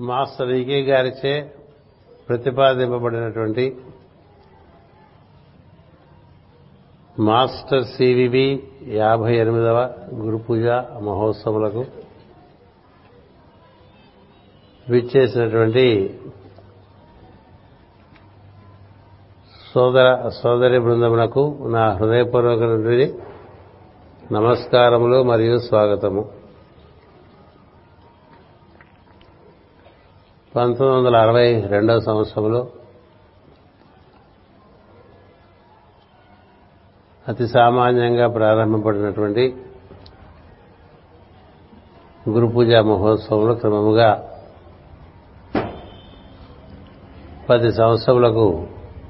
Master ఈకే గారిచే ప్రతిపాదింపబడినటువంటి master CVV యాభై ఎనిమిదవ గురు పూజ మహోత్సవులకు విచ్చేసినటువంటి సోదర సోదరి బృందమునకు నా హృదయపూర్వక నుండి నమస్కారములు మరియు స్వాగతము. పంతొమ్మిది వందల అరవై రెండవ సంవత్సరంలో అతి సామాన్యంగా ప్రారంభపడినటువంటి గురు పూజా మహోత్సవంలో క్రమముగా పది సంవత్సరములకు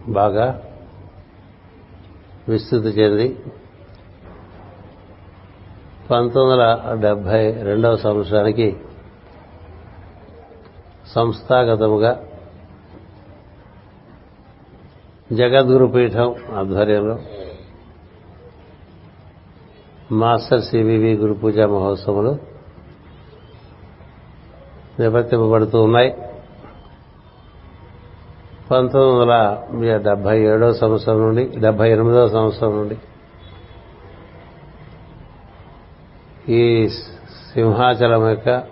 బాగా విస్తృతి చెంది పంతొమ్మిది వందల డెబ్బై రెండవ సంవత్సరానికి సంస్థాగతముగా జగద్గురు పీఠం ఆధ్వర్యంలో మాస్టర్ సివివి గురు పూజ మహోత్సవాలు నిర్వర్తింపబడుతూ ఉన్నాయి. పంతొమ్మిది వందల డెబ్బై ఏడవ సంవత్సరం నుండి డెబ్బై ఎనిమిదో సంవత్సరం నుండి ఈ సింహాచలం యొక్క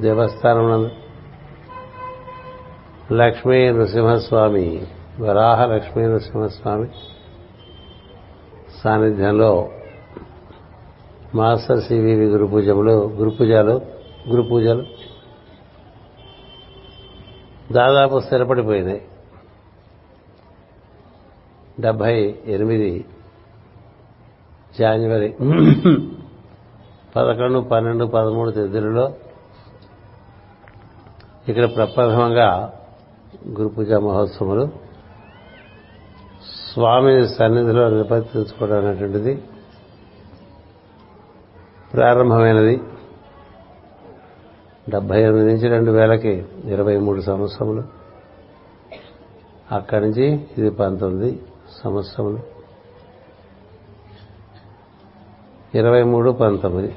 దేవస్థానం లక్ష్మీ నృసింహస్వామి వరాహ లక్ష్మీ నృసింహస్వామి సాన్నిధ్యంలో మాస్టర్ సివివి గురు పూజలు గురు పూజలు గురు పూజలు దాదాపు స్థిరపడిపోయినాయి. డెబ్బై ఎనిమిది జాన్వరి పదకొండు పన్నెండు పదమూడు తేదీలలో ఇక్కడ ప్రప్రథమంగా గురు పూజా మహోత్సవములు స్వామి సన్నిధిలో నిర్వర్తించుకోవడం అనేటువంటిది ప్రారంభమైనది. డెబ్బై ఎనిమిది నుంచి రెండు వేలకి ఇరవై మూడు సంవత్సరములు. అక్కడి నుంచి ఇది పంతొమ్మిది సంవత్సరములు. ఇరవై మూడు పంతొమ్మిది.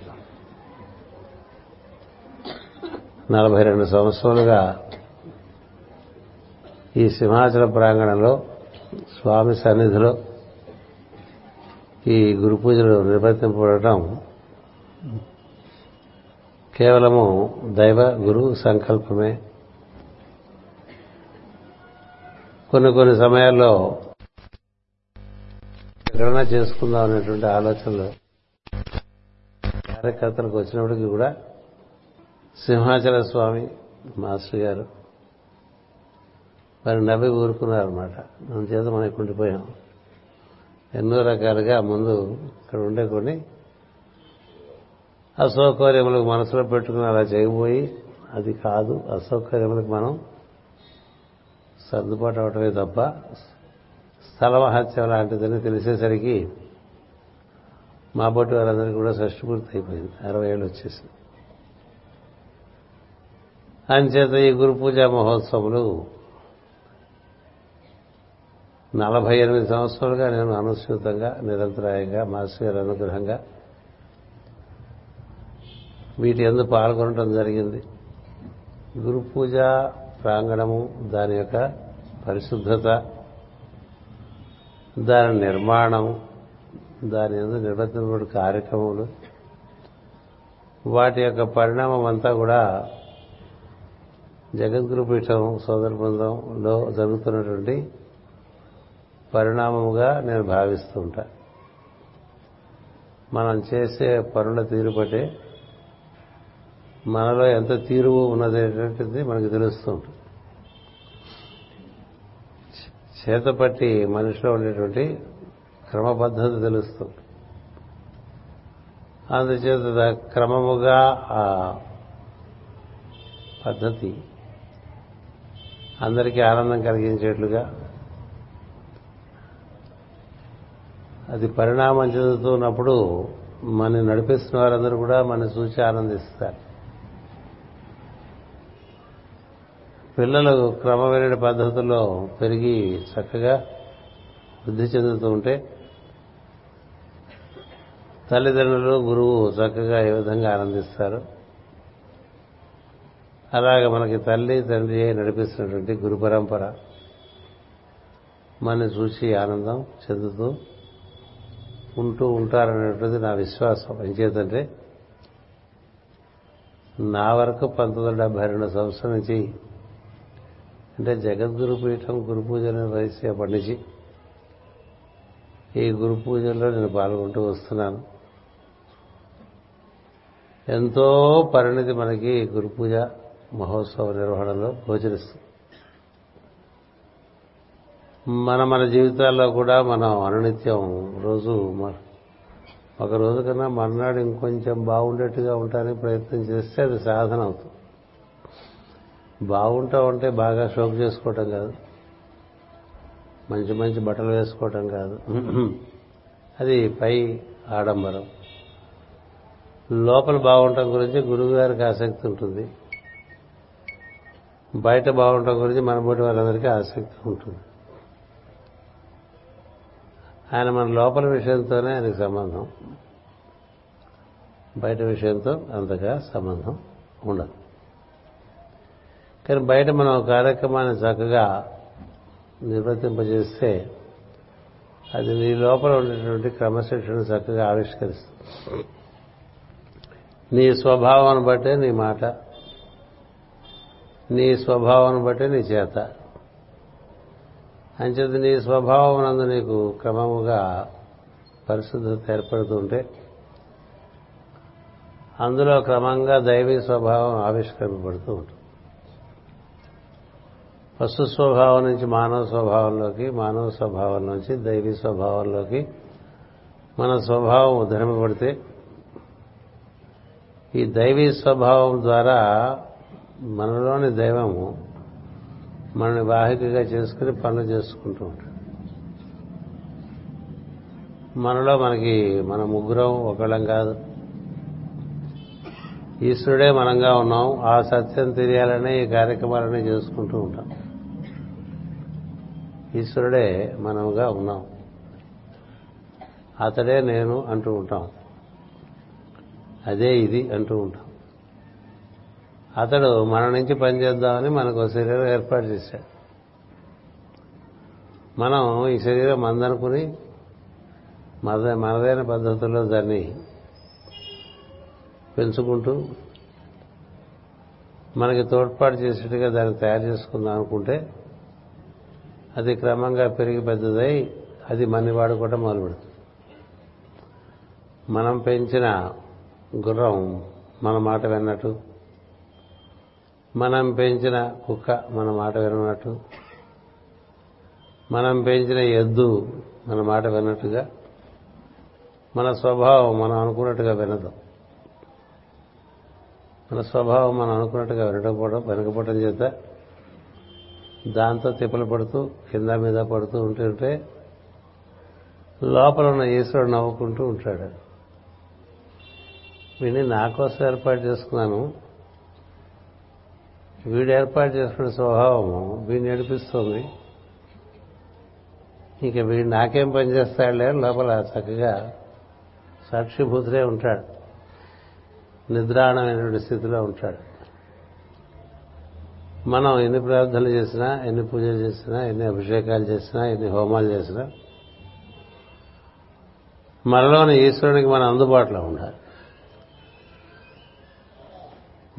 నలభై రెండు సంవత్సరాలుగా ఈ సింహాచల ప్రాంగణంలో స్వామి సన్నిధిలో ఈ గురు పూజలు నిర్వర్తింపబడటం కేవలము దైవ గురు సంకల్పమే. కొన్ని కొన్ని సమయాల్లో ఎక్కడైనా చేసుకుందాం అనేటువంటి ఆలోచనలు కార్యకర్తలకు వచ్చినప్పటికీ కూడా సింహాచల స్వామి మాస్టర్ గారు వారు నవ్వి ఊరుకున్నారన్నమాట. మన చేత మనకి ఉండిపోయాం. ఎన్నో రకాలుగా ముందు ఇక్కడ ఉండే కొన్ని అసౌకర్యములకు మనసులో పెట్టుకుని అలా చేయబోయి అది కాదు. అసౌకర్యములకు మనం సర్దుబాటు అవటమే తప్ప స్థలమహత్యం లాంటిదని తెలిసేసరికి మా బట్టి వారందరికీ కూడా షష్టి పూర్తి అయిపోయింది. అరవై ఏళ్ళు వచ్చేసింది. అంచేత ఈ గురు పూజా మహోత్సవములు నలభై ఎనిమిది సంవత్సరాలుగా నేను అనుసృతంగా నిరంతరాయంగా మాస్టర్ గారి అనుగ్రహంగా వీటి ఎందు పాల్గొనడం జరిగింది. గురు పూజ ప్రాంగణము దాని యొక్క పరిశుద్ధత దాని నిర్మాణం దాని ఎందు నిర్వర్తించిన కార్యక్రమములు వాటి యొక్క పరిణామం అంతా కూడా జగద్గురు పీఠం సోదర బృందంలో జరుగుతున్నటువంటి పరిణామముగా నేను భావిస్తూ ఉంటా. మనం చేసే పనుల తీరు బట్టే మనలో ఎంత తీరువు ఉన్నదనేటువంటిది మనకు తెలుస్తూ ఉంటుంది. చేతపట్టి మనిషిలో ఉండేటువంటి క్రమబద్ధత తెలుస్తుంది అందుచేత క్రమముగా ఆ పద్ధతి అందరికీ ఆనందం కలిగించేట్లుగా అది పరిణామం చెందుతున్నప్పుడు మన నడిపిస్తున్న వారందరూ కూడా మన చూసి ఆనందిస్తారు. పిల్లలు క్రమమైన పద్ధతుల్లో పెరిగి చక్కగా వృద్ధి చెందుతూ ఉంటే తల్లిదండ్రులు గురువు చక్కగా ఏ విధంగా ఆనందిస్తారు. అలాగ మనకి తల్లి తండ్రి నడిపిస్తున్నటువంటి గురు పరంపర మన చూసి ఆనందం చెందుతూ ఉంటూ ఉంటారనేటువంటిది నా విశ్వాసం. ఏం చేతంటే నా వరకు పంతొమ్మిది వందల డెబ్బై రెండు సంవత్సరం నుంచి అంటే జగద్గురు పీఠం గురు పూజలు వయసేపటి నుంచి ఈ గురు పూజల్లో నేను పాల్గొంటూ వస్తున్నాను. ఎంతో పరిణితి మనకి గురు పూజ మహోత్సవ నిర్వహణలో గోచరిస్తుంది. మన మన జీవితాల్లో కూడా మనం అనునిత్యం రోజు ఒక రోజు కన్నా మర్నాడు ఇంకొంచెం బాగుండేట్టుగా ఉండడానికి ప్రయత్నం చేస్తే అది సాధన అవుతుంది. బాగుంటా ఉంటే బాగా షోక్ చేసుకోవటం కాదు. మంచి మంచి బట్టలు వేసుకోవటం కాదు. అది పై ఆడంబరం. లోపల బాగుండటం గురించి గురువు గారికి ఆసక్తి ఉంటుంది. బయట బాగుండటం గురించి మన బోటి వారందరికీ ఆసక్తి ఉంటుంది. ఆయన మన లోపల విషయంతోనే ఆయనకు సంబంధం. బయట విషయంతో అంతగా సంబంధం ఉండదు. కానీ బయట మనం కార్యక్రమాన్ని చక్కగా నిర్వర్తింపజేస్తే అది నీ లోపల ఉండేటువంటి క్రమశిక్షణ చక్కగా ఆవిష్కరిస్తుంది. నీ స్వభావాన్ని బట్టే నీ మాట. నీ స్వభావాన్ని బట్టే నీ చేత. అంచేది నీ స్వభావం నందు నీకు క్రమముగా పరిశుద్ధత ఏర్పడుతుంటే అందులో క్రమంగా దైవీ స్వభావం ఆవిష్కరింపబడుతూ ఉంటుంది. పశు స్వభావం నుంచి మానవ స్వభావంలోకి మానవ స్వభావం నుంచి దైవీ స్వభావంలోకి మన స్వభావం ఉద్ధరింపబడితే ఈ దైవీ స్వభావం ద్వారా మనలోని దైవము మనని వాహికగా చేసుకుని పనులు చేసుకుంటూ ఉంటాం మనలో మనకి మన ముగ్గురం ఒకళ్ళం కాదు. ఈశ్వరుడే మనంగా ఉన్నాం. ఆ సత్యం తెలియాలనే ఈ కార్యక్రమాలన్నీ చేసుకుంటూ ఉంటాం. ఈశ్వరుడే మనముగా ఉన్నాం. అతడే నేను అంటూ ఉంటాం. అదే ఇది అంటూ ఉంటాం. అతడు మన నుంచి పనిచేద్దామని మనకు శరీరం ఏర్పాటు చేశాడు. మనం ఈ శరీరం మందనుకుని మద మనదైన పద్ధతుల్లో దాన్ని పెంచుకుంటూ మనకి తోడ్పాటు చేసేట్టుగా దాన్ని తయారు చేసుకుందాం అనుకుంటే అది క్రమంగా పెరిగి పెద్దదై అది మన్ని వాడుకోవటం మొదలుపెడుతుంది. మనం పెంచిన గుర్రం మన మాట విన్నట్టు మనం పెంచిన కుక్క మన మాట వినట్టు మనం పెంచిన ఎద్దు మన మాట విన్నట్టుగా మన స్వభావం మనం అనుకున్నట్టుగా వినదు. మన స్వభావం మనం అనుకున్నట్టుగా వినకపోవడం వెనకపోవడం చేత దాంతో తిప్పలు పడుతూ కింద మీద పడుతూ ఉంటుంటే లోపల ఉన్న ఈశ్వరుడు నవ్వుకుంటూ ఉంటాడు. వీడిని నా కోసం ఏర్పాటు చేసుకున్నాను. వీడు ఏర్పాటు చేసుకున్న స్వభావము వీడిని నడిపిస్తుంది ఇంకా వీడు నాకేం పనిచేస్తాడులే లోపల చక్కగా సాక్షిభూతులే ఉంటాడు. నిద్రాణమైనటువంటి స్థితిలో ఉంటాడు. మనం ఎన్ని ప్రార్థనలు చేసినా ఎన్ని పూజలు చేసినా ఎన్ని అభిషేకాలు చేసినా ఎన్ని హోమాలు చేసినా మనలోని ఈశ్వరునికి మనం అందుబాటులో ఉండాలి.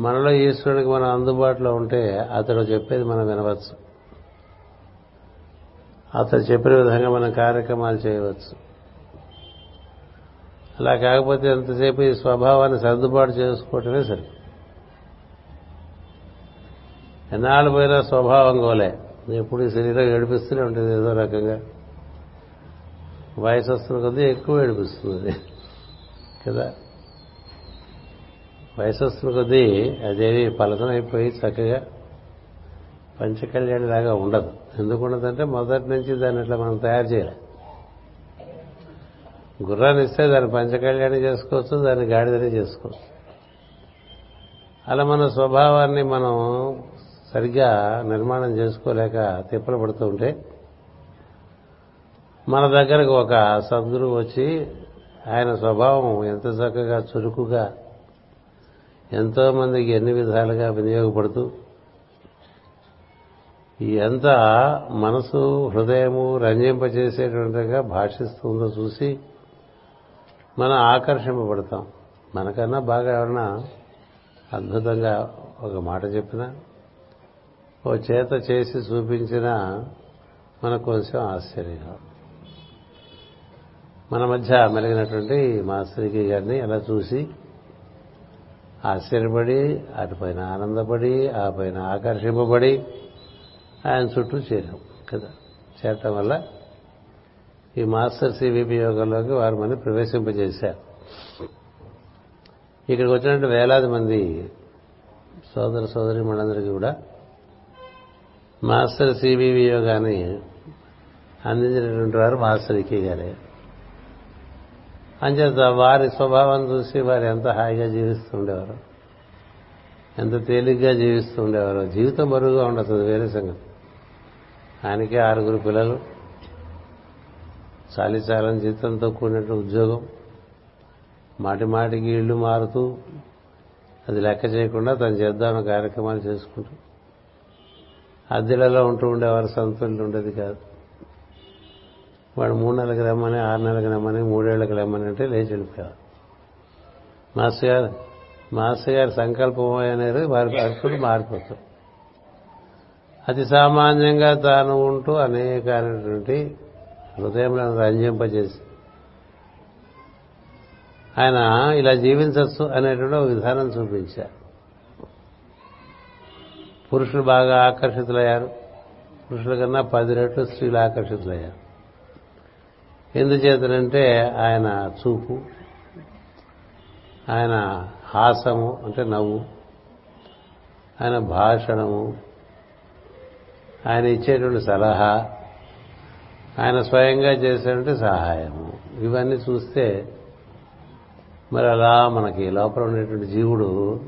మనలో ఈశ్వరుడికి మనం అందుబాటులో ఉంటే అతడు చెప్పేది మనం వినవచ్చు. అతడు చెప్పిన విధంగా మనం కార్యక్రమాలు చేయవచ్చు. అలా కాకపోతే ఎంతసేపు ఈ స్వభావాన్ని సర్దుబాటు చేసుకోవటమే సరి. ఎన్నాళ్ళు పోయినా స్వభావం గోలే. ఎప్పుడు ఈ శరీరం ఏడిపిస్తూనే ఉంటుంది ఏదో రకంగా. వయసు వస్తున్న కొద్దీ ఎక్కువ ఏడిపిస్తుంది. కదా? వయసు వస్తున్న కొద్దీ అదేవి ఫలితం అయిపోయి చక్కగా పంచకళ్యాణి లాగా ఉండదు. ఎందుకు ఉండదంటే మొదటి నుంచి దాన్ని ఇట్లా మనం తయారు చేయాలి. గుర్రాన్ని ఇస్తే దాన్ని పంచకళ్యాణి చేసుకోవచ్చు దాన్ని గాడిదని చేసుకోవచ్చు. అలా మన స్వభావాన్ని మనం సరిగ్గా నిర్మాణం చేసుకోలేక తిప్పలు పడుతూ ఉంటే మన దగ్గరకు ఒక సద్గురువు వచ్చి ఆయన స్వభావం ఎంత చక్కగా చురుకుగా ఎంతో మందికి ఎన్ని విధాలుగా వినియోగపడుతూ ఎంత మనసు హృదయము రంజింపజేసేటువంటిగా భాషిస్తుందో చూసి మనం ఆకర్షింపబడతాం. మనకన్నా బాగా ఎవరన్నా అద్భుతంగా ఒక మాట చెప్పినా ఓ చేత చేసి చూపించినా మనకు కొంచెం ఆశ్చర్యంగా. మన మధ్య మెలిగినటువంటి మాస్టర్కి గారిని అలా చూసి ఆశ్చర్యపడి అటుపైన ఆనందపడి ఆ పైన ఆకర్షింపబడి ఆయన చుట్టూ చేరాం కదా. చేరటం వల్ల ఈ మాస్టర్ సివిపి యోగంలోకి వారు మంది ప్రవేశింపజేశారు. ఇక్కడికి వచ్చినట్టు వేలాది మంది సోదర సోదరి మనందరికీ కూడా మాస్టర్ సివివి యోగాన్ని అందించినటువంటి వారు మాస్టర్ ఇకే గారే. అంచేత వారి స్వభావం చూసి వారు ఎంత హాయిగా జీవిస్తుండేవారు ఎంత తేలిగ్గా జీవిస్తూ ఉండేవారు జీవితం బరువుగా ఉండదు వేరే సంగతి. ఆయనకే ఆరుగురు పిల్లలు చాలీచాలని జీతంతో కూడినట్టు ఉద్యోగం. మాటి మాటికి ఇళ్ళు మారుతూ అది లెక్క చేయకుండా తను చేద్దామని కార్యక్రమాలు చేసుకుంటూ అద్దెలలో ఉంటూ ఉండేవారు సంతులు ఉండేది కాదు. వాడు మూడు నెలలకు రమ్మని ఆరు నెలలకు రమ్మని మూడేళ్ళకు రమ్మని అంటే లేచి వెళ్ళిపోయారు మాస్టర్ గారు మాస్టర్ గారి సంకల్పం అనేది వారి పరిస్థితులు మారిపోతారు అతి సామాన్యంగా తాను ఉంటూ అనేకమైనటువంటి హృదయంలో రంజింపజేసి ఆయన ఇలా జీవించవచ్చు అనేటువంటి ఒక విధానం చూపించారు. పురుషులు బాగా ఆకర్షితులయ్యారు. పురుషుల కన్నా పది రెట్లు స్త్రీలు ఆకర్షితులయ్యారు. ఎందుచేతనంటే ఆయన చూపు ఆయన హాసము అంటే నవ్వు ఆయన భాషణము ఆయన ఇచ్చేటువంటి సలహా ఆయన స్వయంగా చేసేటువంటి సహాయము. ఇవన్నీ చూస్తే మరి అలా మనకి లోపల ఉండేటువంటి జీవుడు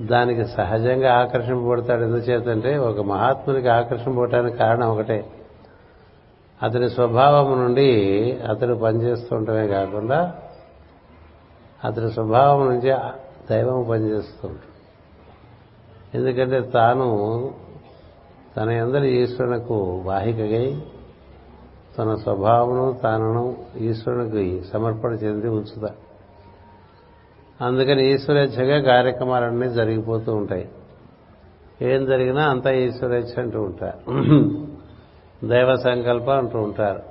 దానికి సహజంగా ఆకర్షింపబడతాడు. ఎందుచేతంటే ఒక మహాత్మునికి ఆకర్షింపబడటానికి కారణం ఒకటే. అతని స్వభావం నుండి అతడు పనిచేస్తుంటమే కాకుండా అతని స్వభావం నుంచి దైవం పనిచేస్తూ ఎందుకంటే తాను తన ఎందరి ఈశ్వరునకు వాహికగై తన స్వభావమును తానను ఈశ్వరునికి సమర్పణ చెంది ఉంచుతా. అందుకని ఈశ్వరేచ్ఛగా కార్యక్రమాలన్నీ జరిగిపోతూ ఉంటాయి. ఏం జరిగినా అంతా ఈశ్వరేచ్ఛ అంటూ ఉంటారు. దైవ సంకల్పం అంటూ ఉంటారు.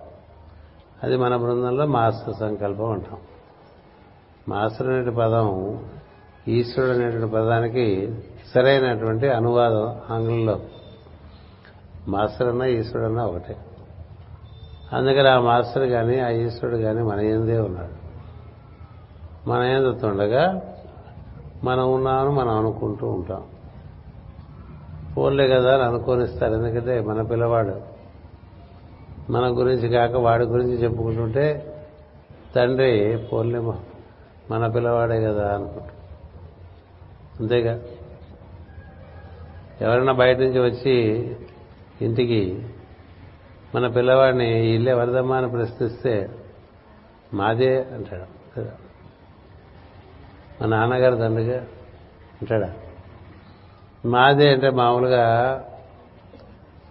అది మన బృందంలో మాస్టర్ సంకల్పం అంటాం. మాస్టర్ అనే పదం ఈశ్వరుడు అనేటువంటి పదానికి సరైనటువంటి అనువాదం ఆంగ్లంలో. మాస్టర్ అన్నా ఈశ్వరుడు అన్నా ఒకటే. అందుకని ఆ మాస్టర్ కానీ ఆ ఈశ్వరుడు కానీ మన ఏందే ఉన్నాడు. మన ఎందుతుండగా మనం ఉన్నామని మనం అనుకుంటూ ఉంటాం. పోన్లే కదా అని అనుకోనిస్తారు. ఎందుకంటే మన పిల్లవాడు మన గురించి కాక వాడి గురించి చెప్పుకుంటుంటే తండ్రి పోన్లే మన పిల్లవాడే కదా అనుకుంటా. అంతేగా? ఎవరైనా బయట నుంచి వచ్చి ఇంటికి మన పిల్లవాడిని ఇల్లు ఎవరిదమ్మా అని ప్రశ్నిస్తే మాదే అంటాడు. కదా? మా నాన్నగారు తండ్రిగా అంటాడా? మాదే అంటే మామూలుగా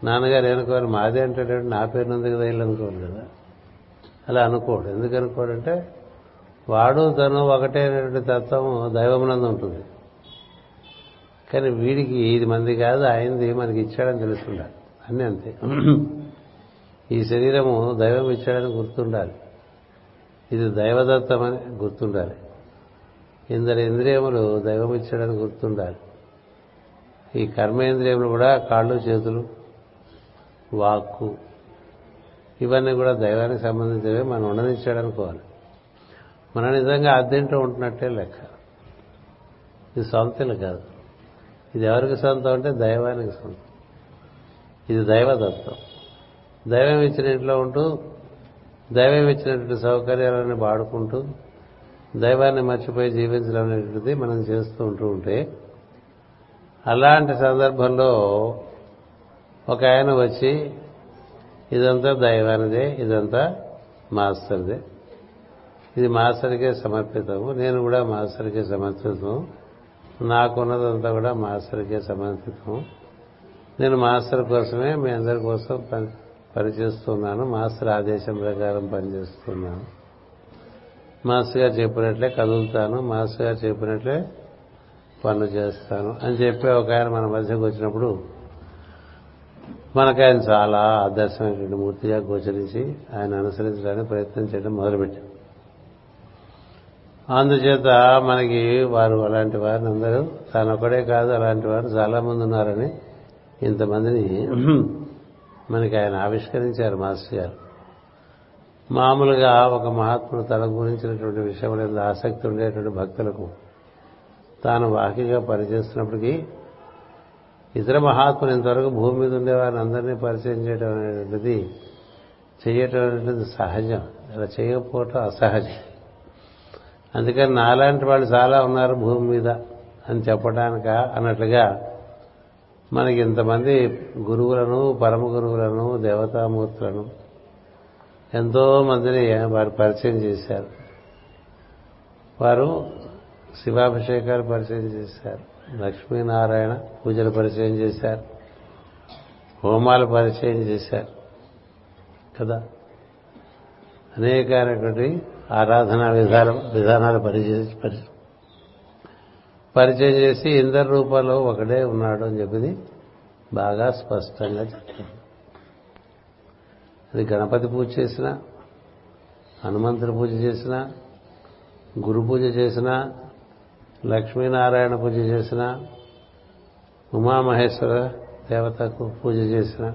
నాన్నగారు అనుకోరు మాదే అంటాడు నా పేరు ఉంది కదా ఇల్లు అనుకోరు కదా. అలా అనుకోడు. ఎందుకు అనుకోడంటే వాడు తను ఒకటే అనేటువంటి తత్వం దైవమునందు ఉంటుంది. కానీ వీడికి ఇది మంది కాదు ఆయనది మనకి ఇచ్చాడని తెలుస్తుండాలి. అన్నీ అంతే. ఈ శరీరము దైవం ఇచ్చాడని గుర్తుండాలి. ఇది దైవదత్తమని గుర్తుండాలి. ఇందరి ఇంద్రియములు దైవం ఇచ్చాడని గుర్తుండాలి. ఈ కర్మేంద్రియములు కూడా కాళ్ళు చేతులు వాక్కు. ఇవన్నీ కూడా దైవానికి సంబంధించినవి మనం ఉండనిచ్చాడనుకోవాలి మనం నిజంగా అద్దెంటూ ఉంటున్నట్టే లెక్క. ఇది సొంతలు కాదు. ఇది ఎవరికి సొంతం అంటే దైవానికి సొంతం. ఇది దైవదత్వం దైవం ఇచ్చిన ఇంట్లో ఉంటూ దైవం ఇచ్చినటువంటి సౌకర్యాలని వాడుకుంటూ దైవాన్ని మర్చిపోయి జీవించడం అనేటువంటిది మనం చేస్తూ ఉంటూ ఉంటే అలాంటి సందర్భంలో ఒక ఆయన వచ్చి ఇదంతా దైవానిదే ఇదంతా మాస్టర్దే. ఇది మాస్టర్కే సమర్పితము నేను కూడా మాస్టర్కే సమర్పితము. నాకున్నదంతా కూడా మాస్టర్కే సమర్పితము. నేను మాస్టర్ కోసమే మీ అందరి కోసం పని పనిచేస్తున్నాను మాస్టర్ ఆదేశం ప్రకారం పనిచేస్తున్నాను. మాస్టర్ గారు చెప్పినట్లే కదులుతాను మాస్టర్ గారు చెప్పినట్లే పనులు చేస్తాను అని చెప్పి ఒక ఆయన మన మధ్యకు వచ్చినప్పుడు మనకు ఆయన చాలా ఆదర్శమైనటువంటి మూర్తిగా గోచరించి ఆయన అనుసరించడానికి ప్రయత్నం చేయడం మొదలుపెట్టాం. అందుచేత మనకి వారు అలాంటి వారిని అందరూ తానొక్కడే కాదు అలాంటి వారు చాలా మంది ఉన్నారని ఇంతమందిని మనకి ఆయన ఆవిష్కరించారు మాస్టర్ గారు. మామూలుగా ఒక మహాత్ముడు తన గురించినటువంటి విషయం ఆసక్తి ఉండేటువంటి భక్తులకు తాను వాకిగా పనిచేస్తున్నప్పటికీ ఇతర మహాత్ములు ఇంతవరకు భూమి మీద ఉండేవారిని అందరినీ పరిచయం చేయడం అనేటువంటిది చేయటం అనేటువంటిది సహజం. అలా చేయకపోవటం అసహజం. అందుకని నాలాంటి వాళ్ళు చాలా ఉన్నారు భూమి మీద అని చెప్పడానిక అన్నట్లుగా మనకి ఇంతమంది గురువులను పరమ గురువులను దేవతామూర్తులను ఎంతో మందిని వారు పరిచయం చేశారు. వారు శివాభిషేకాలు పరిచయం చేశారు. లక్ష్మీనారాయణ పూజలు పరిచయం చేశారు. హోమాలు పరిచయం చేశారు. కదా? అనేకమైనటువంటి ఆరాధనా విధాన విధానాలు పరిచయం పరిచయం చేసి ఇందరి రూపంలో ఒకడే ఉన్నాడు అని చెప్పింది బాగా స్పష్టంగా చెప్పారు. అది గణపతి పూజ చేసిన హనుమంతుడి పూజ చేసిన గురు పూజ చేసిన లక్ష్మీనారాయణ పూజ చేసిన ఉమామహేశ్వర దేవతకు పూజ చేసిన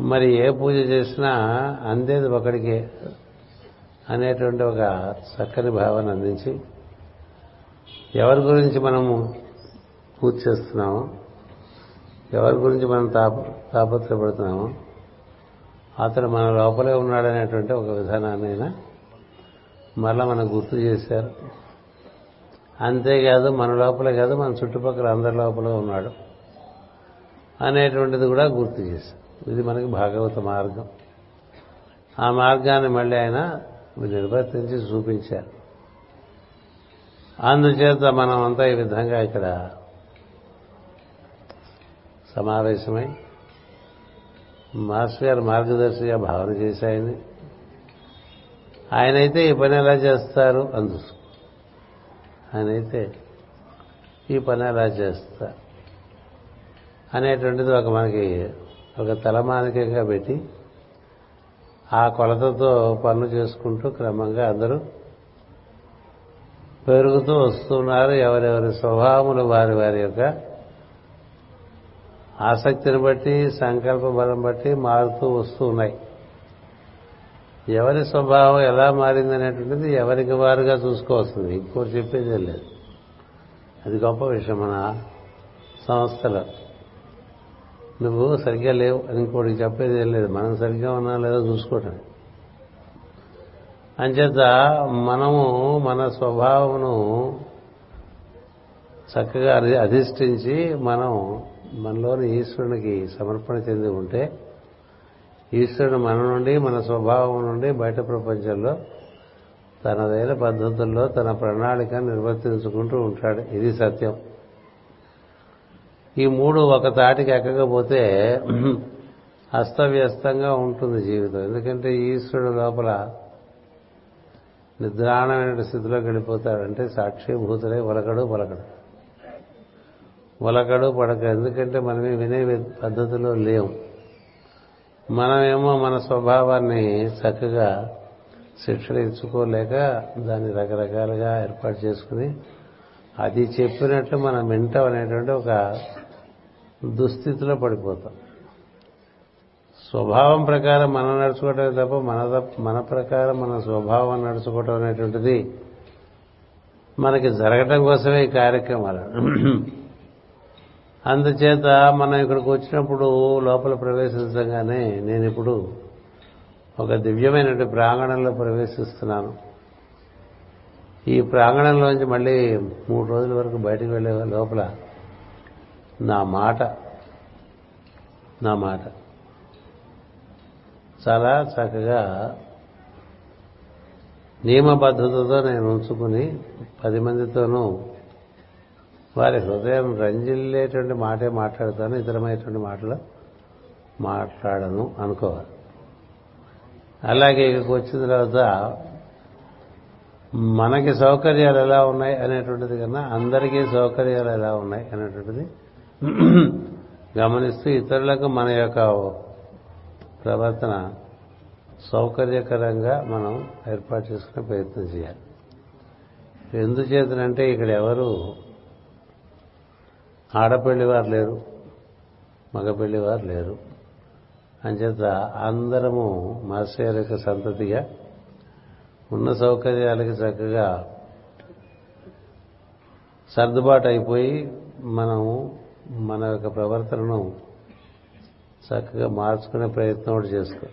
మరి ఏ పూజ చేసినా అందేది ఒకడికే అనేటువంటి ఒక చక్కని భావన అందించి ఎవరి గురించి మనము పూజ చేస్తున్నామో ఎవరి గురించి మనం తాప తాపత్రపడుతున్నామో అతడు మన లోపలే ఉన్నాడనేటువంటి ఒక విధానాన్ని అయినా మరలా మనకు గుర్తు చేశారు. అంతేకాదు మన లోపలే కాదు మన చుట్టుపక్కల అందరి లోపల ఉన్నాడు. అనేటువంటిది కూడా గుర్తు చేశారు ఇది మనకి భాగవత మార్గం. ఆ మార్గాన్ని మళ్ళీ ఆయన నిర్వర్తించి చూపించారు. అందుచేత మనం అంతా ఈ విధంగా ఇక్కడ సమావేశమై మాస్టర్ గారు మార్గదర్శిగా భావన చేశాయని ఆయనైతే ఈ పని ఎలా చేస్తారు అందుకు అయితే ఈ పని ఎలా చేస్తా అనేటువంటిది ఒక మనకి ఒక తలమానికంగా పెట్టి ఆ కొలతతో పనులు చేసుకుంటూ క్రమంగా అందరూ పెరుగుతూ వస్తున్నారు. ఎవరెవరి స్వభావములు వారి వారి యొక్క ఆసక్తిని బట్టి సంకల్ప బలం బట్టి మారుతూ వస్తూ ఉన్నాయి. ఎవరి స్వభావం ఎలా మారిందనేటువంటిది ఎవరికి వారుగా చూసుకోవాల్సింది. ఇంకోటి చెప్పేది లేదు. అది గొప్ప విషయం మన సంస్థలో. నువ్వు సరిగ్గా లేవు అని ఇంకోటి చెప్పేది లేదు. మనం సరిగ్గా ఉన్నా లేదో చూసుకోవటం అంచేత మనము మన స్వభావమును చక్కగా అధిష్ఠించి మనం మనలోని ఈశ్వరునికి సమర్పణ చెంది ఉంటే ఈశ్వరుడు మన నుండి మన స్వభావం నుండి బయట ప్రపంచంలో తనదైన పద్ధతుల్లో తన ప్రణాళిక నిర్వర్తించుకుంటూ ఉంటాడు. ఇది సత్యం. ఈ మూడు ఒక తాటికి ఎక్కకపోతే అస్తవ్యస్తంగా ఉంటుంది జీవితం. ఎందుకంటే ఈశ్వరుడు లోపల నిద్రాణమైన స్థితిలోకి వెళ్ళిపోతాడంటే సాక్షిభూతులే ఒలకడు పలకడు. ఒలకడు పడక ఎందుకంటే మనమే వినే పద్ధతిలో లేవు మనమేమో మన స్వభావాన్ని చక్కగా శిక్షలు ఇచ్చుకోలేక దాన్ని రకరకాలుగా ఏర్పాటు చేసుకుని అది చెప్పినట్లు మనం వింటాం అనేటువంటి ఒక దుస్థితిలో పడిపోతాం. స్వభావం ప్రకారం మనం నడుచుకోవటమే తప్ప మన మన ప్రకారం మన స్వభావం నడుచుకోవటం అనేటువంటిది మనకి జరగటం కోసమే ఈ కార్యక్రమాలు. అందుచేత మనం ఇక్కడికి వచ్చినప్పుడు లోపల ప్రవేశించగానే నేను ఇప్పుడు ఒక దివ్యమైనటువంటి ప్రాంగణంలో ప్రవేశిస్తున్నాను. ఈ ప్రాంగణంలోంచి మళ్ళీ మూడు రోజుల వరకు బయటకు వెళ్ళే లోపల నా మాట నా మాట చాలా చక్కగా నియమబద్ధతతో నేను ఉంచుకుని పది మందితోనూ వారి హృదయం రంజిల్లేటువంటి మాటే మాట్లాడతాను ఇతరమైనటువంటి మాటలు మాట్లాడను అనుకోవాలి. అలాగే ఇక్కడికి వచ్చిన తర్వాత మనకి సౌకర్యాలు ఎలా ఉన్నాయి అనేటువంటిది కన్నా అందరికీ సౌకర్యాలు ఎలా ఉన్నాయి అనేటువంటిది గమనిస్తూ ఇతరులకు మన యొక్క ప్రవర్తన సౌకర్యకరంగా మనం ఏర్పాటు చేసుకునే ప్రయత్నం చేయాలి. ఎందుచేతనంటే ఇక్కడ ఎవరు ఆడపల్లి వారు లేరు మగపెళ్ళివారు లేరు. అంచేత అందరము మాస్టర్ యొక్క సంతతిగా ఉన్న సౌకర్యాలకి చక్కగా సర్దుబాటు అయిపోయి మనము మన యొక్క ప్రవర్తనను చక్కగా మార్చుకునే ప్రయత్నం కూడా చేసుకో.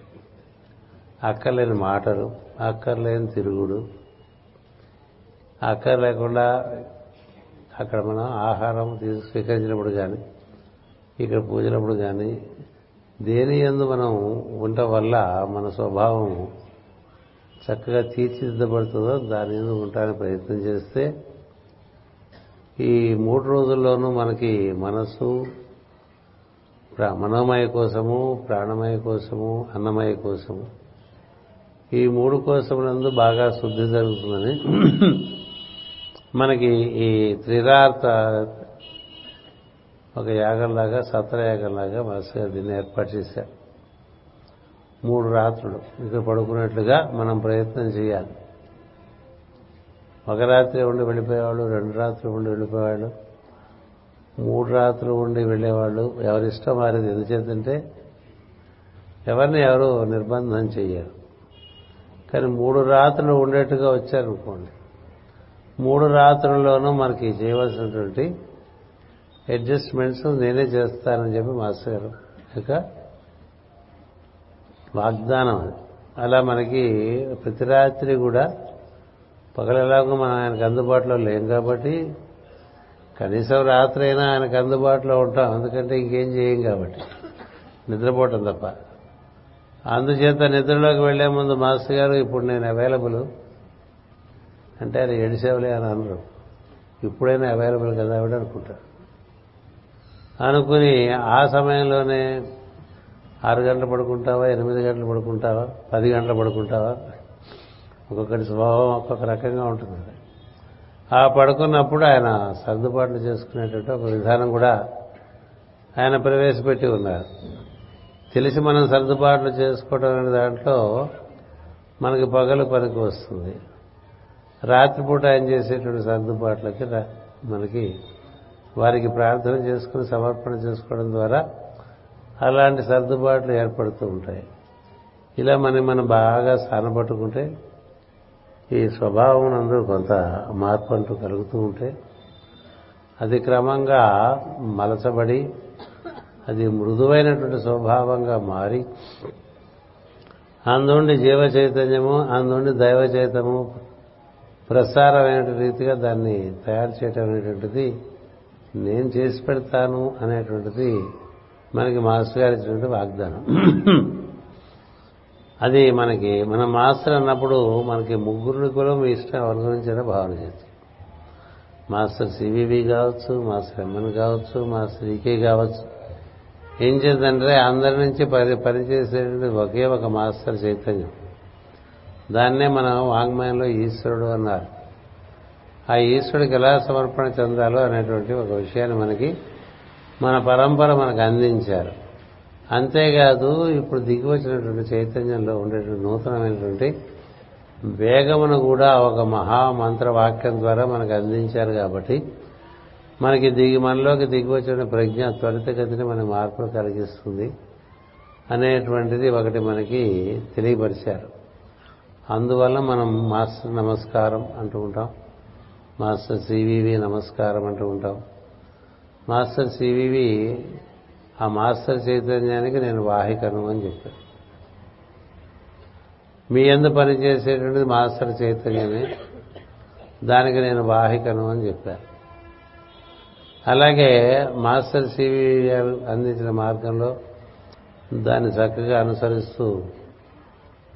అక్కర్లేని మాటలు అక్కర్లేని తిరుగుడు అక్కర్ లేకుండా అక్కడ మనం ఆహారం తీసు స్వీకరించినప్పుడు కానీ ఇక్కడ పూజలప్పుడు కానీ దేని ఎందు మనం ఉండటం వల్ల మన స్వభావం చక్కగా తీర్చిదిద్దబడుతుందో దాని ఎందు ఉండటానికి ప్రయత్నం చేస్తే ఈ మూడు రోజుల్లోనూ మనకి మనసు మనోమయ కోసము ప్రాణమయ కోసము అన్నమయ కోసము ఈ మూడు కోసములందు బాగా శుద్ధి జరుగుతుందని మనకి ఈ త్రిరార్త ఒక యాగంలాగా సత్రయాగంలాగా మాస్టర్ గారు దీన్ని ఏర్పాటు చేశారు. మూడు రాత్రులు. ఇక్కడ పడుకున్నట్లుగా మనం ప్రయత్నం చేయాలి. ఒక రాత్రి ఉండి వెళ్ళిపోయేవాళ్ళు రెండు రాత్రులు ఉండి వెళ్ళిపోయేవాళ్ళు మూడు రాత్రులు ఉండి వెళ్ళేవాళ్ళు ఎవరిష్టం వారిది ఎందుచేతంటే ఎవరిని ఎవరు నిర్బంధం చేయరు కానీ మూడు రాత్రులు ఉండేట్టుగా వచ్చారనుకోండి. మూడు రాత్రుల్లోనూ మనకి చేయవలసినటువంటి అడ్జస్ట్మెంట్స్ నేనే చేస్తానని చెప్పి మాస్టర్ గారు ఇక వాగ్దానం అది. అలా మనకి ప్రతి రాత్రి కూడా పగలలాగా మనం ఆయనకు అందుబాటులో లేం కాబట్టి కనీసం రాత్రి అయినా ఆయనకు అందుబాటులో ఉంటాం. ఎందుకంటే ఇంకేం చేయం కాబట్టి. నిద్రపోవటం తప్ప. అందుచేత నిద్రలోకి వెళ్ళే ముందు మాస్టర్ గారు ఇప్పుడు నేను అవైలబుల్ అంటే ఆయన ఎడిసేవలే అని అనరు. ఇప్పుడైనా అవైలబుల్ కదా ఆవిడ అనుకుంటారు అనుకుని ఆ సమయంలోనే ఆరు గంటలు పడుకుంటావా ఎనిమిది గంటలు పడుకుంటావా పది గంటలు పడుకుంటావా? ఒక్కొక్కటి స్వభావం ఒక్కొక్క రకంగా ఉంటుంది ఆ పడుకున్నప్పుడు ఆయన సర్దుబాట్లు చేసుకునేటట్టు ఒక విధానం కూడా ఆయన ప్రవేశపెట్టి ఉన్నారు. తెలిసి మనం సర్దుబాట్లు చేసుకోవడం అనే దాంట్లో మనకి పగలు పనికి వస్తుంది. రాత్రిపూట ఆయన చేసేటువంటి సర్దుబాట్లకి మనకి వారికి ప్రార్థన చేసుకుని సమర్పణ చేసుకోవడం ద్వారా అలాంటి సర్దుబాట్లు ఏర్పడుతూ ఉంటాయి. ఇలా మనం మనం బాగా స్థానపట్టుకుంటే ఈ స్వభావం అందరూ కొంత మార్పు అంటూ కలుగుతూ ఉంటే అది క్రమంగా మలచబడి అది మృదువైనటువంటి స్వభావంగా మారి అందుండి జీవ చైతన్యము అందుండి దైవ చైతన్యము ప్రసారమైన రీతిగా దాన్ని తయారు చేయటం అనేటువంటిది నేను చేసి పెడతాను అనేటువంటిది మనకి మాస్టర్ గారు ఇచ్చినటువంటి వాగ్దానం. అది మనకి మన మాస్టర్ అన్నప్పుడు మనకి ముగ్గురిని కూడా మీ ఇష్టం ఎవరి గురించైనా భావన చేస్తాం మాస్టర్ సివివి కావచ్చు మాస్టర్ ఎమ్మెన్ కావచ్చు మాస్టర్ ఈకే కావచ్చు. ఏం చేద్దంటే అందరి నుంచి పని పనిచేసేటువంటి ఒకే ఒక మాస్టర్ చైతన్యం. దాన్నే మనం వాంగ్మయంలో ఈశ్వరుడు అన్నారు. ఆ ఈశ్వరుడికి ఎలా సమర్పణ చెందాలో అనేటువంటి ఒక విషయాన్ని మనకి మన పరంపర మనకు అందించారు. అంతేకాదు ఇప్పుడు దిగి వచ్చినటువంటి చైతన్యంలో ఉండేటువంటి నూతనమైనటువంటి వేగమును కూడా ఒక మహామంత్ర వాక్యం ద్వారా మనకు అందించారు కాబట్టి మనకి దిగి మనలోకి దిగి వచ్చిన ప్రజ్ఞ త్వరితగతిని మన మార్పులు కలిగిస్తుంది అనేటువంటిది ఒకటి మనకి తెలియపరిచారు. అందువల్ల మనం మాస్టర్ నమస్కారం అంటూ ఉంటాం. మాస్టర్ సివివి నమస్కారం అంటూ ఉంటాం. మాస్టర్ సివివి ఆ మాస్టర్ చైతన్యానికి నేను వాహికను అని చెప్పాను. మీ ఎందు పనిచేసేటువంటిది మాస్టర్ చైతన్యమే. దానికి నేను వాహికను అని చెప్పాను. అలాగే మాస్టర్ సివి అందించిన మార్గంలో దాన్ని చక్కగా అనుసరిస్తూ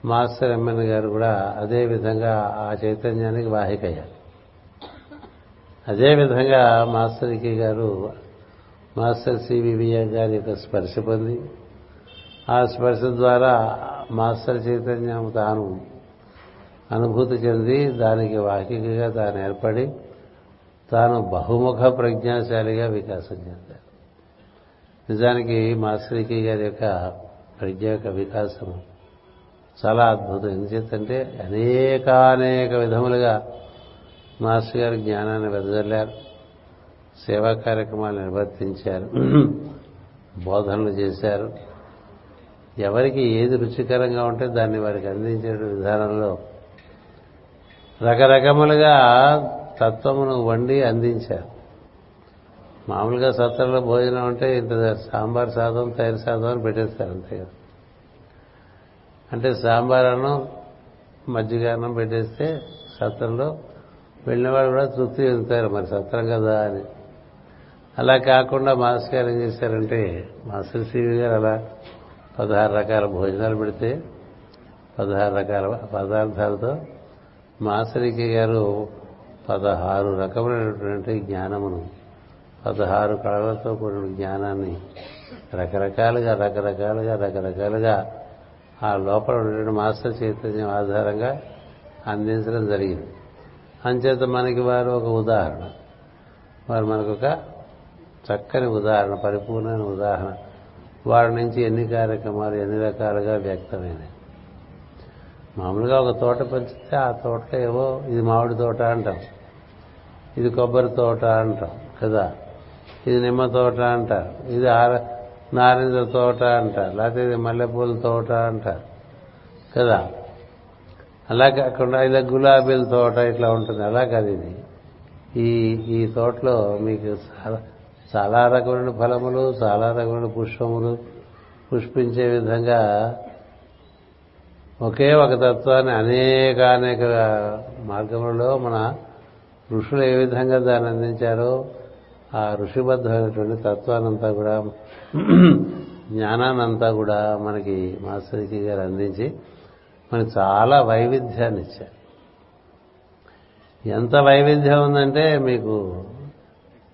మాస్టర్ ఎమ్మెన్ గారు కూడా అదే విధంగా ఆ చైతన్యానికి వాహికయ్యారు. అదేవిధంగా మాస్టర్ ఇకి గారు మాస్టర్ సివివిఎం గారి యొక్క స్పర్శ పొంది ఆ స్పర్శ ద్వారా మాస్టర్ చైతన్యం తాను అనుభూతి చెంది దానికి వాహికగా తాను ఏర్పడి తాను బహుముఖ ప్రజ్ఞాశాలిగా వికాసం చెందారు. నిజానికి మాస్టర్ గారి యొక్క ప్రజ్ఞ యొక్క వికాసం చాలా అద్భుతం. ఎందుచేతంటే అనేకానేక విధములుగా మాస్టర్ గారి జ్ఞానాన్ని వెదజల్లారు సేవా కార్యక్రమాలు నిర్వర్తించారు బోధనలు చేశారు. ఎవరికి ఏది రుచికరంగా ఉంటే దాన్ని వారికి అందించే విధానంలో రకరకములుగా తత్వమును వండి అందించారు. మామూలుగా సత్రంలో భోజనం అంటే ఇంత సాంబార్ సాదం తయారు సాదం అని పెట్టేస్తారు అంతే కదా. అంటే సాంబార్ అన్నం మజ్జిగ అన్నం పెట్టేస్తే సత్రంలో వెళ్ళిన వాళ్ళు కూడా తృప్తి చెందుతారు. మరి సత్రం కదా అని. అలా కాకుండా మాస్ గారు ఏం చేశారంటే మాస్టర్ సివి గారు అలా పదహారు రకాల భోజనాలు పెడితే పదహారు రకాల పదార్థాలతో మాసరికి గారు పదహారు రకమైనటువంటి జ్ఞానమును పదహారు కళలతో కూడిన జ్ఞానాన్ని రకరకాలుగా రకరకాలుగా రకరకాలుగా ఆ లోపల ఉన్నటువంటి మాస్టర్ చైతన్యం ఆధారంగా అందించడం జరిగింది. అంచేత మనకి వారు ఒక ఉదాహరణ. వారు మనకు ఒక చక్కని ఉదాహరణ పరిపూర్ణమైన ఉదాహరణ. వారి నుంచి ఎన్ని కార్యక్రమాలు ఎన్ని రకాలుగా వ్యక్తమైనాయి మామూలుగా ఒక తోట పెంచితే ఆ తోటలో ఏవో ఇది మామిడి తోట అంటాం ఇది కొబ్బరి తోట అంటాం కదా? ఇది నిమ్మ తోట అంటారు. ఇది ఆర నారింజ తోట అంటారు లేకపోతే ఇది మల్లెపూల తోట అంటారు కదా? అలా కాకుండా ఇలా గులాబీల తోట ఇట్లా ఉంటుంది అలా కాదు ఇది. ఈ ఈ తోటలో మీకు చాలా చాలా రకమైన ఫలములు చాలా రకమైన పుష్పములు పుష్పించే విధంగా ఒకే ఒక తత్వాన్ని అనేక అనేక మార్గములలో మన ఋషులు ఏ విధంగా దాన్ని అందించారో ఆ ఋషిబద్ధమైనటువంటి తత్వానంతా కూడా జ్ఞానాన్నంతా కూడా మనకి మాస్టర్కి గారు అందించి మనకి చాలా వైవిధ్యాన్ని ఇచ్చారు. ఎంత వైవిధ్యం ఉందంటే మీకు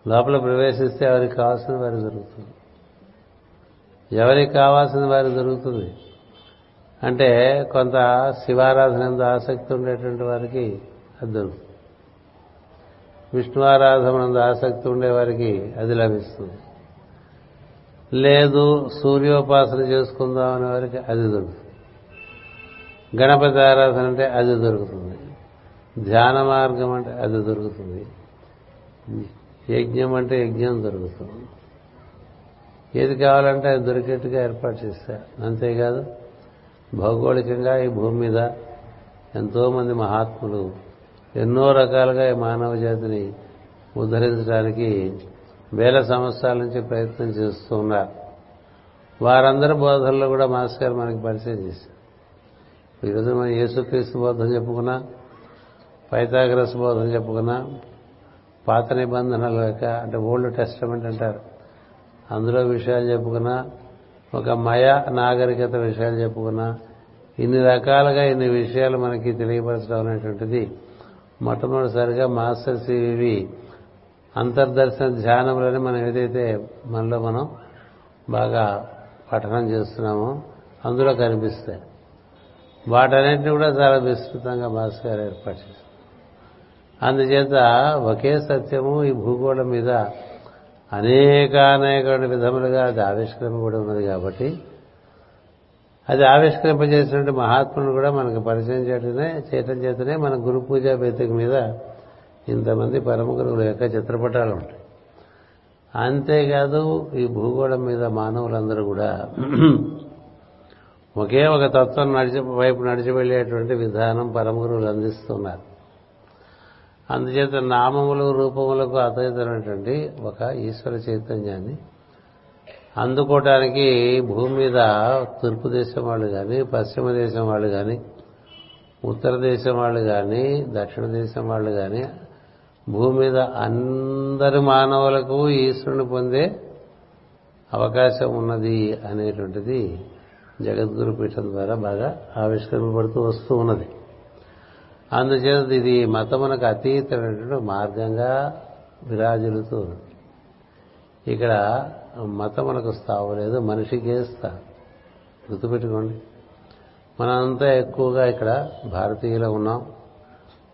లోపల ప్రవేశిస్తే ఎవరికి కావాల్సిన వారికి దొరుకుతుంది. ఎవరికి కావాల్సిన వారు దొరుకుతుంది? అంటే కొంత శివారాధన ఎందు ఆసక్తి ఉండేటువంటి వారికి అది దొరుకుతుంది. విష్ణు ఆరాధన ఆసక్తి ఉండేవారికి అది లభిస్తుంది. లేదు సూర్యోపాసన చేసుకుందాం అనే వారికి అది దొరుకుతుంది. గణపతి ఆరాధన అంటే అది దొరుకుతుంది. ధ్యాన మార్గం అంటే అది దొరుకుతుంది. యజ్ఞం అంటే యజ్ఞం దొరుకుతుంది. ఏది కావాలంటే అది దొరికేట్టుగా ఏర్పాటు చేశారు అంతేకాదు భౌగోళికంగా ఈ భూమి మీద ఎంతోమంది మహాత్ములు ఎన్నో రకాలుగా ఈ మానవ జాతిని ఉద్ధరించడానికి వేల సంవత్సరాల నుంచి ప్రయత్నం చేస్తూ ఉన్నారు. వారందరి బోధనలో కూడా మాస్టర్ గారు మనకి పరిచయం చేశారు. ఈరోజు మనం యేసుక్రీస్తు బోధన చెప్పుకున్నా పైతాగ్రస్ బోధన చెప్పుకున్నా పాత నిబంధనల యొక్క అంటే ఓల్డ్ టెస్టమెంట్ అంటారు. అందులో విషయాలు చెప్పుకున్నా ఒక మయ నాగరికత విషయాలు చెప్పుకున్నా. ఇన్ని రకాలుగా ఇన్ని విషయాలు మనకి తెలియపరచడం అనేటువంటిది మొట్టమొదటిసారిగా మాస్టర్ సివి అంతర్దర్శన ధ్యానములని మనం ఏదైతే మనలో మనం బాగా పఠనం చేస్తున్నామో అందులో కనిపిస్తాయి. వాటన్నింటినీ కూడా చాలా విస్తృతంగా మాస్టర్ గారు ఏర్పాటు చేస్తారు అందుచేత ఒకే సత్యము ఈ భూగోళం మీద అనేక విధములుగా అది ఆవిష్కరణ కూడా ఉన్నది కాబట్టి అది ఆవిష్కరింపజేసినటువంటి మహాత్ములను కూడా మనకు పరిచయం చేయటమే చేయటం చేతనే మన గురు పూజా వేదిక మీద ఇంతమంది పరమ గురువుల యొక్క చిత్రపటాలు ఉంటాయి. అంతేకాదు ఈ భూగోళం మీద మానవులందరూ కూడా ఒకే ఒక తత్వం నడిచి వైపు నడిచి వెళ్ళేటువంటి విధానం పరమ గురువులు అందిస్తున్నారు. అందుచేత నామములు రూపములకు అతీతమైనటువంటి ఒక ఈశ్వర చైతన్యాన్ని అందుకోవటానికి భూమి మీద తూర్పు దేశం వాళ్ళు కానీ పశ్చిమ దేశం వాళ్ళు కానీ ఉత్తర దేశం వాళ్ళు కానీ దక్షిణ దేశం వాళ్ళు కానీ భూమి మీద అందరి మానవులకు ఈశ్వరుని పొందే అవకాశం ఉన్నది అనేటువంటిది జగద్గురు పీఠం ద్వారా బాగా ఆవిష్కరింపబడుతూ వస్తూ ఉన్నది. అందుచేత ఇది మతమునకు అతీతమైనటువంటి మార్గంగా విరాజులుతూ ఉన్నది ఇక్కడ మతమునకు స్థావు లేదు మనిషికే స్థానం గుర్తుపెట్టుకోండి. మనంతా ఎక్కువగా ఇక్కడ భారతీయులు ఉన్నాం.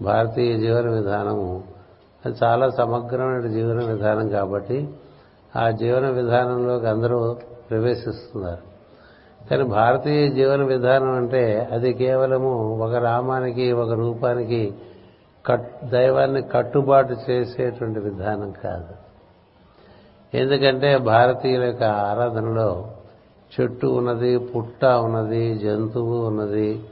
భారతీయ జీవన విధానము అది చాలా సమగ్రమైన జీవన విధానం కాబట్టి ఆ జీవన విధానంలోకి అందరూ ప్రవేశిస్తున్నారు. కానీ భారతీయ జీవన విధానం అంటే అది కేవలము ఒక రామానికి ఒక రూపానికి కట్ దైవాన్ని కట్టుబాటు చేసేటువంటి విధానం కాదు. ఎందుకంటే భారతీయుల యొక్క ఆరాధనలో చెట్టు ఉన్నది పుట్ట ఉన్నది జంతువు ఉన్నది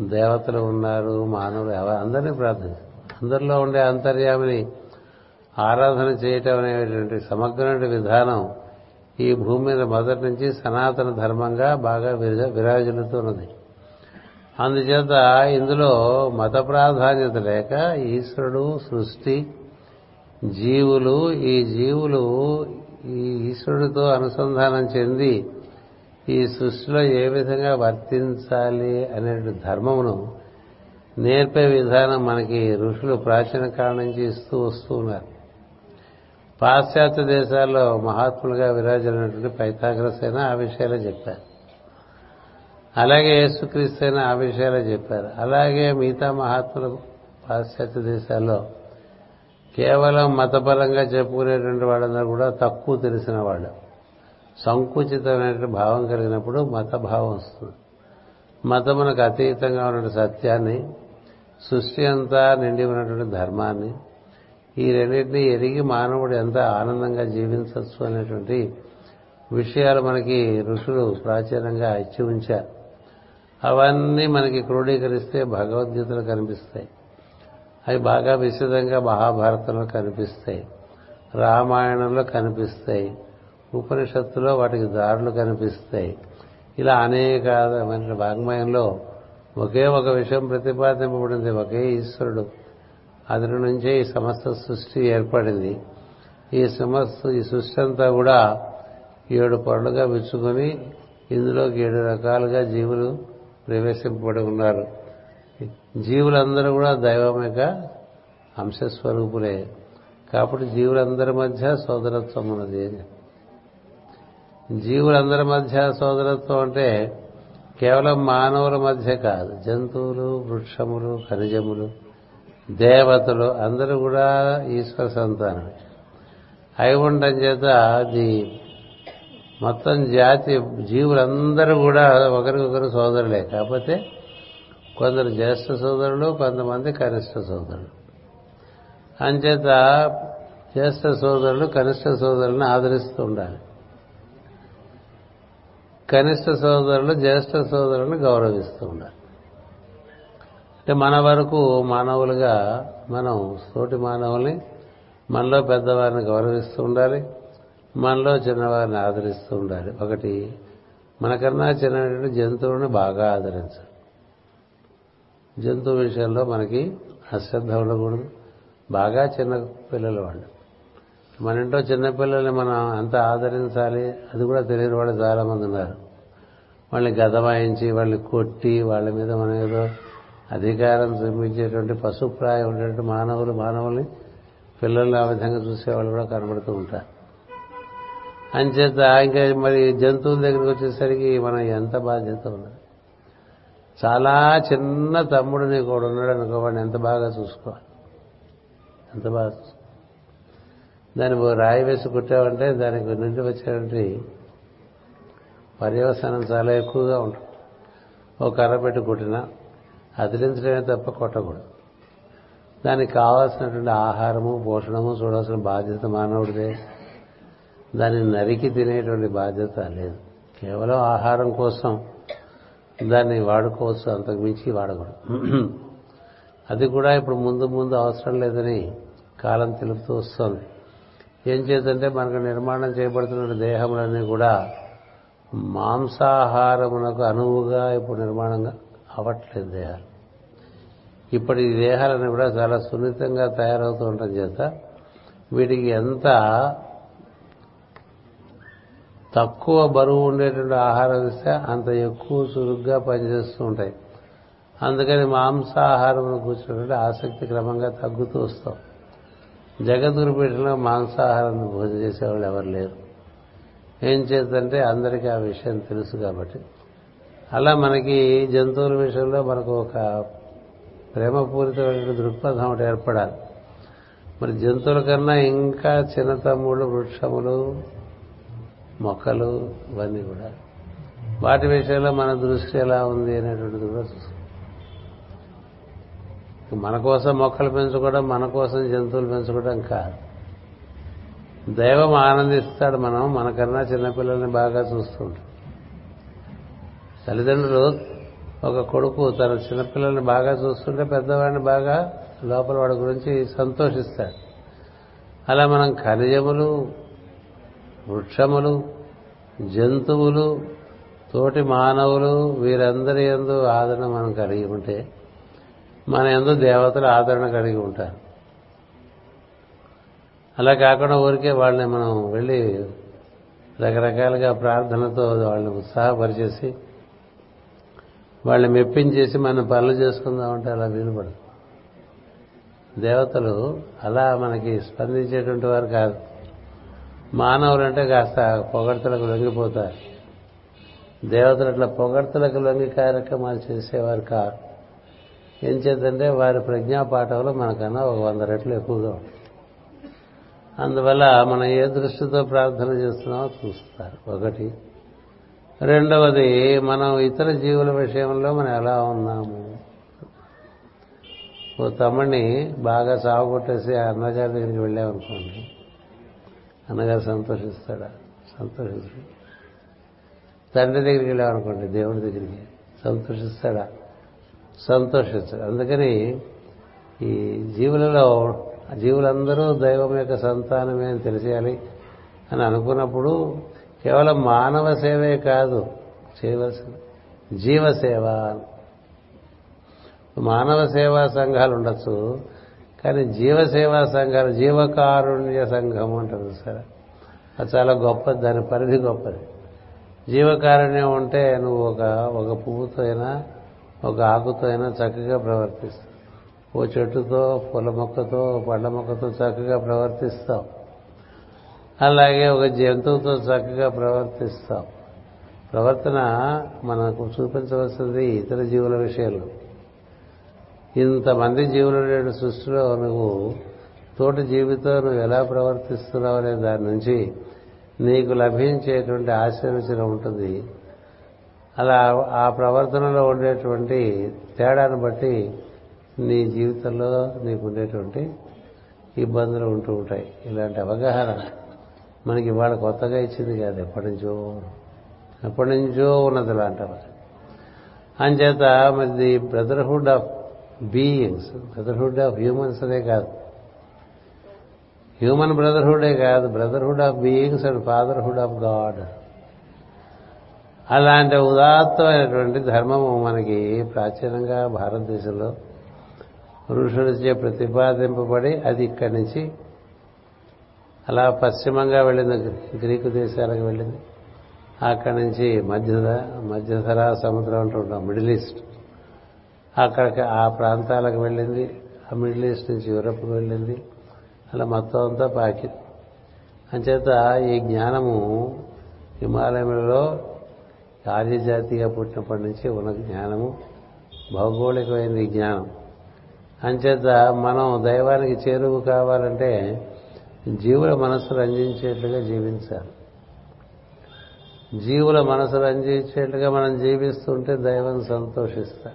దేవతలు ఉన్నారు మానవులు అందరినీ ప్రార్థించారు అందరిలో ఉండే అంతర్యామిని ఆరాధన చేయటం అనేటువంటి సమగ్రమైన విధానం ఈ భూమి మీద మొదటి నుంచి సనాతన ధర్మంగా బాగా విర- విరాజిల్లుతున్నది. అందుచేత ఇందులో మత ప్రాధాన్యత లేక ఈశ్వరుడు సృష్టి జీవులు ఈ జీవులు ఈ ఈశ్వరుడితో అనుసంధానం చెంది ఈ సృష్టిలో ఏ విధంగా వర్తించాలి అనే ధర్మమును నేర్పే విధానం మనకి ఋషులు ప్రాచీన కాలం నుంచి ఇస్తూ వస్తూ ఉన్నారు. పాశ్చాత్య దేశాల్లో మహాత్ములుగా విరాజిల్లినటువంటి పైథాగ్రస్ అయినా ఆ విషయాలే చెప్పారు. అలాగే యేసుక్రీస్తు అయినా ఆ విషయాలే చెప్పారు. అలాగే మిగతా మహాత్ములు పాశ్చాత్య దేశాల్లో కేవలం మతపరంగా చెప్పుకునేటువంటి వాళ్ళందరూ కూడా తక్కువ తెలిసిన వాళ్ళు. సంకుచితమైన భావం కలిగినప్పుడు మత భావం వస్తుంది మతమునకు అతీతంగా ఉన్న సత్యాన్ని సృష్టి అంతా నిండి ఉన్నటువంటి ధర్మాన్ని ఈ రెండింటినీ ఎరిగి మానవుడు ఎంత ఆనందంగా జీవించవచ్చు అనేటువంటి విషయాలు మనకి ఋషులు ప్రాచీనంగా ఇచ్చి ఉంచారు. అవన్నీ మనకి క్రోడీకరిస్తే భగవద్గీతలు కనిపిస్తాయి. అవి బాగా విస్తృతంగా మహాభారతంలో కనిపిస్తాయి. రామాయణంలో కనిపిస్తాయి. ఉపనిషత్తులో వాటికి దారులు కనిపిస్తాయి. ఇలా అనేకమైన వాంగ్మయంలో ఒకే ఒక విషయం ప్రతిపాదింపబడింది ఒకే ఈశ్వరుడు. అతని నుంచే ఈ సమస్త సృష్టి ఏర్పడింది. ఈ సమస్త ఈ సృష్టి అంతా కూడా ఏడు పొరలుగా విచ్చుకొని ఇందులోకి ఏడు రకాలుగా జీవులు ప్రవేశింపబడి ఉన్నారు. జీవులందరూ కూడా దైవం యొక్క అంశస్వరూపులే. కాబట్టి జీవులందరి మధ్య సోదరత్వం ఉన్నది. జీవులందరి మధ్య సోదరత్వం అంటే కేవలం మానవుల మధ్య కాదు జంతువులు వృక్షములు ఖనిజములు దేవతలు అందరూ కూడా ఈశ్వర సంతానమే. అయి ఉండటం చేత అది మొత్తం జాతి జీవులందరూ కూడా ఒకరికొకరు సోదరులే. కాకపోతే కొందరు జ్యేష్ఠ సోదరులు కొంతమంది కనిష్ట సోదరులు. అంచేత జ్యేష్ఠ సోదరులు కనిష్ట సోదరులను ఆదరిస్తూ ఉండాలి కనిష్ట సోదరులు జ్యేష్ఠ సోదరులను గౌరవిస్తూ ఉండాలి అంటే మన వరకు మానవులుగా మనం తోటి మానవుల్ని మనలో పెద్దవారిని గౌరవిస్తూ ఉండాలి మనలో చిన్నవారిని ఆదరిస్తూ ఉండాలి. ఒకటి మనకన్నా చిన్నటువంటి జంతువులను బాగా ఆదరించాలి. జంతువు విషయంలో మనకి అశ్రద్ధ ఉండకూడదు. బాగా చిన్న పిల్లలు వాళ్ళు. మన ఇంట్లో చిన్నపిల్లల్ని మనం ఎంత ఆదరించాలి అది కూడా తెలియని వాళ్ళు చాలా మంది ఉన్నారు. వాళ్ళని గదమాయించి వాళ్ళని కొట్టి వాళ్ళ మీద మనం ఏదో అధికారం చూపించేటువంటి పశుప్రాయం ఉండేటువంటి మానవులు మానవుల్ని పిల్లల్ని ఆ విధంగా చూసేవాళ్ళు కూడా కనబడుతూ ఉంటారు. అంచేత ఇంకా మరి జంతువుల దగ్గరికి వచ్చేసరికి మనం ఎంత బాధ్యత ఉన్నది? చాలా చిన్న తమ్ముడు నీకు కూడా ఉన్నాడు అనుకో వాడిని ఎంత బాగా చూసుకోవాలి? ఎంత బాగా దాన్ని రాయి వేసి కుట్టావంటే దానికి నుండి వచ్చేటువంటి పర్యవసానం చాలా ఎక్కువగా ఉంటుంది. ఓ కర్ర పెట్టి కుట్టినా అదిలించడమే తప్ప కొట్టకూడదు. దానికి కావాల్సినటువంటి ఆహారము పోషణము చూడాల్సిన బాధ్యత మానవుడిదే. దాన్ని నరికి తినేటువంటి బాధ్యత లేదు. కేవలం ఆహారం కోసం దాన్ని వాడుకోవచ్చు అంతకు మించి వాడకూడదు. అది కూడా ఇప్పుడు ముందు ముందు అవసరం లేదని కాలం తెలుపుతూ వస్తుంది. ఏం చేద్దంటే మనకు నిర్మాణం చేయబడుతున్న దేహములన్నీ కూడా మాంసాహారమునకు అనువుగా ఇప్పుడు నిర్మాణంగా అవ్వట్లేదు దేహాలు. ఇప్పటి ఈ దేహాలన్నీ కూడా చాలా సున్నితంగా తయారవుతూ ఉండటం చేత వీటికి ఎంత తక్కువ బరువు ఉండేటువంటి ఆహారం ఇస్తే అంత ఎక్కువ చురుగ్గా పనిచేస్తూ ఉంటాయి. అందుకని మాంసాహారం కూర్చున్నటువంటి ఆసక్తి క్రమంగా తగ్గుతూ వస్తాం. జగద్గురుపీఠంలో మాంసాహారం భోజనం చేసేవాళ్ళు ఎవరు లేరు. ఏం చేద్దంటే అందరికీ ఆ విషయం తెలుసు కాబట్టి. అలా మనకి జంతువుల విషయంలో మనకు ఒక ప్రేమపూరితమైన దృక్పథం ఒకటి ఏర్పడాలి. మరి జంతువుల కన్నా ఇంకా చిన్న తమ్ముళ్ళు వృక్షములు మొక్కలు ఇవన్నీ కూడా. వాటి విషయంలో మన దృష్టి ఎలా ఉంది అనేటువంటిది కూడా చూస్తాం మన కోసం మొక్కలు పెంచుకోవడం మన కోసం జంతువులు పెంచుకోవడం కాదు. దైవం ఆనందిస్తాడు మనం మనకన్నా చిన్నపిల్లల్ని బాగా చూస్తుంటాం. తల్లిదండ్రులు ఒక కొడుకు తన చిన్నపిల్లల్ని బాగా చూస్తుంటే పెద్దవాడిని బాగా లోపల వాడి గురించి సంతోషిస్తాడు. అలా మనం ఖనిజములు వృక్షములు జంతువులు తోటి మానవులు వీరందరి ఎందు ఆదరణ మనం కలిగి ఉంటే మన ఎందు దేవతలు ఆదరణ కలిగి ఉంటారు. అలా కాకుండా ఊరికే వాళ్ళని మనం వెళ్ళి రకరకాలుగా ప్రార్థనతో వాళ్ళని ఉత్సాహపరిచేసి వాళ్ళని మెప్పించేసి మనం పనులు చేసుకుందామంటే అలా వీలుపడదు. దేవతలు అలా మనకి స్పందించేటువంటి వారు కాదు. మానవులంటే కాస్త పొగడ్తలకు లొంగిపోతారు. దేవతలు అట్లా పొగడ్తలకు లొంగి కార్యక్రమాలు చేసేవారు కాదు. ఏం చేద్దంటే వారి ప్రజ్ఞాపాఠంలో మనకన్నా ఒక వంద రెట్లు ఎక్కువగా ఉంటుంది అందువల్ల మనం ఏ దృష్టితో ప్రార్థన చేస్తున్నామో చూస్తారు. ఒకటి. రెండవది మనం ఇతర జీవుల విషయంలో మనం ఎలా ఉన్నాము? ఓ తమ్ముడిని బాగా సాగు కొట్టేసి అన్నగారి దగ్గరికి వెళ్ళామనుకోండి. అన్నగారు సంతోషిస్తాడా? సంతోషిస్తాడు. తండ్రి దగ్గరికి వెళ్ళామనుకోండి దేవుడి దగ్గరికి సంతోషిస్తాడా? సంతోషిస్తాడు అందుకని ఈ జీవులలో జీవులందరూ దైవం యొక్క సంతానమే అని తెలిసేయాలి అని అనుకున్నప్పుడు కేవలం మానవ సేవే కాదు చేయవలసిన జీవసేవ. మానవ సేవా సంఘాలు ఉండొచ్చు కానీ జీవసేవా సంఘాలు జీవకారుణ్య సంఘం అంటారు సరే. అది చాలా గొప్పది దాని పరిధి గొప్పది. జీవకారుణ్యం ఉంటే నువ్వు ఒక ఒక పువ్వుతో అయినా ఒక ఆకుతో అయినా చక్కగా ప్రవర్తిస్తాం. ఓ చెట్టుతో పూల మొక్కతో పండ్ల మొక్కతో చక్కగా ప్రవర్తిస్తావు అలాగే ఒక జంతువుతో చక్కగా ప్రవర్తిస్తాం. ప్రవర్తన మనకు చూపించవలసింది ఇతర జీవుల విషయంలో. ఇంతమంది జీవులు నేడు సృష్టిలో నువ్వు తోటి జీవితో నువ్వు ఎలా ప్రవర్తిస్తున్నావు అనే దాని నుంచి నీకు లభించేటువంటి ఆశీర్వచనం ఉంటుంది. అలా ఆ ప్రవర్తనలో ఉండేటువంటి తేడాను బట్టి నీ జీవితంలో నీకు ఉండేటువంటి ఇబ్బందులు ఉంటూ ఉంటాయి. ఇలాంటి అవగాహన మనకి ఇవాళ కొత్తగా ఇచ్చింది కాదు ఎప్పటి నుంచో ఎప్పటి నుంచో ఉన్నది లాంటి అంచేత మరి the brotherhood of beings brotherhood of humans అనే కాదు. హ్యూమన్ బ్రదర్హుడే కాదు brotherhood of beings and fatherhood of God. అలాంటి ఉదాత్తమైనటువంటి ధర్మము మనకి ప్రాచీనంగా భారతదేశంలో ఋషులచే ప్రతిపాదింపబడి అది ఇక్కడి నుంచి అలా పశ్చిమంగా వెళ్ళింది గ్రీకు దేశాలకు వెళ్ళింది. అక్కడి నుంచి మధ్యధ మధ్యధరా సముద్రం అంటూ ఉంటాం మిడిల్ ఈస్ట్. అక్కడికి ఆ ప్రాంతాలకు వెళ్ళింది ఆ మిడిల్ ఈస్ట్ నుంచి యూరప్కి వెళ్ళింది. అలా మొత్తం అంతా పాకి అంచేత ఈ జ్ఞానము హిమాలయంలో ఆర్యజాతిగా పుట్టినప్పటి నుంచి ఉన్న జ్ఞానము భౌగోళికమైన జ్ఞానం అంచేత మనం దైవానికి చేరువు కావాలంటే జీవుల మనసు రంజించేట్లుగా జీవించాలి. జీవుల మనసు రంజించేట్లుగా మనం జీవిస్తుంటే దైవం సంతోషిస్తా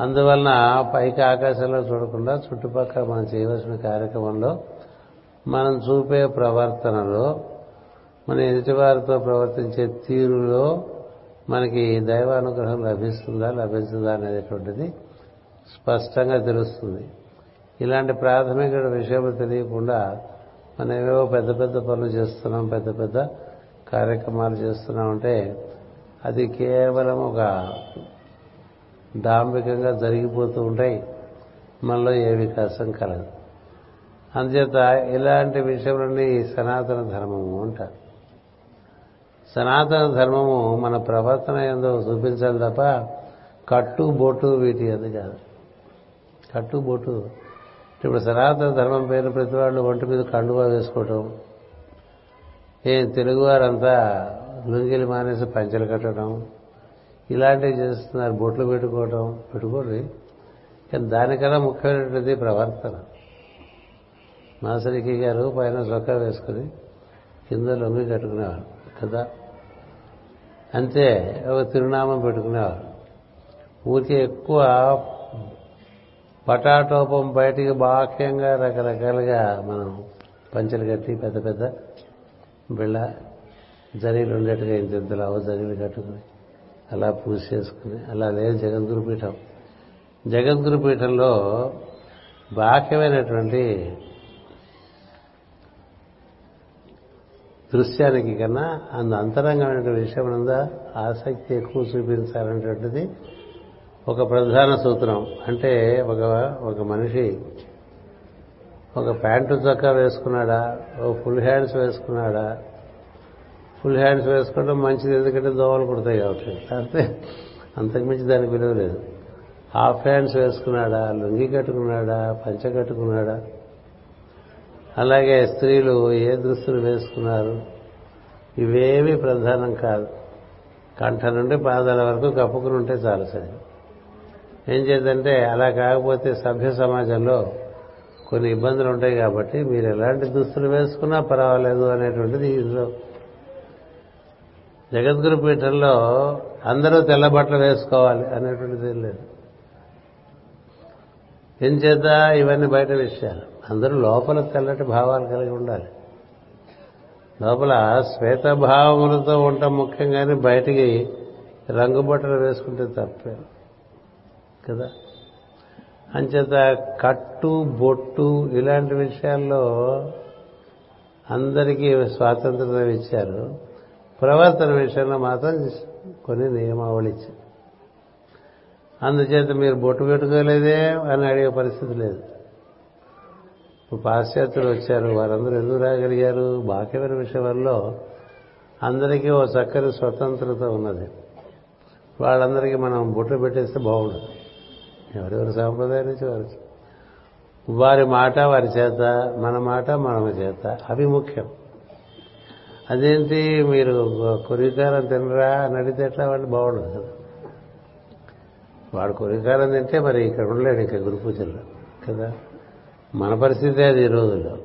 అందువలన పైకి ఆకాశంలో చూడకుండా చుట్టుపక్కల మనం చేయవలసిన కార్యక్రమంలో మనం చూపే ప్రవర్తనలో మన ఎదుటివారితో ప్రవర్తించే తీరులో మనకి దైవానుగ్రహం లభిస్తుందా లభించదా అనేటువంటిది స్పష్టంగా తెలుస్తుంది. ఇలాంటి ప్రాథమిక విషయం తెలియకుండా మనం ఏవేవో పెద్ద పెద్ద పనులు చేస్తున్నాం పెద్ద పెద్ద కార్యక్రమాలు చేస్తున్నామంటే అది కేవలం ఒక దాంభికంగా జరిగిపోతూ ఉంటాయి. మనలో ఏ వికాసం కలదు. అందుచేత ఇలాంటి విషయంలోని సనాతన ధర్మము అంటారు. సనాతన ధర్మము మన ప్రవర్తన ఏందో చూపించాలి తప్ప కట్టు బొట్టు వీటి అది కాదు. కట్టు బొట్టు. ఇప్పుడు సనాతన ధర్మం పేరు ప్రతి వాళ్ళు ఒంటి మీద కండువా వేసుకోవటం. ఏం తెలుగువారంతా లుంగిలు మానేసి పంచలు కట్టడం. ఇలాంటివి చేస్తున్నారు బొట్లు పెట్టుకోవటం. పెట్టుకోండి కానీ దానికన్నా ముఖ్యమైనటువంటిది ప్రవర్తన. మాసరికి గారు పైన చొక్కా వేసుకుని కింద లొంగి కట్టుకునేవారు. కదా? అంతే ఒక తిరునామం పెట్టుకునేవారు. ఊరికే ఎక్కువ పటాటోపం బయటికి బాహ్యంగా రకరకాలుగా మనం పంచలు కట్టి పెద్ద పెద్ద బిళ్ళ జరీలు ఉండేట్టుగా ఇంత ఇంతలో అవ జరీలు కట్టుకుని అలా పూజ చేసుకుని అలా లేదు జగద్గురు పీఠం. జగద్గురు పీఠంలో బాహ్యమైనటువంటి దృశ్యానికి కన్నా అందు అంతరంగమైన విషయం ఆసక్తి ఎక్కువ చూపించాలనేటువంటిది ఒక ప్రధాన సూత్రం. అంటే ఒక ఒక మనిషి ఒక ప్యాంటు చొక్కా వేసుకున్నాడా? ఒక ఫుల్ హ్యాండ్స్ వేసుకున్నాడా? ఫుల్ హ్యాండ్స్ వేసుకోవడం మంచిది ఎందుకంటే దోవలు కుడతాయి కాబట్టి. అంతే. అంతకుమించి దానికి విలువ లేదు. హాఫ్ హ్యాండ్స్ వేసుకున్నాడా? లుంగి కట్టుకున్నాడా? పంచ కట్టుకున్నాడా? అలాగే స్త్రీలు ఏ దుస్తులు వేసుకున్నారు? ఇవేమీ ప్రధానం కాదు. కంఠ నుండి పాదాల వరకు కప్పుకుని ఉంటే చాలు సరే. ఏం చేద్దంటే అలా కాకపోతే సభ్య సమాజంలో కొన్ని ఇబ్బందులు ఉంటాయి కాబట్టి మీరు ఎలాంటి దుస్తులు వేసుకున్నా పర్వాలేదు అనేటువంటిది ఇందులో. జగద్గురు పీఠంలో అందరూ తెల్ల బట్టలు వేసుకోవాలి అనేటువంటిది లేదు. ఏం చేద్దా? ఇవన్నీ బయట విషయాలు. అందరూ లోపల తెల్లటి భావాలు కలిగి ఉండాలి. లోపల శ్వేతభావములతో ఉండటం ముఖ్యం కానీ బయటికి రంగు బట్టలు వేసుకుంటే తప్పే కదా? అంచేత కట్టు బొట్టు ఇలాంటి విషయాల్లో అందరికీ స్వాతంత్రం ఇచ్చారు. ప్రవర్తన విషయంలో మాత్రం కొన్ని నియమావళి ఇచ్చారు. అందుచేత మీరు బొట్టు పెట్టుకోలేదే అని అడిగే పరిస్థితి లేదు. ఇప్పుడు పాశ్చాత్యులు వచ్చారు వారందరూ ఎందుకు రాగలిగారు? బాక్యమైన విషయంలో అందరికీ ఓ చక్కని స్వతంత్రత ఉన్నది. వాళ్ళందరికీ మనం బుట్ట పెట్టేస్తే బాగుండదు ఎవరెవరి సాంప్రదాయం నుంచి వారి వారి మాట వారి చేత మన మాట మన చేత. అవి ముఖ్యం. అదేంటి? మీరు కొరికారం తినరా అని అడిగితే ఎట్లా వాళ్ళు బాగుండదు కదా. వాడు కొరికారం తింటే మరి ఇక్కడ ఉండలేడు ఇంకా గురు పూజల్లో కదా. మన పరిస్థితి అది ఈ రోజుల్లో.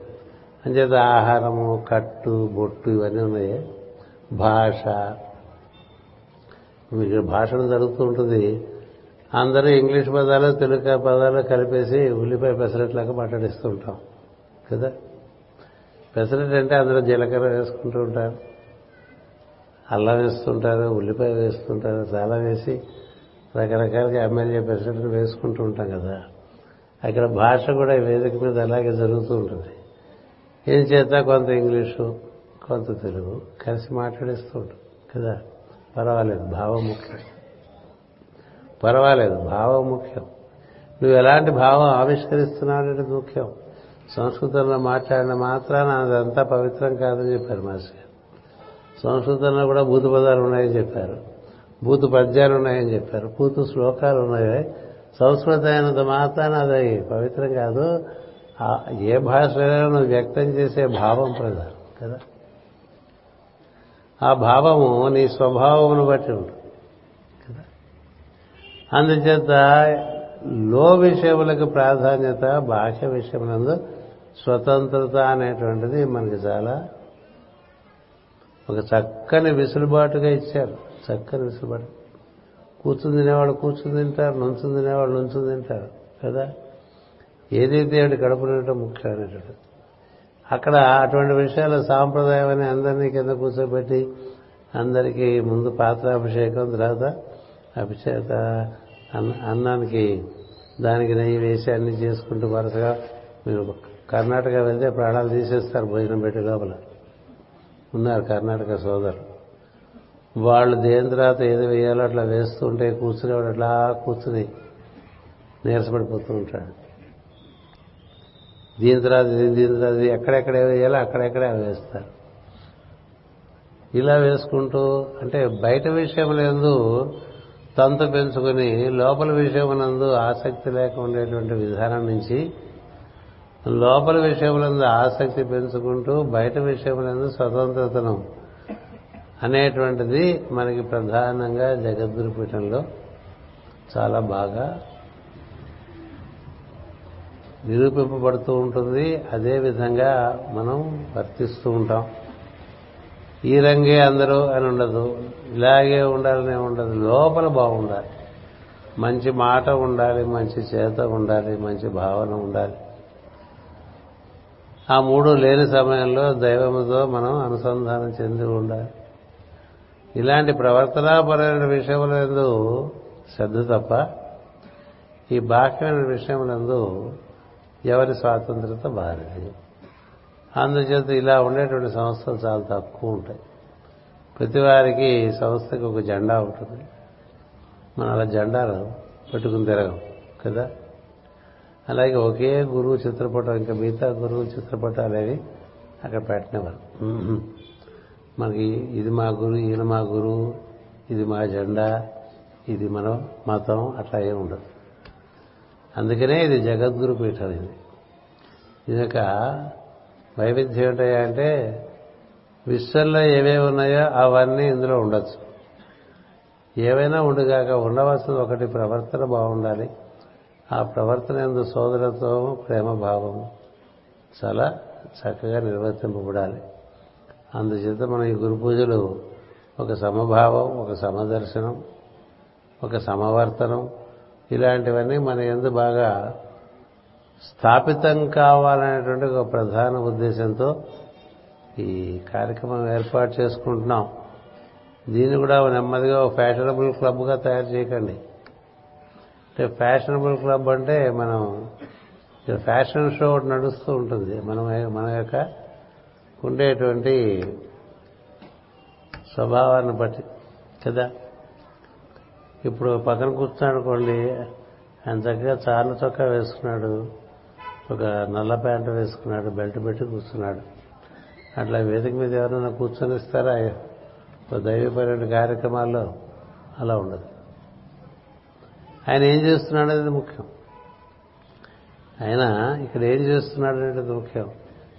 అంచేత ఆహారము కట్టు బొట్టు ఇవన్నీ ఉన్నాయి. భాష. మీకు భాషను జరుగుతూ ఉంటుంది. అందరూ ఇంగ్లీష్ పదాలు తెలుగు పదాలు కలిపేసి ఉల్లిపాయ పెసరట్లాగా మాట్లాడిస్తూ ఉంటాం. కదా? పెసరట్ అంటే అందరూ జీలకర్ర వేసుకుంటూ ఉంటారు. అల్లం వేస్తుంటారు ఉల్లిపాయ వేస్తుంటారు చాలా వేసి రకరకాలుగా ఎమ్మెల్యే పెసరట్లు వేసుకుంటూ ఉంటాం కదా. అక్కడ భాష కూడా ఈ వేదిక మీద అలాగే జరుగుతూ ఉంటుంది. ఏం చేత కొంత ఇంగ్లీషు కొంత తెలుగు కలిసి మాట్లాడేస్తూ ఉంటుంది కదా? పర్వాలేదు భావం ముఖ్యం. పర్వాలేదు భావం ముఖ్యం. నువ్వు ఎలాంటి భావం ఆవిష్కరిస్తున్నావు అనేది ముఖ్యం. సంస్కృతంలో మాట్లాడిన మాత్రాన అదంతా పవిత్రం కాదని చెప్పారు మాస్టర్ గారు. సంస్కృతంలో కూడా భూత పదాలు ఉన్నాయని చెప్పారు. భూత పద్యాలు ఉన్నాయని చెప్పారు. భూత శ్లోకాలు ఉన్నాయి సంస్కృతమైనంత అయినంత మాత్రాన అది పవిత్రం కాదు. ఏ భాషలో నువ్వు వ్యక్తం చేసే భావం ప్రధానం కదా? ఆ భావము నీ స్వభావమును బట్టి ఉంటుంది కదా? అందుచేత లో విషయములకు ప్రాధాన్యత భాష విషయములందు స్వతంత్రత అనేటువంటిది మనకి చాలా ఒక చక్కని విసులుబాటుగా ఇచ్చారు. చక్కని విసులుబాటు. కూర్చుని తినేవాళ్ళు కూర్చుని తింటారు నుంచుని తినేవాళ్ళు నుంచుని తింటారు కదా? ఏదైతే ఆవిడ కడుపు నిండటం ముఖ్యమైనటువంటి అక్కడ అటువంటి విషయాలు సాంప్రదాయం అని అందరినీ కింద కూర్చోబెట్టి అందరికీ ముందు పాత్రాభిషేకం తర్వాత అభిషేక అన్నానికి దానికి నెయ్యి వేసి అన్ని చేసుకుంటూ వరుసగా మీరు కర్ణాటక వెళ్తే ప్రాణాలు తీసేస్తారు భోజనం పెట్టి లోపల. ఉన్నారు కర్ణాటక సోదరులు. వాళ్ళు దేని తర్వాత ఏది వేయాలో అట్లా వేస్తూ ఉంటే కూర్చునేవాడు అట్లా కూర్చుని నీరసపడిపోతూ ఉంటాడు. దీని తర్వాత దీని తర్వాత ఎక్కడెక్కడ వేయాలో అక్కడెక్కడే వేస్తారు. ఇలా వేసుకుంటూ అంటే బయట విషయములందు తంతు పెంచుకుని లోపల విషయమునందు ఆసక్తి లేక ఉండేటువంటి విధానం నుంచి లోపల విషయములందు ఆసక్తి పెంచుకుంటూ బయట విషయములందు స్వతంత్రతను అనేటువంటిది మనకి ప్రధానంగా జగద్గురుపీఠంలో చాలా బాగా నిరూపింపబడుతూ ఉంటుంది. అదే విధంగా మనం వర్తిస్తూ ఉంటాం. ఈ రంగే అందరూ అని ఉండదు. ఇలాగే ఉండాలనే ఉండదు. లోపల బాగుండాలి. మంచి మాట ఉండాలి మంచి చేత ఉండాలి మంచి భావన ఉండాలి. ఆ మూడు లేని సమయంలో దైవముతో మనం అనుసంధానం చెంది ఉండాలి. ఇలాంటి ప్రవర్తనాపరమైన విషయములందు శ్రద్ధ తప్ప ఈ బాహ్యమైన విషయములందు ఎవరి స్వాతంత్రత వారిది అందుచేత ఇలా ఉండేటువంటి సంస్థలు చాలా తక్కువ ఉంటాయి. ప్రతి వారికి సంస్థకి ఒక జెండా ఉంటుంది. మనం అలా జెండాలు పెట్టుకుని తిరగం కదా? అలాగే ఒకే గురువు చిత్రపటం ఇంకా మిగతా గురువు చిత్రపటాలు అవి అక్కడ పెట్టినవారు మనకి ఇది మా గురువు ఈయన మా గురువు ఇది మా జెండా ఇది మన మతం అట్లా ఏమి ఉండదు. అందుకనే ఇది జగద్గురు పీఠం ఇది. ఇది యొక్క వైవిధ్యం ఏంటయ్యా అంటే విశ్వంలో ఏవేవి ఉన్నాయో అవన్నీ ఇందులో ఉండొచ్చు. ఏవైనా ఉండుగాక ఉండవలసింది ఒకటి ప్రవర్తన బాగుండాలి. ఆ ప్రవర్తన ఎందు సోదరత్వము ప్రేమభావము చాలా చక్కగా నిర్వర్తింపబడాలి. అందుచేత మన ఈ గురు పూజలు ఒక సమభావం ఒక సమదర్శనం ఒక సమవర్తనం ఇలాంటివన్నీ మన ఎందు బాగా స్థాపితం కావాలనేటువంటి ఒక ప్రధాన ఉద్దేశంతో ఈ కార్యక్రమం ఏర్పాటు చేసుకుంటున్నాం. దీన్ని కూడా నెమ్మదిగా ఒక ఫ్యాషనబుల్ క్లబ్గా తయారు చేయకండి. అంటే ఫ్యాషనబుల్ క్లబ్ అంటే మనం ఫ్యాషన్ షో ఒకటి నడుస్తూ ఉంటుంది. మనం మన యొక్క ఉండేటువంటి స్వభావాన్ని బట్టి కదా? ఇప్పుడు పక్కన కూర్చున్నాడు అనుకోండి ఆయన చక్కగా చార్ల చొక్కా వేసుకున్నాడు ఒక నల్ల ప్యాంట్ వేసుకున్నాడు బెల్ట్ పెట్టి కూర్చున్నాడు. అట్లా వేదిక మీద ఎవరైనా కూర్చొని ఇస్తారా? దైవపరమైన కార్యక్రమాల్లో అలా ఉండదు. ఆయన ఏం చేస్తున్నాడు అనేది ముఖ్యం. ఆయన ఇక్కడ ఏం చేస్తున్నాడు అనేది ముఖ్యం.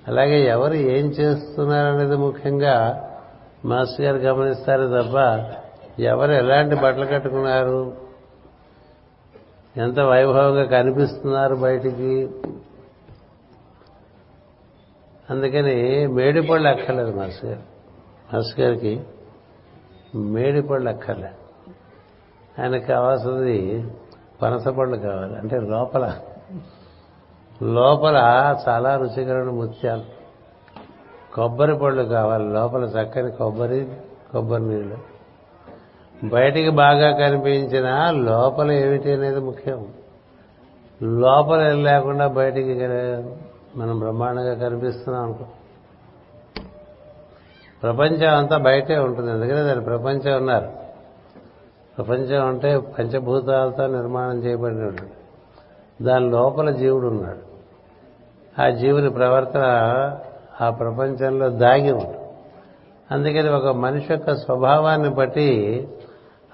అలాగే ఎవరు ఏం చేస్తున్నారనేది ముఖ్యంగా మాస్టర్ గారు గమనిస్తారు తప్ప ఎవరు ఎలాంటి బట్టలు కట్టుకున్నారు ఎంత వైభవంగా కనిపిస్తున్నారు బయటికి. అందుకని మేడిపళ్ళు అక్కర్లేదు మాస్టర్ గారు. మాస్టర్ గారికి మేడిపళ్ళు అక్కర్లే ఆయనకు కావాల్సింది పనసపళ్ళు కావాలి అంటే లోపల లోపల చాలా రుచికరమైన ముత్యాలు. కొబ్బరి పళ్ళు కావాలి లోపల చక్కని కొబ్బరి కొబ్బరి నీళ్ళు. బయటికి బాగా కనిపించిన లోపల ఏమిటి అనేది ముఖ్యం. లోపల లేకుండా బయటికి మనం బ్రహ్మాండంగా కనిపిస్తున్నాం అనుకో. ప్రపంచం అంతా బయటే ఉంటుంది ఎందుకంటే దాని ప్రపంచం ఉన్నారు ప్రపంచం అంటే పంచభూతాలతో నిర్మాణం చేయబడినటువంటి. దాని లోపల జీవుడు ఉన్నాడు. ఆ జీవుని ప్రవర్తన ఆ ప్రపంచంలో దాగి ఉంటుంది అందుకని ఒక మనిషి యొక్క స్వభావాన్ని బట్టి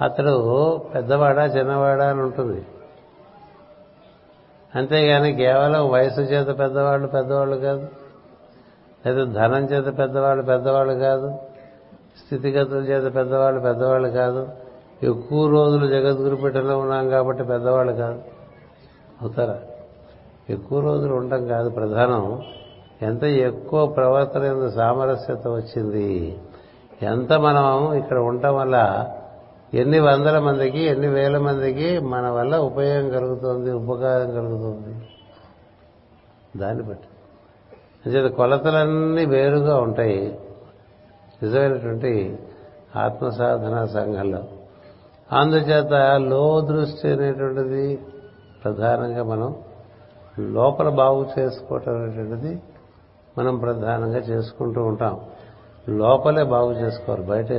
అతడు పెద్దవాడా చిన్నవాడా అని ఉంటుంది. అంతేగాని కేవలం వయసు చేత పెద్దవాళ్ళు పెద్దవాళ్ళు కాదు లేదా ధనం చేత పెద్దవాళ్ళు పెద్దవాళ్ళు కాదు స్థితిగతుల చేత పెద్దవాళ్ళు పెద్దవాళ్ళు కాదు ఎక్కువ రోజులు జగద్గురు పీఠంలో ఉన్నాం కాబట్టి పెద్దవాళ్ళు కాదు. అవుతారా? ఎక్కువ రోజులు ఉండటం కాదు. ప్రధానం ఎంత ఎక్కువ ప్రవర్తన ఎంత సామరస్యత వచ్చింది? ఎంత మనం ఇక్కడ ఉండటం వల్ల ఎన్ని వందల మందికి ఎన్ని వేల మందికి మన వల్ల ఉపయోగం కలుగుతుంది ఉపకారం కలుగుతుంది? దాన్ని బట్టి. అంచేత కొలతలన్నీ వేరుగా ఉంటాయి. నిజమైనటువంటి ఆత్మసాధన సంఘంలో. అందుచేత లో దృష్టి అనేటువంటిది ప్రధానంగా మనం లోపల బాగు చేసుకోవటం అనేటువంటిది మనం ప్రధానంగా చేసుకుంటూ ఉంటాం. లోపలే బాగు చేసుకోవాలి బయట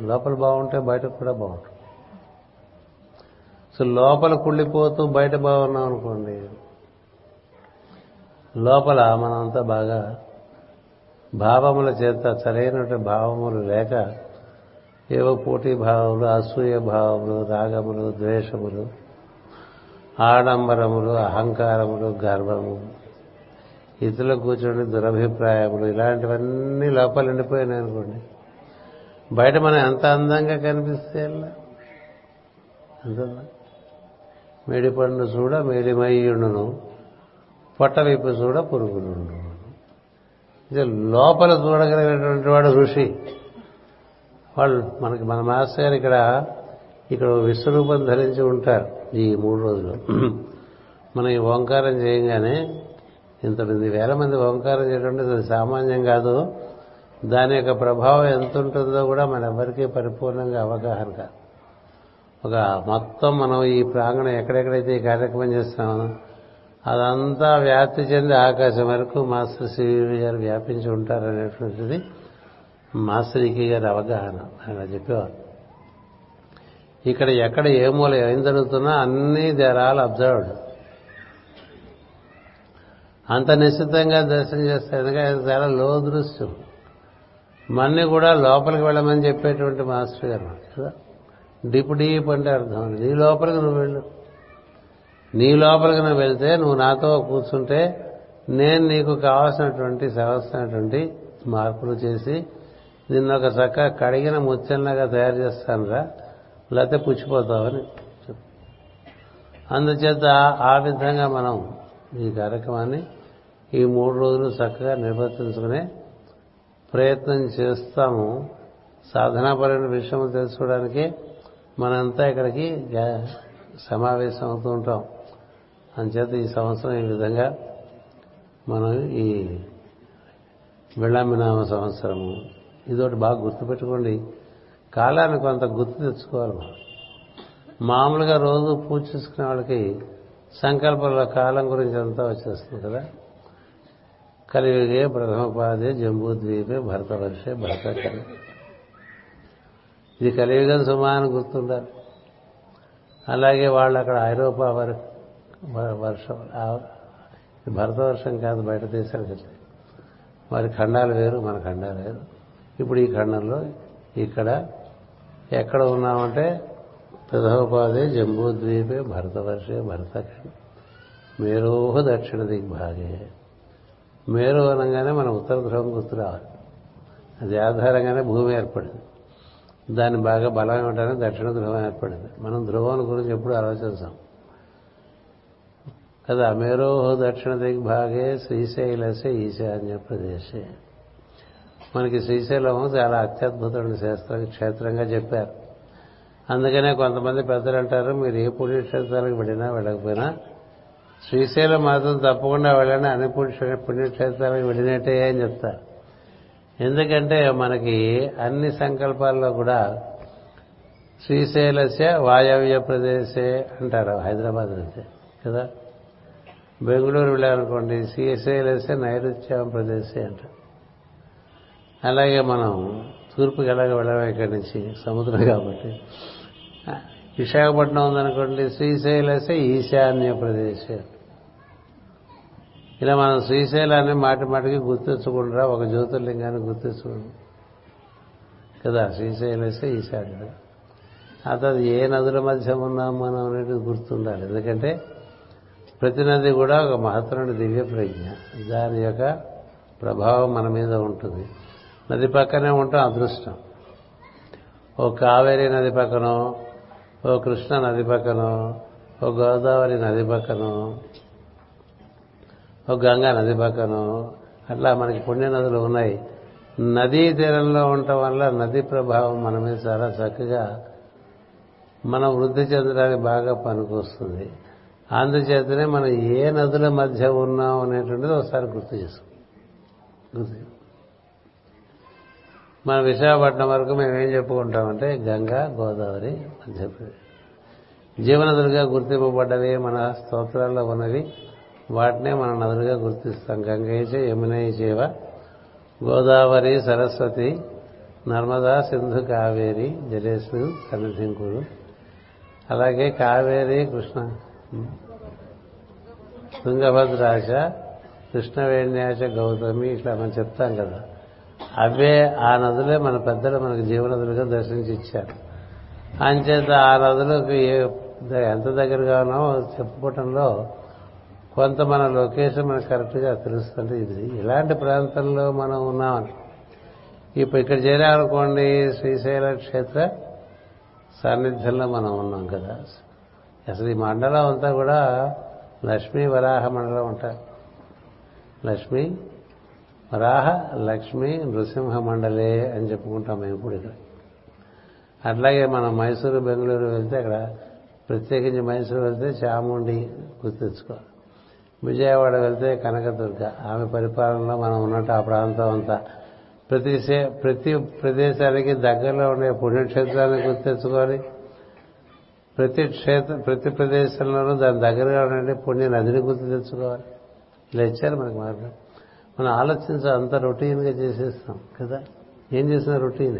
లోపల బాగుంటే బయట కూడా బాగుంటుంది. సో లోపల కుళ్ళిపోతూ బయట బాగున్నాం అనుకోండి లోపల మనంతా బాగా భావముల చేత సరైనటువంటి భావములు లేక ఏవో పోటీ భావములు అసూయ భావములు రాగములు ద్వేషములు ఆడంబరములు అహంకారములు గర్వము. ఇతరులు కూర్చొని దురభిప్రాయములు ఇలాంటివన్నీ లోపల ఉండిపోయినాయి అనుకోండి. బయట మనం ఎంత అందంగా కనిపిస్తే ఎలా? మేడి పండు చూడ మేడిమయ్యుండును. పొట్ట చూడ పురుగులుండు ఇది లోపల చూడగలిగినటువంటి వాడు ఋషి. వాళ్ళు మనకి మన మాస్టర్ గారు ఇక్కడ ఇక్కడ విశ్వరూపం ధరించి ఉంటారు. ఈ మూడు రోజులు. మనం ఈ ఓంకారం చేయగానే ఇంత వేల మంది ఓంకారం చేయడం అది సామాన్యం కాదు. దాని యొక్క ప్రభావం ఎంత ఉంటుందో కూడా మన ఎవరికీ పరిపూర్ణంగా అవగాహన కాదు. ఒక మొత్తం మనం ఈ ప్రాంగణం ఎక్కడెక్కడైతే ఈ కార్యక్రమం చేస్తున్నామో అదంతా వ్యాప్తి చెంది ఆకాశం వరకు మాస్టర్ శ్రీ గారు వ్యాపించి ఉంటారనేటువంటిది మాస్టర్ గారి అవగాహన. ఆయన చెప్పేవారు. ఇక్కడ ఎక్కడ ఏ మూల ఏం జరుగుతున్నా అన్నీ దేర్ ఆల్ అబ్జర్వ్డ్. అంత నిశ్చితంగా దర్శనం చేస్తారు ఎందుకంటే ఆయన చాలా లో దృశ్యం. మన్ని కూడా లోపలికి వెళ్ళమని చెప్పేటువంటి మాస్టర్ గారు కదా? డీప్ డీప్ అంటే అర్థం నీ లోపలికి నువ్వు వెళ్ళు. నీ లోపలికి నువ్వు వెళ్తే నువ్వు నాతో కూర్చుంటే నేను నీకు కావాల్సినటువంటి కావాల్సినటువంటి మార్పులు చేసి నిన్న ఒక చక్క కడిగిన ముచ్చల్లాగా తయారు చేస్తాను రా లేకపోతే పుచ్చిపోతామని అందుచేత ఆ విధంగా మనం ఈ కార్యక్రమాన్ని ఈ మూడు రోజులు చక్కగా నిర్వర్తించుకునే ప్రయత్నం చేస్తాము. సాధనాపరమైన విషయం తెలుసుకోవడానికి మనంతా ఇక్కడికి సమావేశం అవుతూ ఉంటాం. అంచేత ఈ సంవత్సరం ఈ విధంగా మనం ఈ వెళ్ళామినామ సంవత్సరము. ఇదొకటి బాగా గుర్తుపెట్టుకోండి. కాలాన్ని కొంత గుర్తు తెచ్చుకోవాలి మనం. మామూలుగా రోజు పూజ చేసుకునే వాళ్ళకి సంకల్పాల కాలం గురించి అంతా వచ్చేస్తుంది కదా. కలియుగే ప్రథమపాదే జంబూద్వీపే భరతవర్షే భరతకలి ఇది కలియుగం సుమాను గుర్తుండాలి. అలాగే వాళ్ళు అక్కడ ఐరోపా వర్షం భరతవర్షం కాదు బయట దేశాలకు వెళ్ళి. వారి ఖండాలు వేరు మన ఖండాలు వేరు. ఇప్పుడు ఈ ఖండంలో ఇక్కడ ఎక్కడ ఉన్నామంటే ప్రథమపాదే జంబూద్వీపే భరతవర్షే భరతఖండ. మేరోహ దక్షిణ దిగ్భాగే. మేరు అనగానే మన ఉత్తర ధ్రువం గుర్తు రావాలి అది ఆధారంగానే భూమి ఏర్పడింది. దాన్ని బాగా బలం ఇవ్వడానికి దక్షిణ ధ్రువం ఏర్పడింది. మనం ధ్రువం గురించి ఎప్పుడు ఆలోచిస్తాం కదా మేరోహ దక్షిణ దిగ్భాగే శ్రీశైలసే ఈశాన్య ప్రదేశే. మనకి శ్రీశైలం చాలా అత్యద్భుతమైన శాస్త్ర క్షేత్రంగా చెప్పారు. అందుకనే కొంతమంది పెద్దలు అంటారు మీరు ఏ పుణ్యక్షేత్రాలకు వెళ్ళినా వెళ్ళకపోయినా శ్రీశైలం మాత్రం తప్పకుండా వెళ్ళండి అన్ని పుణ్య పుణ్యక్షేత్రాలకు వెళ్ళినట్టే అని చెప్తారు. ఎందుకంటే మనకి అన్ని సంకల్పాల్లో కూడా శ్రీశైలస్య వాయవ్య ప్రదేశే అంటారు హైదరాబాద్ నుంచి కదా? బెంగళూరు వెళ్ళారనుకోండి శ్రీశైలస్య నైరుత్య ప్రదేశే అంటారు. అలాగే మనం తూర్పుకి ఎలాగ వెళ్ళాము ఇక్కడి నుంచి సముద్రం కాబట్టి. విశాఖపట్నం ఉందనుకోండి శ్రీశైలసే ఈశాన్య ప్రదేశం. ఇలా మనం శ్రీశైలాన్ని మాటి మాటికి గుర్తించకుండా ఒక జ్యోతిర్లింగాన్ని గుర్తించకుండా. కదా శ్రీశైలసే ఈశాన్య. ఆ తర్వాత ఏ నదుల మధ్య ఉన్నాం మనం అనేది గుర్తుండాలి. ఎందుకంటే ప్రతి నది కూడా ఒక మహత్తరుడి దివ్య ప్రజ్ఞ. దాని యొక్క ప్రభావం మన మీద ఉంటుంది. నది పక్కనే ఉంటాం అదృష్టం. ఓ కావేరీ నది పక్కన ఓ కృష్ణ నది పక్కన ఓ గోదావరి నది పక్కన ఓ గంగా నది పక్కన అట్లా మనకి పుణ్య నదులు ఉన్నాయి. నదీ తీరంలో ఉండటం వల్ల నది ప్రభావం మన మీద చాలా చక్కగా మనం వృద్ధి చెందడానికి బాగా పనికొస్తుంది. అందుచేతనే మనం ఏ నదుల మధ్య ఉన్నాం అనేటువంటిది ఒకసారి గుర్తు చేసుకో గుర్తు మన విశాఖపట్నం వరకు మేము ఏం చెప్పుకుంటామంటే గంగా గోదావరి జీవన నదులుగా గుర్తింపబడ్డవి మన స్తోత్రాల్లో ఉన్నవి. వాటినే మనం నదులుగా గుర్తిస్తాం. గంగైచే యమునై చేవ గోదావరి సరస్వతి నర్మదా సింధు కావేరి జలేసు సన్నిధింకుడు అలాగే కావేరి కృష్ణ తుంగభద్రాశ కృష్ణవేణ్యాచ గౌతమి ఇట్లా మనం చెప్తాం కదా. అవే ఆ నదులే మన పెద్దలు మనకు జీవనదులుగా దర్శించి ఇచ్చారు అంచేత ఆ నదులకు ఎంత దగ్గరగా ఉన్నామో చెప్పుకోవటంలో కొంత మన లొకేషన్ మనకు కరెక్ట్గా తెలుస్తుంది. ఇది ఇలాంటి ప్రాంతంలో మనం ఉన్నామని ఇప్పుడు ఇక్కడ చేరామనుకోండి శ్రీశైల క్షేత్ర సాన్నిధ్యంలో మనం ఉన్నాం కదా. అసలు ఈ మండలం అంతా కూడా లక్ష్మీ వరాహ మండలం అంట. లక్ష్మి వరాహ లక్ష్మి నృసింహ మండలే అని చెప్పుకుంటాం మేము ఇప్పుడు ఇక్కడ. అట్లాగే మనం మైసూరు బెంగళూరు వెళ్తే అక్కడ ప్రత్యేకించి మైసూరు వెళ్తే చాముండి గుర్తించుకోవాలి విజయవాడ వెళ్తే కనకదుర్గ. ఆమె పరిపాలనలో మనం ఉన్నట్టు ఆ ప్రాంతం అంతా. ప్రతి ప్రతి ప్రదేశానికి దగ్గరలో ఉండే పుణ్యక్షేత్రాన్ని గుర్తించుకోవాలి ప్రతి క్షేత్ర ప్రతి ప్రదేశంలోనూ దాని దగ్గరగా ఉండే పుణ్య నదిని గుర్తు తెచ్చుకోవాలి. ఇలా ఇచ్చారు మనకు మార్గం. మనం ఆలోచించ అంత రొటీన్గా చేసేస్తాం కదా? ఏం చేసిన రొటీన్?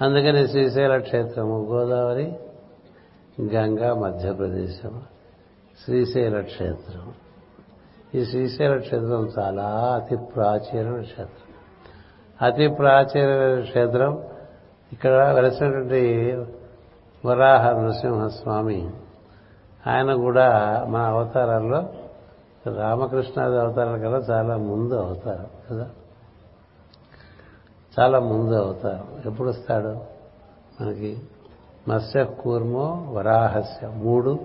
అందుకని శ్రీశైల క్షేత్రము గోదావరి గంగా మధ్యప్రదేశం శ్రీశైల క్షేత్రం. ఈ శ్రీశైల క్షేత్రం చాలా అతి ప్రాచీనమైన క్షేత్రం. అతి ప్రాచీనమైన క్షేత్రం ఇక్కడ వెలిసినటువంటి వరాహ నరసింహస్వామి ఆయన కూడా మన అవతారాల్లో రామకృష్ణాది అవతారాల కన్నా చాలా ముందు అవతారం కదా. చాలా ముందు అవతారం. ఎప్పుడు వస్తాడు? మనకి మత్స్య కూర్మో వరాహస్య మూడు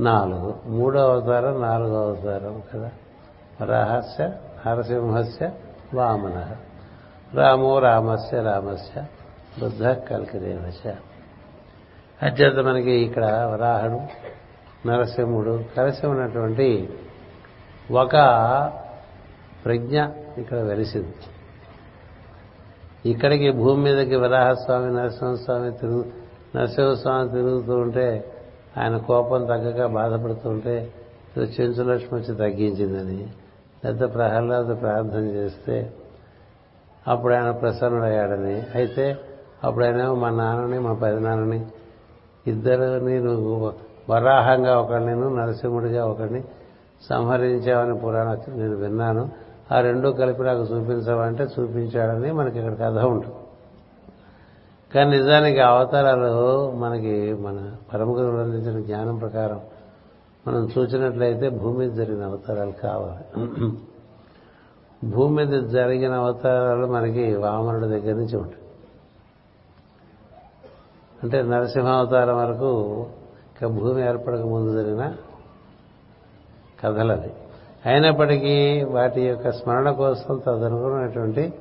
నాలుగు. మూడో అవతారం నాలుగో అవతారం కదా. వరాహస్య నరసింహస్య వామన. రామో రామస్య రామస్య బుద్ధ కల్కిదేవశ. అత్యంత మనకి ఇక్కడ వరాహుడు నరసింహుడు కలిసి ఉన్నటువంటి ఒక ప్రజ్ఞ ఇక్కడ వెలిసింది. ఇక్కడికి భూమి మీదకి వరాహస్వామి నరసింహస్వామి తిరుగు నరసింహస్వామి తిరుగుతూ ఉంటే ఆయన కోపం తగ్గక బాధపడుతూ ఉంటే చెంచులక్ష్మి వచ్చి తగ్గించిందని పెద్ద ప్రహ్లాద ప్రార్థన చేస్తే అప్పుడు ఆయన ప్రసన్నుడయ్యాడని. అయితే అప్పుడు ఆయన మా నాన్నని మా పెదనాన్నని ఇద్దరిని నువ్వు వరాహంగా ఒకరిని నరసింహుడిగా ఒకరిని సంహరించావని పురాణ నేను విన్నాను. ఆ రెండూ కలిపి నాకు చూపించవంటే చూపించాడని మనకి ఇక్కడ కథ ఉంటుంది. కానీ నిజానికి అవతారాలు మనకి మన పరమగురువులు అందించిన జ్ఞానం ప్రకారం మనం చూసినట్లయితే భూమి మీద జరిగిన అవతారాలు కావాలి. భూమి మీద జరిగిన అవతారాలు మనకి వామనుడి దగ్గర నుంచి ఉంటాయి. అంటే నరసింహావతారం వరకు ఇంకా భూమి ఏర్పడక ముందు జరిగిన కథలది. అయినప్పటికీ వాటి యొక్క స్మరణ కోసం తదనుకున్నటువంటి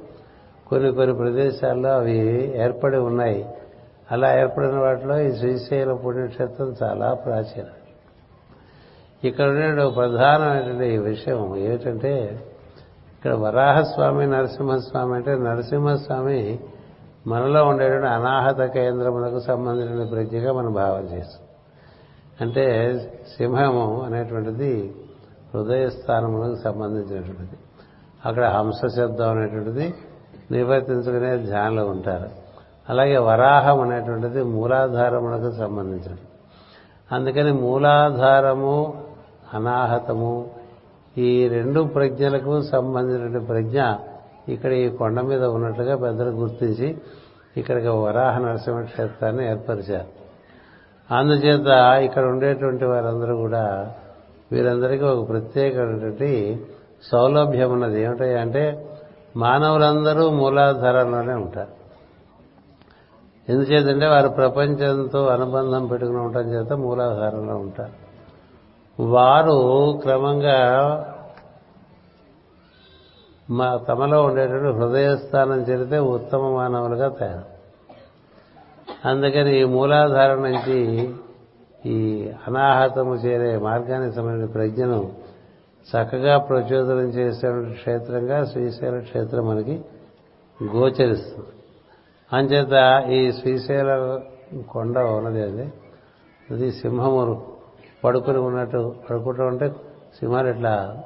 కొన్ని కొన్ని ప్రదేశాల్లో అవి ఏర్పడి ఉన్నాయి. అలా ఏర్పడిన వాటిలో ఈ శ్రీశైల పుణ్యక్షేత్రం చాలా ప్రాచీనం. ఇక్కడ ఉండే ప్రధానమైనటువంటి విషయం ఏమిటంటే ఇక్కడ వరాహస్వామి నరసింహస్వామి అంటే నరసింహస్వామి మనలో ఉండేటువంటి అనాహత కేంద్రములకు సంబంధించిన ప్రజ్ఞగా మనం భావం చేస్తాం. అంటే సింహము అనేటువంటిది హృదయ స్థానములకు సంబంధించినటువంటిది. అక్కడ హంస శబ్దం అనేటువంటిది నివర్తించుకునే ధ్యానంలో ఉంటారు. అలాగే వరాహం అనేటువంటిది మూలాధారములకు సంబంధించినది. అందుకని మూలాధారము అనాహతము ఈ రెండు ప్రజ్ఞలకు సంబంధించిన ప్రజ్ఞ ఇక్కడ ఈ కొండ మీద ఉన్నట్లుగా పెద్దలు గుర్తించి ఇక్కడికి వరాహ నరసింహ క్షేత్రాన్ని ఏర్పరిచారు. అందుచేత ఇక్కడ ఉండేటువంటి వారందరూ కూడా వీరందరికీ ఒక ప్రత్యేకమైనటువంటి సౌలభ్యం ఉన్నది. ఏమిటంటే మానవులందరూ మూలాధారంలోనే ఉంటారు. ఎందుచేతంటే వారు ప్రపంచంతో అనుబంధం పెట్టుకుని ఉండటం చేత మూలాధారంలో ఉంటారు. వారు క్రమంగా మా తమలో ఉండేటువంటి హృదయస్థానం చేరితే ఉత్తమ మానవులుగా తయారు అందుకని ఈ మూలాధారం నుంచి ఈ అనాహతము చేరే మార్గానికి సంబంధించిన ప్రజ్ఞను చక్కగా ప్రచోదనం చేసేటువంటి క్షేత్రంగా శ్రీశైల క్షేత్రం మనకి గోచరిస్తుంది. అంచేత ఈ శ్రీశైల కొండ ఉన్నది అది. అది సింహము పడుకుని ఉన్నట్టు పడుకుంటూ ఉంటే సింహాలు ఇట్లా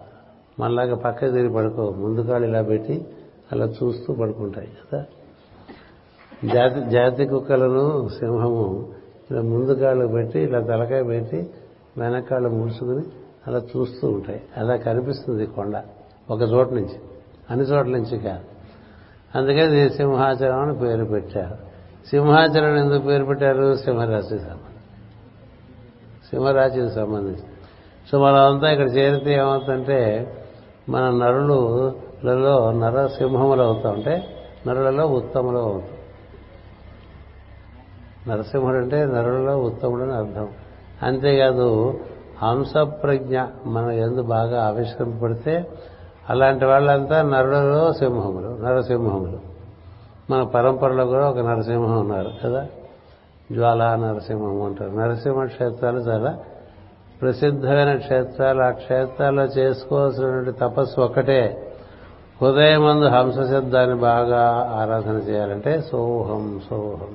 మనలాగా పక్కకి తిరిగి పడుకో ముందు కాళ్ళు ఇలా పెట్టి అలా చూస్తూ పడుకుంటాయి కదా. జాతి జాతి కుక్కలను సింహము ఇలా ముందు కాళ్ళు పెట్టి ఇలా తలకాయ పెట్టి వెనకాళ్ళు ముడుచుకుని అలా చూస్తూ ఉంటాయి. అలా కనిపిస్తుంది కొండ ఒక చోట నుంచి. అన్ని చోట్ల నుంచి కాదు. అందుకని దీన్ని సింహాచలం అని పేరు పెట్టారు. సింహాచలం ఎందుకు పేరు పెట్టారు? సింహరాశి సంబంధించి. సింహరాశికి సంబంధించి. సో మనమంతా ఇక్కడ చేరితే ఏమవుతుందంటే మన నరులలో నరసింహములు అవుతా ఉంటే నరులలో ఉత్తములు అవుతాం. నరసింహుడు అంటే నరులలో ఉత్తముడు అని అర్థం. అంతేకాదు హంస ప్రజ్ఞ మన ఎందు బాగా ఆవిష్కరింపబడితే అలాంటి వాళ్ళంతా నరులలో సింహములు నరసింహములు. మన పరంపరలో కూడా ఒక నరసింహం ఉన్నారు కదా? జ్వాలా నరసింహం అంటారు. నరసింహ క్షేత్రాలు చాలా ప్రసిద్ధమైన క్షేత్రాలు. ఆ క్షేత్రాల్లో చేసుకోవాల్సినటువంటి తపస్సు ఒక్కటే. హృదయమందు హంస శబ్దాన్ని బాగా ఆరాధన చేయాలంటే సోహం సోహం.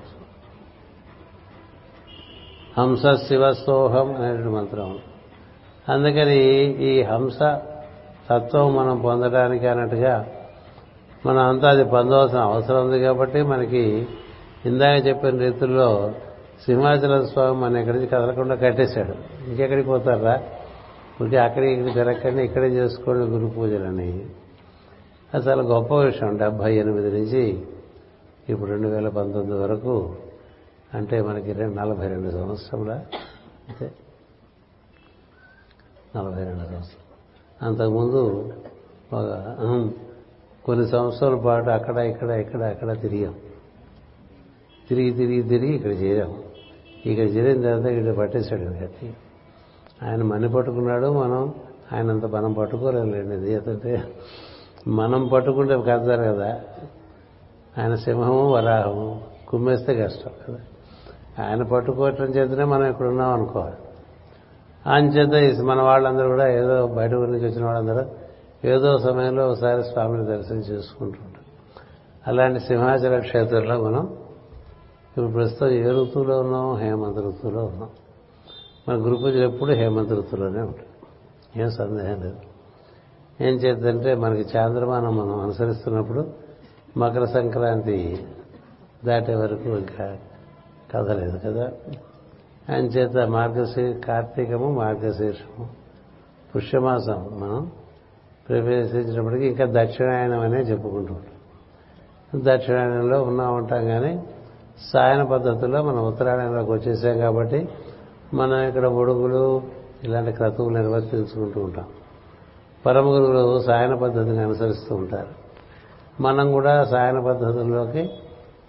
హంస శివ అనేటువంటి మంత్రం. అందుకని ఈ హంస తత్వం మనం పొందడానికి అన్నట్టుగా మనం అంతా అది పొందవలసిన అవసరం ఉంది కాబట్టి మనకి ఇందాక చెప్పిన రీతుల్లో సింహాచల స్వామి మన ఇక్కడి నుంచి కదలకుండా కట్టేశాడు. ఇంకెక్కడికి పోతారా? ఇంకే అక్కడికి ఇక్కడ తిరగకండి ఇక్కడే చేసుకోండి గురు పూజలని. అది చాలా గొప్ప విషయం. డెబ్బై ఎనిమిది నుంచి ఇప్పుడు రెండు వేల పంతొమ్మిది వరకు అంటే మనకి రెండు నలభై రెండు సంవత్సరముల అంతే. నలభై రెండు సంవత్సరం అంతకుముందు ఒక కొన్ని సంవత్సరాల పాటు అక్కడ ఇక్కడ ఇక్కడ అక్కడ తిరిగాం. తిరిగి తిరిగి తిరిగి ఇక్కడ చేరాం. ఇక్కడ చేరిన తర్వాత ఇక్కడ పట్టేశాడు గట్టి. ఆయన మని పట్టుకున్నాడు మనం ఆయన అంత మనం పట్టుకోలేండి ఎందుకంటే మనం పట్టుకుంటే కదతారు కదా. ఆయన సింహము వరాహము కుమ్మేస్తే కష్టం కదా. ఆయన పట్టుకోవటం చేతనే మనం ఇక్కడ ఉన్నాం అనుకోవాలి ఆయన చేత మన వాళ్ళందరూ కూడా ఏదో బయట ఊరి నుంచి వచ్చిన వాళ్ళందరూ ఏదో సమయంలో ఒకసారి స్వామిని దర్శనం చేసుకుంటుంటారు. అలాంటి సింహాచల క్షేత్రంలో మనం ఇప్పుడు ప్రస్తుతం ఏ ఋతువులో ఉన్నాం హేమంత ఋతువులో ఉన్నాం. మన గురు పూజలు ఎప్పుడు హేమంత ఋతువులోనే ఉంటాయి. ఏం సందేహం లేదు. ఏం చేద్దంటే మనకి చాంద్రమానం మనం అనుసరిస్తున్నప్పుడు మకర సంక్రాంతి దాటే వరకు ఇంకా కదలేదు కదా. ఆయన చేత మార్గశీ కార్తీకము మార్గశీర్షము పుష్యమాసం మనం ప్రవేశించినప్పటికీ ఇంకా దక్షిణాయనం అనే చెప్పుకుంటూ ఉంటాం దక్షిణాయనంలో ఉన్నా ఉంటాం కానీ సాయన పద్ధతిలో మనం ఉత్తరాయణంలోకి వచ్చేసాం కాబట్టి మనం ఇక్కడ ఒడుగులు ఇలాంటి క్రతువులు నిర్వర్తించుకుంటూ ఉంటాం. పరమ గురువులు సాయన పద్ధతిని అనుసరిస్తూ ఉంటారు. మనం కూడా సాయన పద్ధతుల్లోకి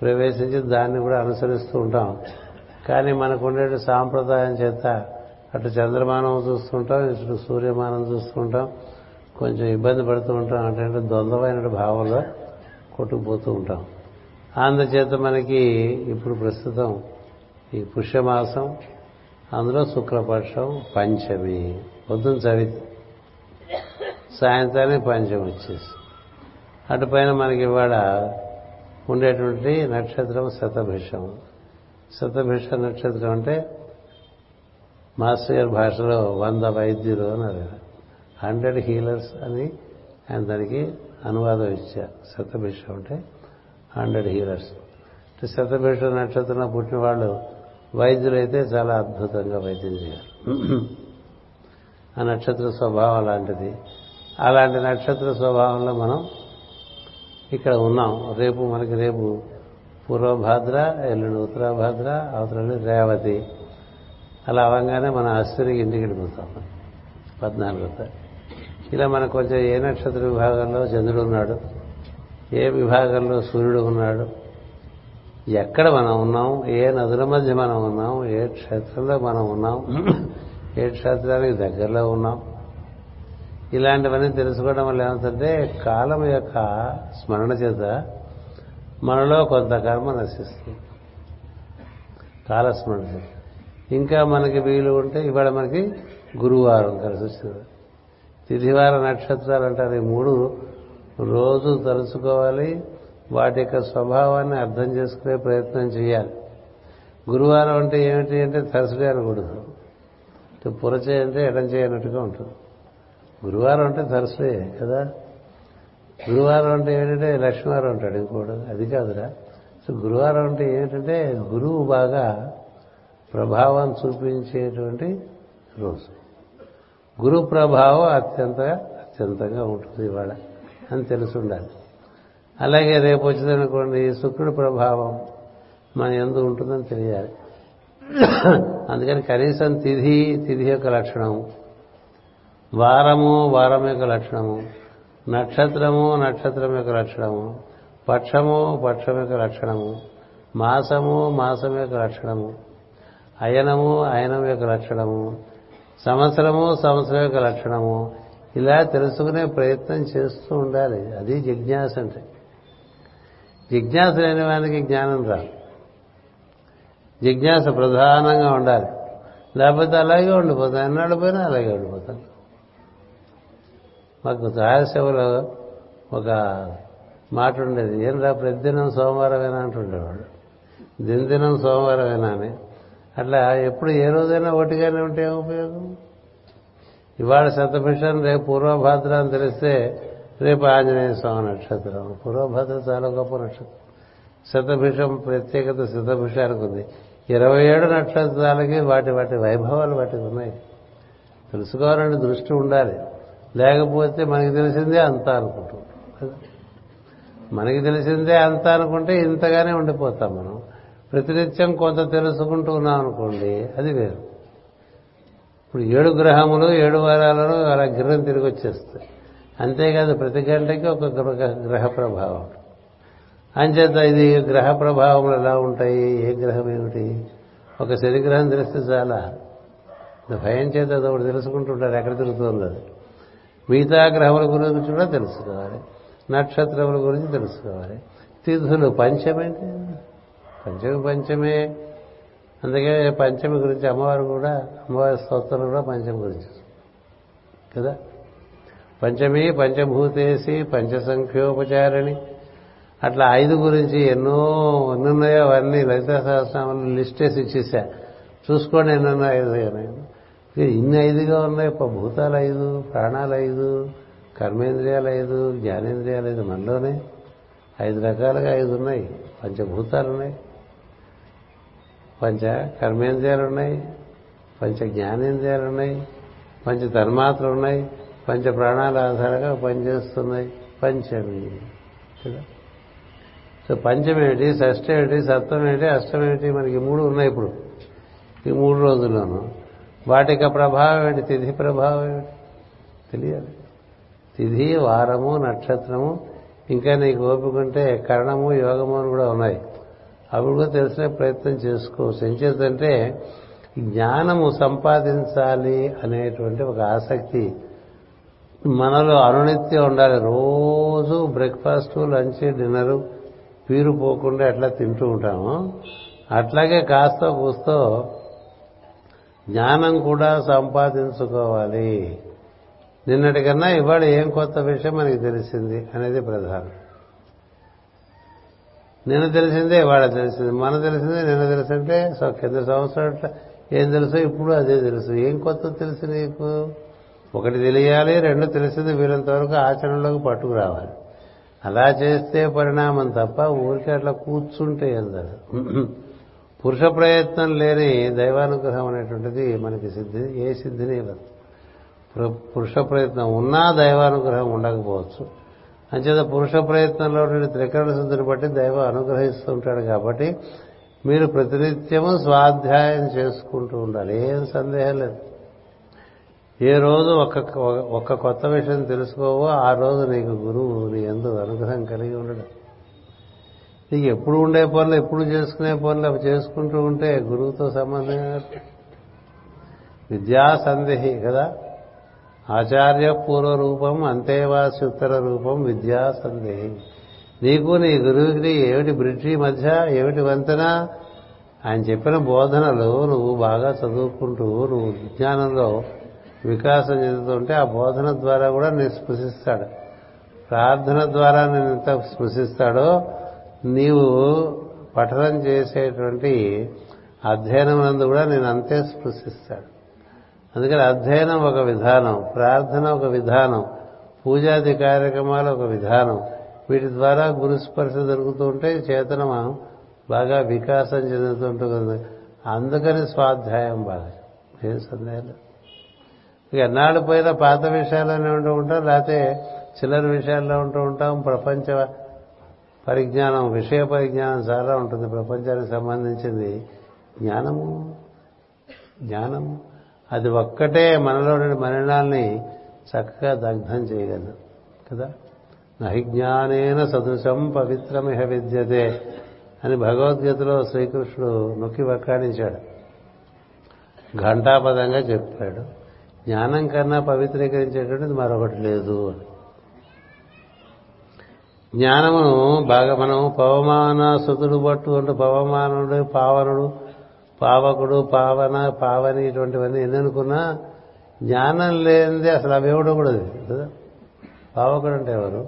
ప్రవేశించి దాన్ని కూడా అనుసరిస్తూ ఉంటాం. కానీ మనకుండే సాంప్రదాయం చేత అటు చంద్రమానం చూస్తుంటాం ఇటు సూర్యమానం చూస్తుంటాం కొంచెం ఇబ్బంది పడుతూ ఉంటాం అంటే ద్వంద్వమైన భావంలో కొట్టుకుపోతూ ఉంటాం. అందుచేత మనకి ఇప్పుడు ప్రస్తుతం ఈ పుష్యమాసం అందులో శుక్లపక్షం పంచమి పొద్దున చవి సాయంత్రానికి పంచమి వచ్చేసి. అటుపైన మనకి ఇవాళ ఉండేటువంటి నక్షత్రం శతభిషం. శతభిష నక్షత్రం అంటే మాస్టర్ గారి భాషలో వంద వైద్యులు అన్నారు. హండ్రెడ్ హీలర్స్ అని ఆయన దానికి అనువాదం ఇచ్చారు. శతభిషం అంటే హండ్రెడ్ హీలర్స్. అంటే శతభిష నక్షత్రంలో పుట్టిన వాళ్ళు వైద్యులైతే చాలా అద్భుతంగా వైద్యం చేయాలి. ఆ నక్షత్ర స్వభావం అలాంటిది. అలాంటి నక్షత్ర స్వభావంలో మనం ఇక్కడ ఉన్నాం. రేపు మనకి రేపు పూర్వభాద్ర ఎల్లుండి ఉత్తరాభాద్ర అవతల రేవతి. అలా అవంగానే మన అశ్వినికి ఇంటికి వెళ్ళిపోతాం పద్నాలుగో ఇలా మనకు కొంచెం ఏ నక్షత్ర విభాగంలో చంద్రుడు ఉన్నాడు ఏ విభాగంలో సూర్యుడు ఉన్నాడు ఎక్కడ మనం ఉన్నాం ఏ నదుల మధ్య మనం ఉన్నాం ఏ క్షేత్రంలో మనం ఉన్నాం ఏ క్షేత్రానికి దగ్గరలో ఉన్నాం ఇలాంటివన్నీ తెలుసుకోవడం వల్ల ఏమవుతుందంటే కాలం యొక్క స్మరణ చేత మనలో కొంత కర్మ నశిస్తుంది. కాలస్మరణ చేత. ఇంకా మనకి వీలు ఉంటే ఇవాళ మనకి గురువారం కలిసి వచ్చింది తిథివార నక్షత్రాలు అంటారు. ఈ మూడు రోజు తలుచుకోవాలి. వాటి యొక్క స్వభావాన్ని అర్థం చేసుకునే ప్రయత్నం చేయాలి. గురువారం అంటే ఏమిటి అంటే థర్స్డే అనకూడదు. పురచే అంటే ఎడం చేయనట్టుగా ఉంటుంది. గురువారం అంటే థర్స్డే కదా? గురువారం అంటే ఏంటంటే లక్ష్మీవారం అంటాడు ఇంకోడు అది కాదురా. సో గురువారం అంటే ఏంటంటే గురువు బాగా ప్రభావం చూపించేటువంటి రోజు. గురు ప్రభావం అత్యంత అత్యంతంగా ఉంటుంది ఇవాళ. అని తెలిసి ఉండాలి. అలాగే రేపు వచ్చిందనుకోండి శుక్రుడి ప్రభావం మన ఎందు ఉంటుందని తెలియాలి. అందుకని కనీసం తిథి తిథి యొక్క లక్షణం వారము వారం యొక్క లక్షణము. నక్షత్రము నక్షత్రం యొక్క లక్షణము. పక్షము పక్షం యొక్క లక్షణము. మాసము మాసం యొక్క లక్షణము. అయనము అయనం యొక్క లక్షణము. సంవత్సరము సంవత్సరం యొక్క లక్షణము. ఇలా తెలుసుకునే ప్రయత్నం చేస్తూ ఉండాలి. అది జిజ్ఞాస అంటే. జిజ్ఞాస లేని వానికి జ్ఞానం రాదు. జిజ్ఞాస ప్రధానంగా ఉండాలి. లేకపోతే అలాగే ఉండిపోతాం ఎన్నాళ్ళు పోయినా అలాగే ఉండిపోతాను మాకు సహాయసేవలో ఒక మాట ఉండేది. ఏం రా ప్రతిదినం సోమవారమేనా? అంటుండేవాడు. దినదినం సోమవారమేనా? అని. అట్లా ఎప్పుడు ఏ రోజైనా ఒకటిగానే ఉంటే ఉపయోగం? ఇవాళ శతభిషం రేపు పూర్వభద్ర అని తెలిస్తే రేపు ఆంజనేయ స్వామి నక్షత్రం. పూర్వభద్ర చాలా గొప్ప నక్షత్రం. శతభిషం ప్రత్యేకత శతభిషానికి ఉంది. ఇరవై ఏడు నక్షత్రాలకి వాటి వాటి వైభవాలు వాటికి ఉన్నాయి. తెలుసుకోవాలని దృష్టి ఉండాలి. లేకపోతే మనకి తెలిసిందే అంత అనుకుంటాం. మనకి తెలిసిందే అంత అనుకుంటే ఇంతగానే ఉండిపోతాం మనం. ప్రతినిత్యం కొంత తెలుసుకుంటూ ఉన్నాం అనుకోండి అది వేరు. ఇప్పుడు ఏడు గ్రహములు ఏడు వారాలను అలా గిర్రం తిరిగి వచ్చేస్తాయి. అంతేకాదు ప్రతి గంటకి ఒక గ్రహ గ్రహ ప్రభావం. అంచేత ఇది గ్రహ ప్రభావములు ఎలా ఉంటాయి? ఏ గ్రహం ఏమిటి? ఒక శనిగ్రహం తెలిస్తే చాలా. భయం చేత అది ఒకటి తెలుసుకుంటుంటారు ఎక్కడ తిరుగుతుంది అది మిగతా గ్రహముల గురించి కూడా తెలుసుకోవాలి. నక్షత్రముల గురించి తెలుసుకోవాలి. తిథులు పంచమేంటి పంచమి పంచమే. అందుకే పంచమి గురించి అమ్మవారు కూడా అమ్మవారి స్తోత్రం కూడా పంచమి గురించి. కదా? పంచమి పంచభూతేసి పంచసంఖ్యోపచారిణి. అట్లా ఐదు గురించి ఎన్నో ఎన్నున్నాయో అవన్నీ లలితా సహస్రాలు లిస్ట్ వేసి ఇచ్చేసా. చూసుకోండి ఎన్నున్నాయో ఐదు ఇన్ని ఐదుగా ఉన్నాయి. భూతాలు ఐదు ప్రాణాలు ఐదు కర్మేంద్రియాలు ఐదు జ్ఞానేంద్రియాలు ఐదు మనలోనే. ఐదు రకాలుగా ఐదు ఉన్నాయి. పంచభూతాలు ఉన్నాయి. పంచ కర్మేంద్రియాలు ఉన్నాయి. పంచ జ్ఞానేంద్రియాలు ఉన్నాయి. పంచ తన్మాత్రలు ఉన్నాయి. పంచ ప్రాణాల ఆధారంగా పనిచేస్తున్నాయి. పంచమి. కదా? సో పంచమేటి షష్టమేమిటి సప్తమేమిటి అష్టమేటి మనకి మూడు ఉన్నాయి ఇప్పుడు. ఈ మూడు రోజుల్లోనూ. వాటికి ప్రభావం ఏమిటి? తిథి ప్రభావం ఏమిటి? తెలియాలి. తిథి వారము నక్షత్రము ఇంకా నీకు ఓపికంటే కరణము యోగము అని కూడా ఉన్నాయి. అవి కూడా తెలిసిన ప్రయత్నం చేసుకోవచ్చు ఎంచేతంటే జ్ఞానము సంపాదించాలి అనేటువంటి ఒక ఆసక్తి మనలో అనునిత్యం ఉండాలి. రోజు బ్రేక్ఫాస్ట్ లంచ్ డిన్నరు పీరు పోకుండా ఎట్లా తింటూ ఉంటాము. అట్లాగే కాస్త కూస్తో జ్ఞానం కూడా సంపాదించుకోవాలి. నిన్నటికన్నా ఇవాళ ఏం కొత్త విషయం మనకి తెలిసింది అనేది ప్రధానం. నిన్న తెలిసిందే ఇవాళ తెలిసింది మన తెలిసిందే నిన్న తెలిసింటే సో కింద సంవత్సరాలు ఏం తెలుసో ఇప్పుడు అదే తెలుసు. ఏం కొత్త తెలుసు నీకు? ఒకటి తెలియాలి రెండు తెలిసింది వీరంత వరకు ఆచరణలోకి పట్టుకురావాలి. అలా చేస్తే పరిణామం తప్ప ఊరికే అట్లా కూర్చుంటే ఎందరు పురుష ప్రయత్నం లేని దైవానుగ్రహం అనేటువంటిది మనకి సిద్ధి ఏ సిద్ధిని ఇవ్వదు. పురుష ప్రయత్నం ఉన్నా దైవానుగ్రహం ఉండకపోవచ్చు. అంచేత పురుష ప్రయత్నంలో త్రికరణ శుద్ధిని బట్టి దైవం అనుగ్రహిస్తూ ఉంటాడు కాబట్టి మీరు ప్రతినిత్యము స్వాధ్యాయం చేసుకుంటూ ఉండాలి. ఏం సందేహం లేదు. ఏ రోజు ఒక్క ఒక్క కొత్త విషయం తెలుసుకోవో ఆ రోజు నీకు గురువు నీ ఎందు అనుగ్రహం కలిగి ఉండడం. నీకు ఎప్పుడు ఉండే పనులు ఎప్పుడు చేసుకునే పనులు అవి చేసుకుంటూ ఉంటే గురువుతో సంబంధం విద్యా సందేహి కదా? ఆచార్య పూర్వ రూపం అంతేవాసి ఉత్తర రూపం విద్యా సందేహి. నీకు నీ గురువుకి ఏమిటి బ్రిడ్జి మధ్య ఏమిటి వంతెన? ఆయన చెప్పిన బోధనలు నువ్వు బాగా చదువుకుంటూ నువ్వు విజ్ఞానంలో వికాసం చెందుతుంటే ఆ బోధన ద్వారా కూడా నేను స్పృశిస్తాడు. ప్రార్థన ద్వారా నేను ఎంత స్పృశిస్తాడో నీవు పఠనం చేసేటువంటి అధ్యయనం నందు కూడా నేను అంతే స్పృశిస్తాడు అందుకని అధ్యయనం ఒక విధానం ప్రార్థన ఒక విధానం పూజాది కార్యక్రమాలు ఒక విధానం. వీటి ద్వారా గురుస్పర్శ జరుగుతూ ఉంటే చేతనం బాగా వికాసం చెందుతుంటుంది అందుకని స్వాధ్యాయం బాగా. ఏం సందేహం ఇక ఎన్నాళ్ళు పోయినా పాత విషయాల్లోనే ఉంటూ ఉంటాం లేకపోతే చిల్లర విషయాల్లో ఉంటూ ఉంటాం ప్రపంచ పరిజ్ఞానం విషయ పరిజ్ఞానం చాలా ఉంటుంది. ప్రపంచానికి సంబంధించింది జ్ఞానము జ్ఞానము. అది ఒక్కటే మనలో మరణాల్ని చక్కగా దగ్ధం చేయగలదు కదా? నహి జ్ఞానేన సదృశం పవిత్రమిహ విద్యతే అని భగవద్గీతలో శ్రీకృష్ణుడు నొక్కి వక్కాణించాడు. ఘంటాపదంగా చెప్పాడు. జ్ఞానం కన్నా పవిత్రీకరించేటువంటిది మరొకటి లేదు అని. జ్ఞానమును బాగా మనం పవమాన సుతుడు పట్టు అంటే పవమానుడు పావనుడు పావకుడు పావన పావని ఇటువంటివన్నీ ఎన్ని జ్ఞానం లేనిది అసలు అవి ఎవడో కూడా కదా? పావకుడు అంటే ఎవరు?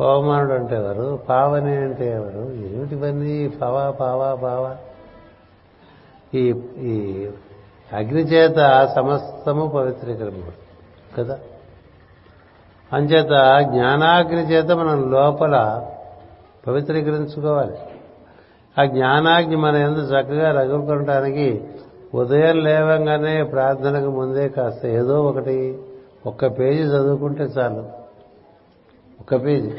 పవమానుడు అంటే ఎవరు? పావని అంటే ఎవరు? ఏమిటివన్నీ? పవ పావ పావ. ఈ ఈ అగ్ని చేత సమస్తము పవిత్రీకరణ. కదా? అంచేత జ్ఞానాగ్ని చేత మనం లోపల పవిత్రీకరించుకోవాలి. ఆ జ్ఞానాగ్ని మన ఎందు చక్కగా రగులుకోవటానికి ఉదయం లేవంగానే ప్రార్థనకు ముందే కాస్త ఏదో ఒకటి ఒక్క పేజీ చదువుకుంటే చాలు. ఒక్క పేజీ.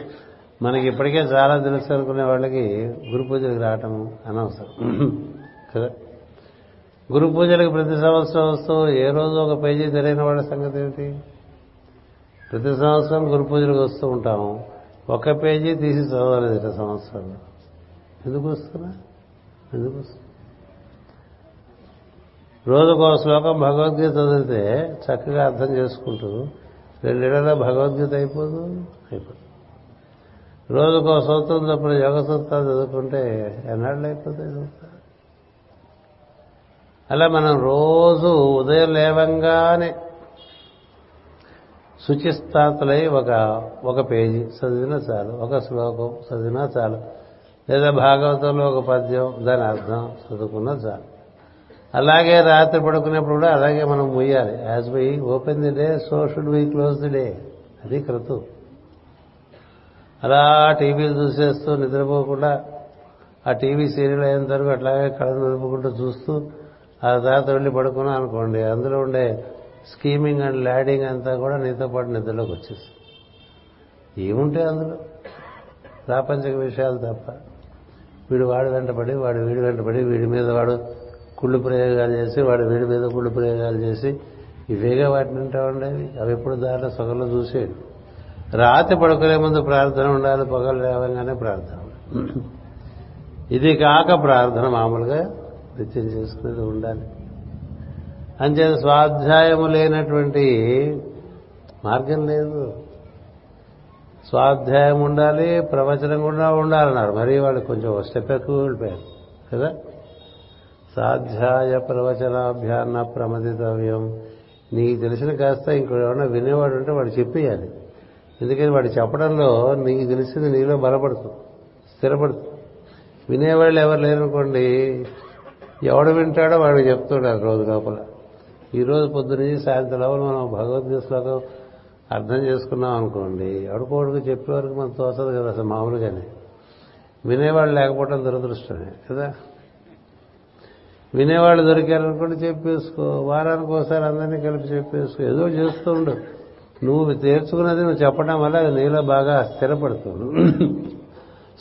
మనకి ఇప్పటికే చాలా తెలుసు అనుకునే వాళ్ళకి గురు పూజలకు రావటం అనవసరం. కదా? గురు పూజలకు ప్రతి సంవత్సరం వస్తూ ఏ రోజు ఒక పేజీ తెలియని వాళ్ళ సంగతి ఏమిటి? ప్రతి సంవత్సరం గురు పూజలకు వస్తూ ఉంటాము. ఒక పేజీ తీసి చదవలేదు ఇక సంవత్సరాలు. ఎందుకు వస్తున్నా? ఎందుకు వస్తున్నా? రోజుకో శ్లోకం భగవద్గీత చదివితే చక్కగా అర్థం చేసుకుంటూ రెండేళ్ళలో భగవద్గీత అయిపోదు? అయిపోదు. రోజుకో సూత్రం తప్పుడు యోగ సూత్రాలు చదువుకుంటే ఎన్నాళ్ళు అయిపోతాయి అలా మనం రోజు ఉదయం లేవంగానే శుచిస్థాతులై ఒక ఒక పేజీ చదివినా చాలు ఒక శ్లోకం చదివినా చాలు లేదా భాగవతంలో ఒక పద్యం దాని అర్థం చదువుకున్నా చాలు. అలాగే రాత్రి పడుకునేప్పుడు కూడా అలాగే మనం ముయ్యాలి. As we open the day so should we close the day అది క్రతు అలా టీవీలు చూసేస్తూ నిద్రపోకుండా ఆ టీవీ సీరియల్ అయిన వరకు అట్లాగే కళ్ళు నిలుపుకుంటూ చూస్తూ ఆ తర్వాత వెళ్ళి పడుకున్నాం అనుకోండి అందులో ఉండే స్కీమింగ్ అండ్ ల్యాడింగ్ అంతా కూడా నీతో పాటు నిద్రలోకి వచ్చేస్తుంది. ఏముంటాయి అందులో? ప్రాపంచిక విషయాలు తప్ప. వీడు వాడి వెంటపడి వాడు వీడి వెంటపడి వీడి మీద వాడు కుళ్ళు ప్రయోగాలు చేసి వాడు వీడి మీద కుళ్ళు ప్రయోగాలు చేసి ఇవేగా వాటిని ఉంటా ఉండేవి అవి ఎప్పుడు దారిలో సొగలు చూసేవి రాత్రి పడుకునే ముందు ప్రార్థన ఉండాలి పొగలు లేవగానే ప్రార్థన ఇది కాక ప్రార్థన మామూలుగా నిత్యం చేసుకునేది ఉండాలి. అంచేత స్వాధ్యాయము లేనటువంటి మార్గం లేదు. స్వాధ్యాయం ఉండాలి ప్రవచనం కూడా ఉండాలన్నారు. మరి వాళ్ళు కొంచెం స్టెప్ ఎక్కువ వెళ్ళిపోయారు కదా? సాధ్యాయ ప్రవచనాభ్యాన ప్రమదితవ్యం. నీకు తెలిసిన కాస్త ఇంకోటి వినేవాడు ఉంటే వాడు చెప్పేయాలి. ఎందుకని వాడు చెప్పడంలో నీకు తెలిసింది నీలో బలపడుతుంది స్థిరపడుతుంది. వినేవాళ్ళు ఎవరు లేరనుకోండి ఎవడు వింటాడో వాడు చెప్తుండాలి రోజు లోపల. ఈ రోజు పొద్దున్నీ సాయంత్రం లోపల మనం భగవద్గీత శ్లోకం అర్థం చేసుకున్నాం అనుకోండి ఎవడుకోడుకు చెప్పే వరకు మనం తోచదు కదా అసలు మామూలుగానే. వినేవాళ్ళు లేకపోవడం దురదృష్టమే కదా? వినేవాళ్ళు దొరికారనుకోండి చెప్పేసుకో వారానికి ఒకసారి అందరినీ కలిపి చెప్పేసుకో ఏదో చేస్తూ ఉండు. నువ్వు నేర్చుకున్నది నువ్వు చెప్పడం వల్ల అది నీలో బాగా స్థిరపడుతుంది.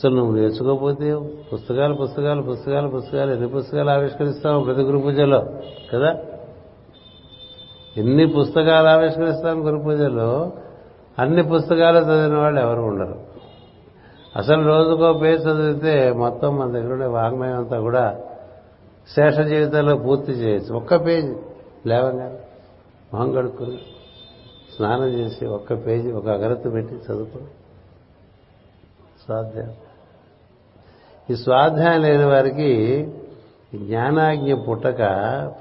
సో నువ్వు నేర్చుకోకపోతే పుస్తకాలు పుస్తకాలు పుస్తకాలు పుస్తకాలు ఎన్ని పుస్తకాలు ఆవిష్కరిస్తావు ప్రతి గురు పూజలో కదా? ఎన్ని పుస్తకాలు ఆవిష్కరిస్తాం గురు పూజలో అన్ని పుస్తకాలు చదివిన వాళ్ళు ఎవరు ఉండరు. అసలు రోజుకో పేజ్ చదివితే మొత్తం మన దగ్గర ఉండే వాంగ్మయం అంతా కూడా శేష జీవితంలో పూర్తి చేయొచ్చు. ఒక్క పేజీ. లేవంగా? మొహం కడుక్కుని స్నానం చేసి ఒక్క పేజీ ఒక అగరత్తు పెట్టి చదువుకుని స్వాధ్యాయం. ఈ స్వాధ్యాయం లేని వారికి జ్ఞానాజ్ఞ పుట్టక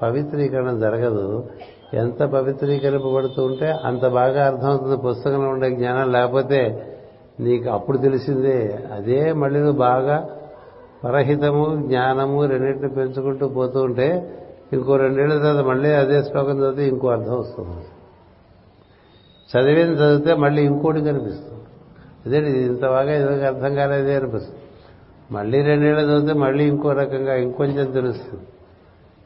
పవిత్రీకరణ జరగదు. ఎంత పవిత్రీకరింపబడుతూ ఉంటే అంత బాగా అర్థమవుతుంది పుస్తకంలో ఉండే జ్ఞానం. లేకపోతే నీకు అప్పుడు తెలిసిందే. అదే మళ్ళీ నువ్వు బాగా పరహితము జ్ఞానము రెండింటిని పెంచుకుంటూ పోతూ ఉంటే ఇంకో రెండేళ్ళ తర్వాత మళ్ళీ అదే శ్లోకం చదివితే ఇంకో అర్థం వస్తుంది. చదివింది చదివితే మళ్ళీ ఇంకోటి కనిపిస్తుంది. అదే ఇంత బాగా ఇదొక అర్థం కాలేదే అనిపిస్తుంది. మళ్ళీ రెండేళ్ళ చదివితే మళ్ళీ ఇంకో రకంగా ఇంకొంచెం తెలుస్తుంది.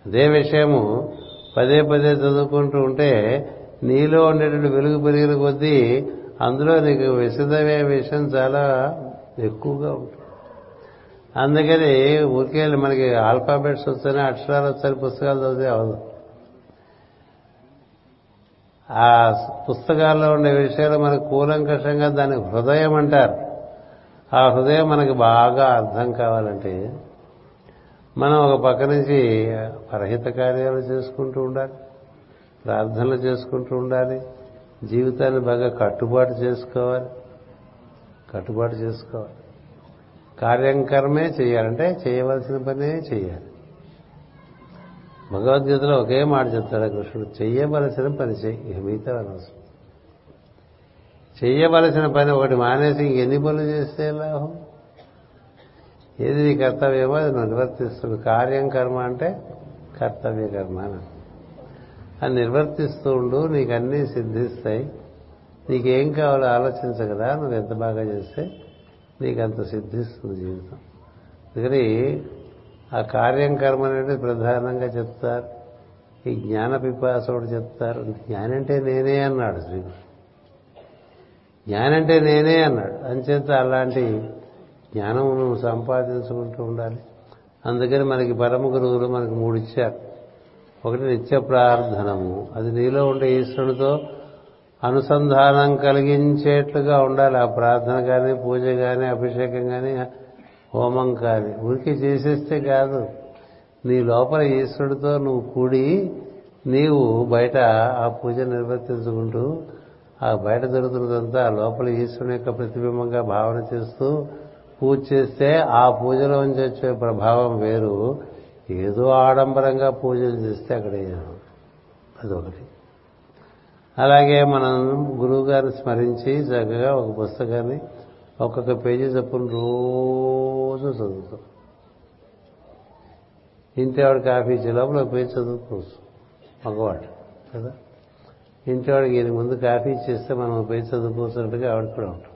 అదే విషయము పదే పదే చదువుకుంటూ ఉంటే నీలో ఉండేటువంటి వెలుగు పెరిగిన కొద్దీ అందులో నీకు విశదమే విషయం చాలా ఎక్కువగా ఉంటుంది. అందుకని ఊరికే మనకి ఆల్ఫాబెట్స్ వచ్చని అక్షరాలు వచ్చని పుస్తకాలు చదివే అవదు ఆ పుస్తకాల్లో ఉండే విషయాలు మనకు కూలంకషంగా దాని హృదయం అంటారు. ఆ హృదయం మనకు బాగా అర్థం కావాలంటే మనం ఒక పక్క నుంచి పరహిత కార్యాలు చేసుకుంటూ ఉండాలి ప్రార్థనలు చేసుకుంటూ ఉండాలి జీవితాన్ని బాగా కట్టుబాటు చేసుకోవాలి కట్టుబాటు చేసుకోవాలి. కార్యం కర్మే చేయాలంటే చేయవలసిన పనే చేయాలి. భగవద్గీతలో ఒకే మాట చెప్తాడు కృష్ణుడు చెయ్యవలసిన పని చెయ్యి మిగతా అనవసరం. చెయ్యవలసిన పని ఒకటి మానేసి ఇంకెన్ని పనులు చేస్తే లాభం? ఏది నీ కర్తవ్యమో అది నువ్వు నిర్వర్తిస్తుంది కార్యం కర్మ అంటే కర్తవ్య కర్మ అని అది నిర్వర్తిస్తూ ఉండు నీకు అన్నీ సిద్ధిస్తాయి. నీకేం కావాలో ఆలోచించ కదా నువ్వు ఎంత బాగా చేస్తే నీకు అంత సిద్ధిస్తుంది జీవితం. అందుకని ఆ కార్యం కర్మ అనేది ప్రధానంగా చెప్తారు. ఈ జ్ఞాన పిపాసుడు చెప్తారు. జ్ఞానంటే నేనే అన్నాడు శ్రీకృష్ణుడు. జ్ఞానంటే నేనే అన్నాడు. అంచేత అలాంటి జ్ఞానం నువ్వు సంపాదించుకుంటూ ఉండాలి. అందుకని మనకి పరమ గురువులు మనకి మూడు ఇచ్చారు ఒకటి నిత్య ప్రార్థనము. అది నీలో ఉండే ఈశ్వరుడితో అనుసంధానం కలిగించేట్లుగా ఉండాలి. ఆ ప్రార్థన కానీ పూజ కానీ అభిషేకం కానీ హోమం కానీ. ఊరికి చేసేస్తే కాదు. నీ లోపల ఈశ్వరుడితో నువ్వు కూడి నీవు బయట ఆ పూజ నిర్వర్తించుకుంటూ ఆ బయట దొరుకుతున్నదంతా లోపల ఈశ్వరుని యొక్క ప్రతిబింబంగా భావన చేస్తూ పూజ చేస్తే ఆ పూజలోంచి వచ్చే ప్రభావం వేరు. ఏదో ఆడంబరంగా పూజలు చేస్తే అక్కడ అదొకటి. అలాగే మనం గురువు గారిని స్మరించి చక్కగా ఒక పుస్తకాన్ని ఒక్కొక్క పేజీ చొప్పున రోజు చదువుతాం. ఇంటివాడు కాఫీ ఇచ్చే లోపల ఒక పేజీ చదువుకోవచ్చు మగవాడు కదా? ఇంటివాడికి ఇది ముందు కాఫీ ఇచ్చేస్తే మనం పేజీ చదువుకోవచ్చినట్టుగా ఆవిడ కూడా ఉంటాం.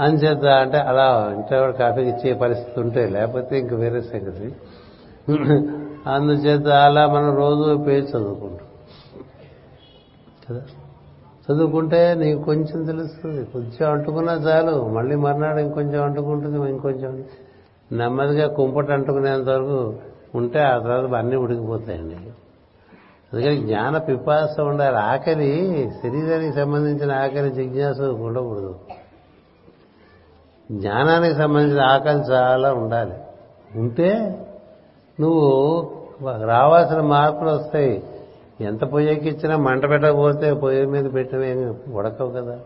అంచేత అంటే అలా ఇంట్లో కాఫీకి ఇచ్చే పరిస్థితి ఉంటే లేకపోతే ఇంక వేరే సంగతి. అందుచేత అలా మనం రోజు పేరు చదువుకుంటాం. కదా? చదువుకుంటే నీకు కొంచెం తెలుస్తుంది. కొంచెం అంటుకున్నా చాలు. మళ్ళీ మర్నాడు ఇంకొంచెం అంటుకుంటుంది ఇంకొంచెం నెమ్మదిగా కుంపట అంటుకునేంత వరకు ఉంటే ఆ తర్వాత అన్నీ ఉడికిపోతాయండి. అందుకని జ్ఞాన పిపాస ఉండాలి. ఆకలి శరీరానికి సంబంధించిన ఆకలి జిజ్ఞాస ఉండకూడదు. జ్ఞానానికి సంబంధించిన ఆకాంక్ష చాలా ఉండాలి. ఉంటే నువ్వు రావాల్సిన మార్పులు వస్తాయి. ఎంత పొయ్యికి ఇచ్చినా మంట పెట్టకపోతే పొయ్యి మీద పెట్టినవి ఉడకవు కదా.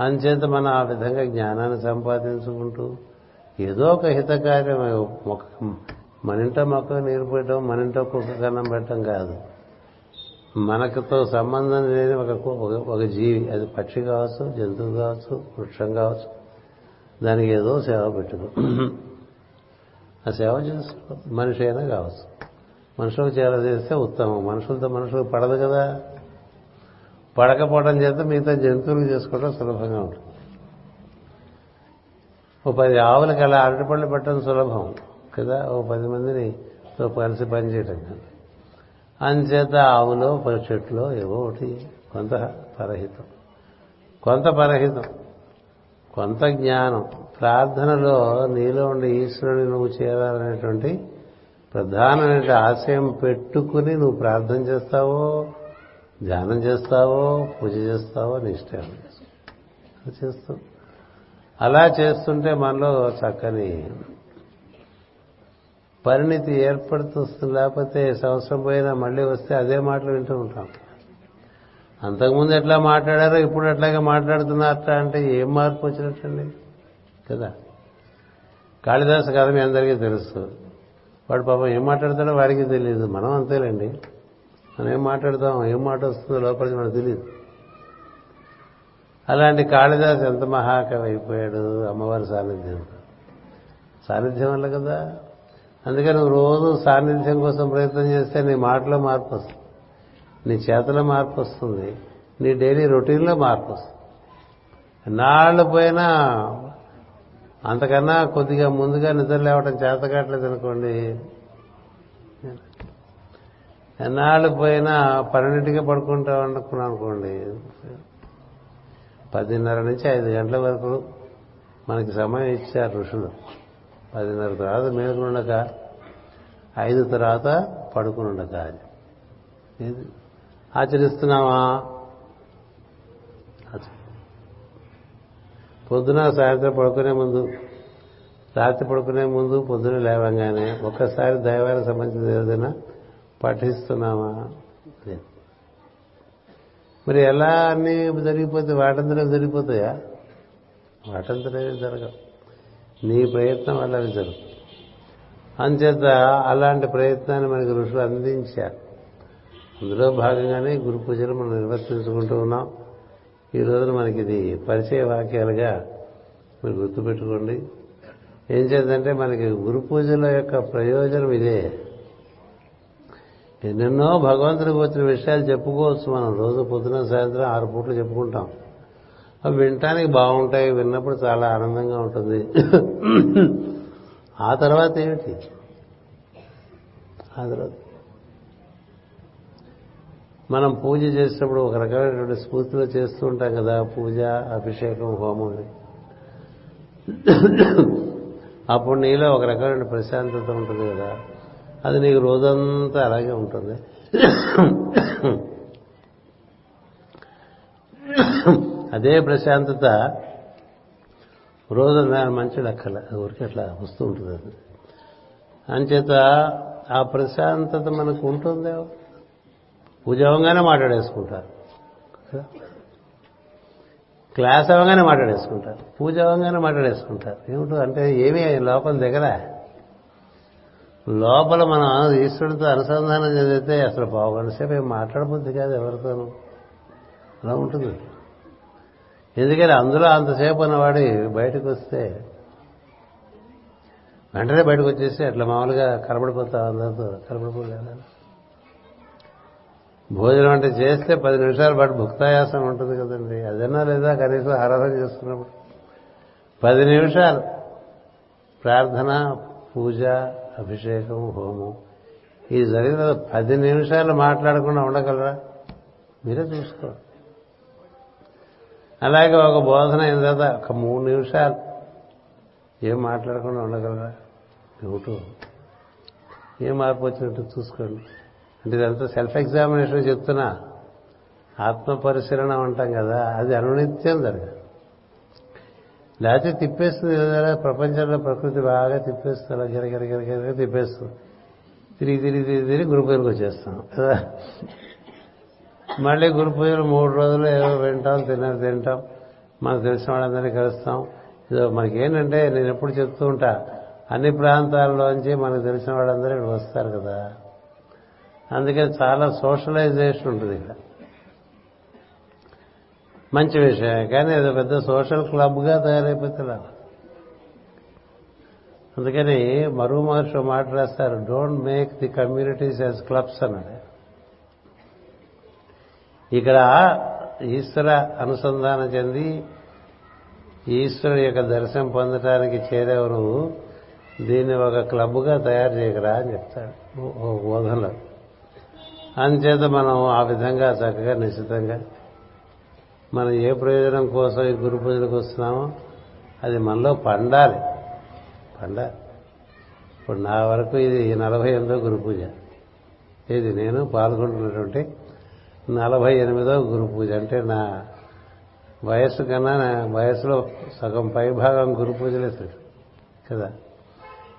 అంచేత మనం ఆ విధంగా జ్ఞానాన్ని సంపాదించుకుంటూ ఏదో ఒక హితకార్యం మొక్క మన మొక్క నీరు పెట్టడం మన కుక్క కన్నం పెట్టడం కాదు. మనకుతో సంబంధం లేని ఒక ఒక జీవి అది పక్షి కావచ్చు జంతువు కావచ్చు వృక్షం కావచ్చు దానికి ఏదో సేవ పెట్టుకో. ఆ సేవ చేసుకో మనిషి అయినా కావచ్చు. మనుషులకు చేర చేస్తే ఉత్తమం. మనుషులతో మనుషులకు పడదు కదా. పడకపోవడం చేత మిగతా జంతువులు చేసుకోవడం సులభంగా ఉంటుంది. ఓ పది ఆవులకి అలా అరటిపళ్ళు పెట్టడం సులభం కదా. ఓ పది మందిని తో కలిసి పనిచేయటం కదా. అంచేత ఆవులో చెట్లో ఏవో ఒకటి కొంత పరహితం. కొంత పరహితం. కొంత జ్ఞానం. ప్రార్థనలో నీలో ఉండే ఈశ్వరుని నువ్వు చేరాలనేటువంటి ప్రధానమైన ఆశయం పెట్టుకుని నువ్వు ప్రార్థన చేస్తావో ధ్యానం చేస్తావో పూజ చేస్తావో నీ ఇష్టం. చేస్తూ. అలా చేస్తుంటే మనలో చక్కని పరిణితి ఏర్పడుతుంది లేకపోతే సంవత్సరం పోయినా మళ్ళీ వస్తే అదే మాటలు వింటూ ఉంటాం. అంతకుముందు ఎట్లా మాట్లాడారో ఇప్పుడు ఎట్లాగే మాట్లాడుతున్నారట అంటే ఏం మార్పు వచ్చినట్టండి? కదా? కాళిదాసు కథ మీ అందరికీ తెలుసు. వాడు పాపం ఏం మాట్లాడతాడో వాడికి తెలియదు. మనం అంతేలేండి. మనం ఏం మాట్లాడతాం? ఏం మాట వస్తుందో లోపలికి మనకు తెలియదు అలాంటి కాళిదాసు ఎంత మహాకవి అయిపోయాడు? అమ్మవారి సాన్నిధ్యం. సాన్నిధ్యం వల్ల కదా? అందుకని నువ్వు రోజు సాన్నిధ్యం కోసం ప్రయత్నం చేస్తే నీ మాటలో మార్పు వస్తుంది. నీ చేతలో మార్పు వస్తుంది. నీ డైలీ రొటీన్లో మార్పు వస్తుంది. నాళ్ళు పోయినా అంతకన్నా కొద్దిగా ముందుగా నిద్ర లేవటం చేత కావట్లేదు అనుకోండి. ఎన్నాళ్ళు పోయినా పన్నెండింటికి పడుకుంటాం అనుకున్నాం అనుకోండి. పదిన్నర నుంచి ఐదు గంటల వరకు మనకి సమయం ఇచ్చారు ఋషులు. పదిన్నర తర్వాత మేలుకుండక ఐదు తర్వాత పడుకుని ఉండక ఏది? ఆచరిస్తున్నావా? పొద్దున సాయంత్రం పడుకునే ముందు రాత్రి పడుకునే ముందు పొద్దున లేవంగానే ఒక్కసారి దైవానికి సంబంధించిన ఏదైనా పఠిస్తున్నామా మరి ఎలా అన్ని జరిగిపోతే వాటంతరం జరిగిపోతాయా? వాటంతరే జరగవు. నీ ప్రయత్నం వల్ల అవి జరుగుతుంది. అంచేత అలాంటి ప్రయత్నాన్ని మనకి ఋషులు అందించారు. అందులో భాగంగానే గురు పూజలు మనం నిర్వర్తించుకుంటూ ఉన్నాం. ఈ రోజున మనకి ఇది పరిచయ వాక్యాలుగా మీరు గుర్తుపెట్టుకోండి. ఏం చేద్దంటే మనకి గురు పూజల యొక్క ప్రయోజనం ఇదే. ఎన్నెన్నో భగవంతుడికి వచ్చిన విషయాలు చెప్పుకోవచ్చు మనం. రోజు పొద్దున సాయంత్రం ఆరు పూట్లు చెప్పుకుంటాం. అవి వినటానికి బాగుంటాయి విన్నప్పుడు చాలా ఆనందంగా ఉంటుంది. ఆ తర్వాత ఏమిటి? ఆ తర్వాత మనం పూజ చేసినప్పుడు ఒక రకమైనటువంటి స్ఫూర్తిలో చేస్తూ ఉంటాం కదా పూజ అభిషేకం హోమం. అప్పుడు నీలో ఒక రకమైన ప్రశాంతత ఉంటుంది కదా అది నీకు రోజంతా అలాగే ఉంటుంది. అదే ప్రశాంతత రోజు మంచి లెక్కల ఊరికి అట్లా వస్తూ ఉంటుంది అది. అంచేత ఆ ప్రశాంతత మనకు ఉంటుందేమో? పూజ అవ్వగానే మాట్లాడేసుకుంటారు క్లాస్ అవ్వగానే మాట్లాడేసుకుంటారు. పూజ అవ్వగానే మాట్లాడేసుకుంటారు. ఏమిటో అంటే ఏమీ లోపల దగ్గర లోపల మనం ఈశ్వరుడితో అనుసంధానం చెందితే అసలు పావుగంట సేపు ఏం మాట్లాడబుద్ది కాదు ఎవరితోనూ. అలా ఉంటుంది. ఎందుకని అందులో అంతసేపు ఉన్నవాడి బయటకు వస్తే వెంటనే బయటకు వచ్చేసి అట్లా మామూలుగా కనబడిపోతా అందరితో కనబడిపోలేదు భోజనం అంటే చేస్తే పది నిమిషాల పాటు భుక్తాయాసం ఉంటుంది కదండి. అదన్నా లేదా కనీసం ఆరాధన చేస్తున్నప్పుడు. పది నిమిషాలు. ప్రార్థన పూజ అభిషేకం హోమం. ఇది జరిగిన పది నిమిషాలు మాట్లాడకుండా ఉండగలరా? మీరే చూసుకోండి అలాగే ఒక బోధన అయిన తర్వాత ఒక మూడు నిమిషాలు. ఏం మాట్లాడకుండా ఉండగలరా? ఏమిటో ఏం మార్పు వచ్చినట్టు చూసుకోండి. అంటే ఇదంతా సెల్ఫ్ ఎగ్జామినేషన్ చెప్తున్నా. ఆత్మ పరిశీలన అంటాం కదా అది అనునిత్యం జరగదు. లేకపోతే తిప్పేస్తుంది కదా ప్రపంచంలో ప్రకృతి బాగా తిప్పేస్తుంది అలా గిరగిర గిరగిర తిప్పేస్తుంది. తిరిగి తిరిగి తిరిగి తిరిగి గురు పూజలకు వచ్చేస్తాం కదా. మళ్ళీ గురు పూజలు మూడు రోజులు ఏవో వింటాం తిన్నారు తింటాం. మనకు తెలిసిన వాళ్ళందరినీ కలుస్తాం. ఇదో మనకేంటంటే నేను ఎప్పుడు చెప్తూ ఉంటా అన్ని ప్రాంతాల్లోంచి మనకు తెలిసిన వాళ్ళందరూ ఇక్కడ వస్తారు కదా. అందుకని చాలా సోషలైజేషన్ ఉంటుంది ఇక్కడ. మంచి విషయం కానీ అది పెద్ద సోషల్ క్లబ్గా తయారైపోతే అందుకని మరో మహర్షి ఓ మాట రాస్తారు don't make the communities as clubs అన్నాడు. ఇక్కడ ఈశ్వర అనుసంధానం చెంది ఈశ్వరుడు యొక్క దర్శనం పొందటానికి చేరేవరు దీన్ని ఒక క్లబ్గా తయారు చేయకరా అని చెప్తాడు. బోధనలో. అందుచేత మనం ఆ విధంగా చక్కగా నిశ్చితంగా మనం ఏ ప్రయోజనం కోసం ఈ గురు పూజలకు వస్తున్నామో అది మనలో పండాలి. పండాలి ఇప్పుడు నా వరకు ఇది నలభై ఎనిమిదో గురు పూజ. ఇది నేను పాల్గొంటున్నటువంటి నలభై ఎనిమిదో గురు పూజ. అంటే నా వయస్సు కన్నా నా వయసులో సగం పైభాగం గురు పూజలే కదా.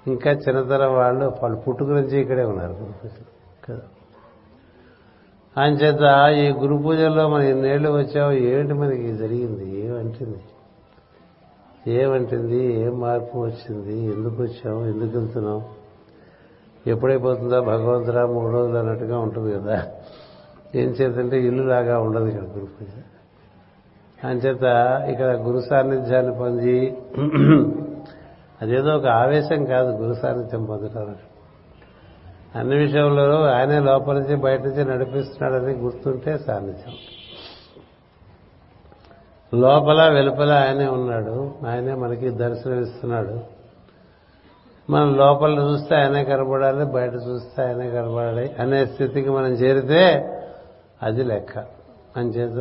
ఇంకా చిన్నతరం వాళ్ళు వాళ్ళు పుట్టుక నుంచి ఇక్కడే ఉన్నారు గురు పూజలు. కదా. అంచేత ఈ గురు పూజల్లో మనం ఎన్నేళ్ళు వచ్చావు ఏంటి మనకి జరిగింది? ఏమంటుంది? ఏమంటుంది? ఏం మార్పు వచ్చింది? ఎందుకు వచ్చావు? ఎందుకు వెళ్తున్నావు? ఎప్పుడైపోతుందా? భగవంతురా మూడు రోజులు అన్నట్టుగా ఉంటుంది కదా. ఏం చేతంటే ఇల్లు లాగా ఉండదు ఇక్కడ గురు పూజ. అంచేత ఇక్కడ గురు సాన్నిధ్యాన్ని పొంది అదేదో ఒక ఆవేశం కాదు గురు సాన్నిధ్యం పొందటం అన్ని విషయంలో ఆయనే లోపల నుంచి బయట నుంచి నడిపిస్తున్నాడని గుర్తుంటే సాన్నిధ్యం లోపల వెలుపల ఆయనే ఉన్నాడు. ఆయనే మనకి దర్శనమిస్తున్నాడు. మనం లోపల చూస్తే ఆయనే కనబడాలి బయట చూస్తే ఆయనే కనబడాలి అనే స్థితికి మనం చేరితే అది లెక్క. అంచేత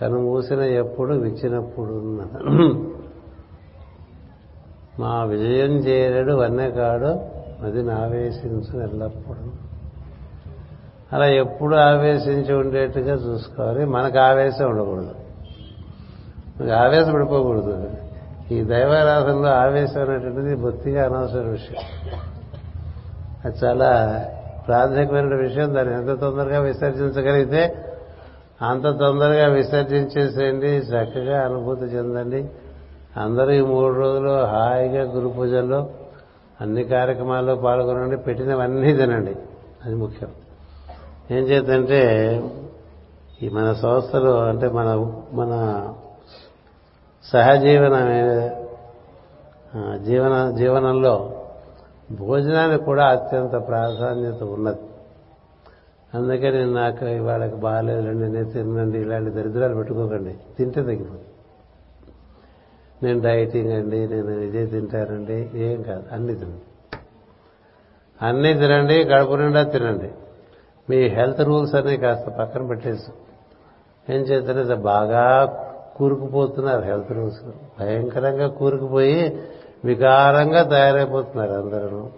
కనుమూసిన ఎప్పుడు విచ్చినప్పుడు మా విజయం చేరడు వన్నెకాడు అది నావేశించు ఎల్లప్పుడూ. అలా ఎప్పుడు ఆవేశించి ఉండేట్టుగా చూసుకోవాలి. మనకు ఆవేశం ఉండకూడదు. మనకు ఆవేశం పడిపోకూడదు ఈ దైవారాధనలో ఆవేశం అనేటువంటిది బొత్తిగా అనవసర విషయం. అది చాలా ప్రాథమికమైన విషయం. దాన్ని ఎంత తొందరగా విసర్జించగలిగితే అంత తొందరగా విసర్జించేసేయండి. చక్కగా అనుభూతి చెందండి. అందరూ ఈ మూడు రోజులు హాయిగా గురు పూజల్లో అన్ని కార్యక్రమాల్లో పాల్గొనండి పెట్టినవన్నీ తినండి. అది ముఖ్యం. ఏం చేద్దంటే ఈ మన సంస్థలు అంటే మన మన సహజీవన జీవన జీవనంలో భోజనానికి కూడా అత్యంత ప్రాధాన్యత ఉన్నది. అందుకని నాకు ఇవాళకి బాగాలేదులండి నేను తినండి ఇలాంటి దరిద్రాలు పెట్టుకోకండి. తింటే తగ్గిపోతుంది. నేను డైటింగ్ అండి నేను ఇదే తింటానండి ఏం కాదు. అన్ని తినండి. అన్నీ తినండి కడుపు నిండా తినండి. మీ హెల్త్ రూల్స్ అన్ని కాస్త పక్కన పెట్టేసి. ఏం చేస్తారు బాగా కూరుకుపోతున్నారు హెల్త్ రూల్స్. భయంకరంగా కూరుకుపోయి వికారంగా తయారైపోతున్నారు అందరూ.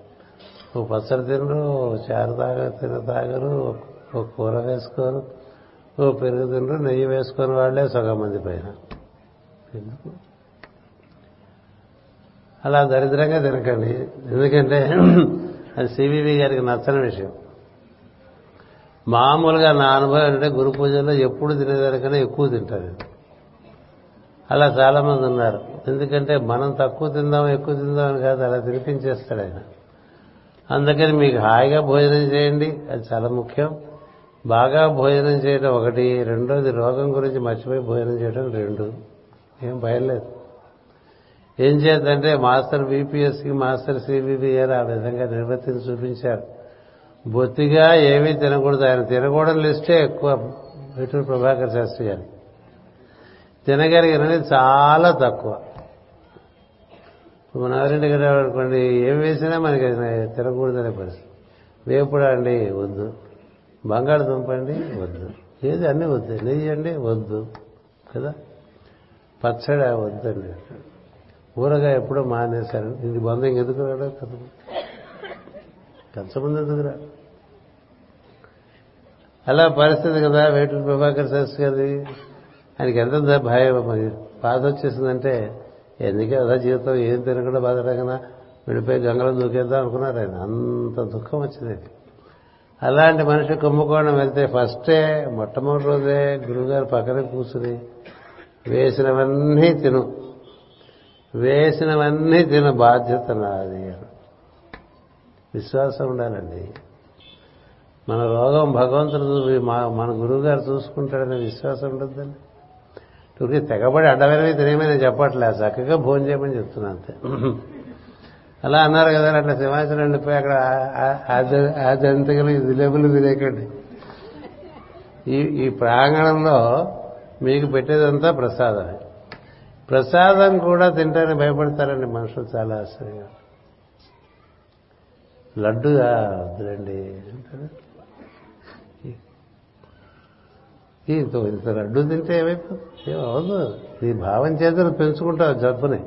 ఓ పచ్చడి తినరు ఓ చారు తాగ తిన తాగరు ఓ కూర వేసుకోరు ఓ పెరుగు తినరు నెయ్యి వేసుకొని వాళ్ళే సగం మంది పైన ఎందుకు? అలా దరిద్రంగా తినకండి. ఎందుకంటే అది సివివి గారికి నచ్చని విషయం. మామూలుగా నా అనుభవం అంటే గురు పూజల్లో ఎప్పుడు తినేదానికన్నా ఎక్కువ తింటారు. అలా చాలా మంది ఉన్నారు. ఎందుకంటే మనం తక్కువ తిందాం ఎక్కువ తిందాం అని కాదు అలా తినిపించేస్తాడు ఆయన. అందుకని మీకు హాయిగా భోజనం చేయండి. అది చాలా ముఖ్యం. బాగా భోజనం చేయడం ఒకటి రెండోది రోగం గురించి మర్చిపోయి భోజనం చేయడం రెండు. ఏం భయం లేదు. ఏం చేద్దంటే మాస్టర్ బీపీఎస్కి మాస్టర్ సిబిబిఆర్ ఆ విధంగా నిర్వర్తించి చూపించారు బొత్తిగా ఏమీ తినకూడదు. ఆయన తినకూడని లిస్టే ఎక్కువ వేటూరు ప్రభాకర్ శాస్త్రి గారు. తినగలిగినది చాలా తక్కువ. మన ఎవరింటి గారు అనుకోండి ఏం వేసినా మనకి తినకూడదనే పరిస్థితి. వేపుడు అండి వద్దు. బంగాళదుంప అండి వద్దు. ఏది అన్నీ వద్దు. నెయ్యి అండి వద్దు. కదా? పచ్చడి వద్దండి. ఊరగా ఎప్పుడో మానేశారు. ఇది బంధం ఎందుకు రాడు కదా? కంచముందు ఎందుకు రాడు అలా పరిస్థితి కదా వేటూరు ప్రభాకర్ శాస్త్రి గారి. ఆయనకి ఎంత భయం? బాధ వచ్చేసిందంటే ఎందుకే అదా జీవితం? ఏం తినకుండా బాధపడకుండా విడిపోయి గంగలో దూకేద్దాం అనుకున్నారు ఆయన. అంత దుఃఖం వచ్చింది అలాంటి మనిషి కుంభకోణం వెళ్తే ఫస్టే మొట్టమొదటి రోజే గురువుగారు పక్కన కూర్చుని వేసినవన్నీ తిను. వేసినవన్నీ తిన బాధ్యత నాది విశ్వాసం ఉండాలండి. మన రోగం భగవంతుడు మన గురువు గారు చూసుకుంటాడనే విశ్వాసం ఉండద్దండి. ఊరికి తెగబడి అడ్డమైనవి తినేమని చెప్పట్లే చక్కగా భోజనం చేయమని చెప్తున్నా అంతే. అలా అన్నారు కదా అట్లా సింహాచలం వెళ్ళిపోయి అక్కడ ఆ జంతికలు లెబులు తినేకండి. ఈ ఈ ప్రాంగణంలో మీకు పెట్టేదంతా ప్రసాదమే. ప్రసాదం కూడా తింటారని భయపడతారండి మనుషులు చాలా ఆశ్చర్యంగా లడ్డుగా వద్దులండి అంటారు ఇంత ఇంత లడ్డు తింటే ఏమైపోతుంది? ఏమవదు నీ భావం చేత పెంచుకుంటావు జబ్బుని.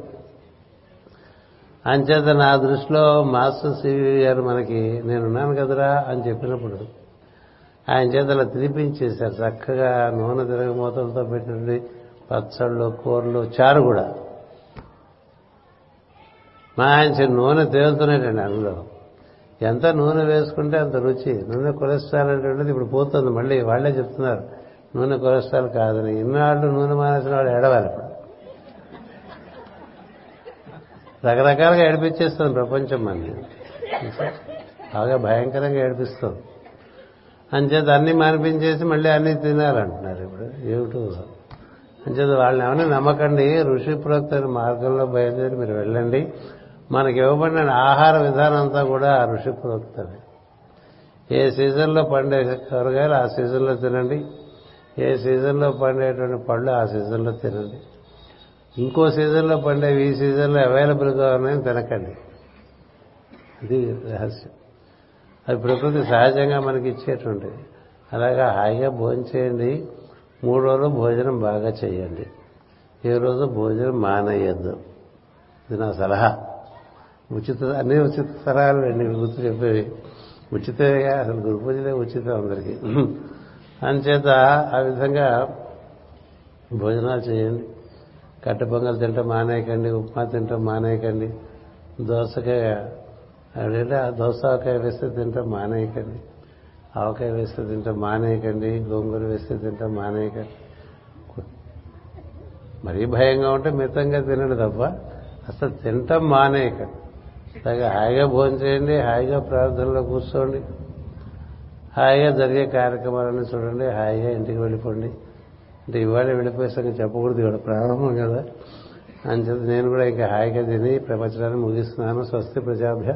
అంచేత నా దృష్టిలో మాస్టర్ సివి గారు మనకి నేనున్నాను కదరా అని చెప్పినప్పుడు ఆయన చేత అలా తినిపించేశారు. చక్కగా నూనె తిరగమూతలతో పెట్టినటువంటి పచ్చళ్ళు కూరలు చారు కూడా. మా ఆయన నూనె తేలుతున్నాడండి అందులో. ఎంత నూనె వేసుకుంటే అంత రుచి. నూనె కొలెస్ట్రాల్ అనేటువంటిది ఇప్పుడు పోతుంది మళ్ళీ వాళ్ళే చెప్తున్నారు. నూనె కొలెస్ట్రాల్ కాదని. ఇన్నాళ్ళు నూనె మానేసిన వాళ్ళు ఏడవాలి ఇప్పుడు. రకరకాలుగా ఏడిపించేస్తుంది ప్రపంచం అన్ని బాగా భయంకరంగా ఏడిపిస్తుంది అంచేత అన్ని మానిపించేసి మళ్ళీ అన్ని తినాలంటున్నారు ఇప్పుడు. ఏమిటో అంచేత వాళ్ళని ఏమైనా నమ్మకండి ఋషి ప్రోక్త మార్గంలో బయలుదేరి మీరు వెళ్ళండి. మనకి ఇవ్వబడిన ఆహార విధానం అంతా కూడా ఆ ఋషి ప్రోక్తమే ఏ సీజన్లో పండే కూరగాయలు ఆ సీజన్లో తినండి. ఏ సీజన్లో పండేటువంటి పళ్ళు ఆ సీజన్లో తినండి. ఇంకో సీజన్లో పండేవి ఈ సీజన్లో అవైలబుల్గా ఉన్నాయని తినకండి. అది రహస్యం. అది ప్రకృతి సహజంగా మనకి ఇచ్చేటువంటిది. అలాగా హాయిగా భోజనం చేయండి. మూడు రోజులు భోజనం బాగా చేయండి. ఏ రోజు భోజనం మానేయద్దు. ఇది నా సలహా. ఉచిత అన్ని ఉచిత సలహాలు అండి గుర్తు చెప్పేవి ఉచితగా అసలు గురు పూజలే ఉచితం అందరికీ. అంచేత ఆ విధంగా భోజనాలు చేయండి. కట్ట పొంగలు తింటాం మానేయకండి ఉప్మా తింటాం మానేయకండి దోసకాయ అడిగితే ఆ దోసకాయ వేస్తే తింటాం మానేయకండి. ఆవకాయ వేస్తే తింటే మానేయకండి గోంగూర వేస్తే తింటే మానేయకండి. మరీ భయంగా ఉంటే మితంగా తినండి తప్ప అసలు తింటాం మానేయకండి. అలాగే హాయిగా భోజనం చేయండి హాయిగా ప్రార్థనలో కూర్చోండి హాయిగా జరిగే కార్యక్రమాలన్నీ చూడండి హాయిగా ఇంటికి వెళ్ళిపోండి. అంటే ఇవాళ వెళ్ళిపోయే సంగతి చెప్పకూడదు ఇవాళ ప్రారంభం కదా. అంచేత నేను కూడా ఇంకా హాయిగా తిని ప్రపంచాన్ని ముగిస్తున్నాను. స్వస్తి ప్రజాభ్య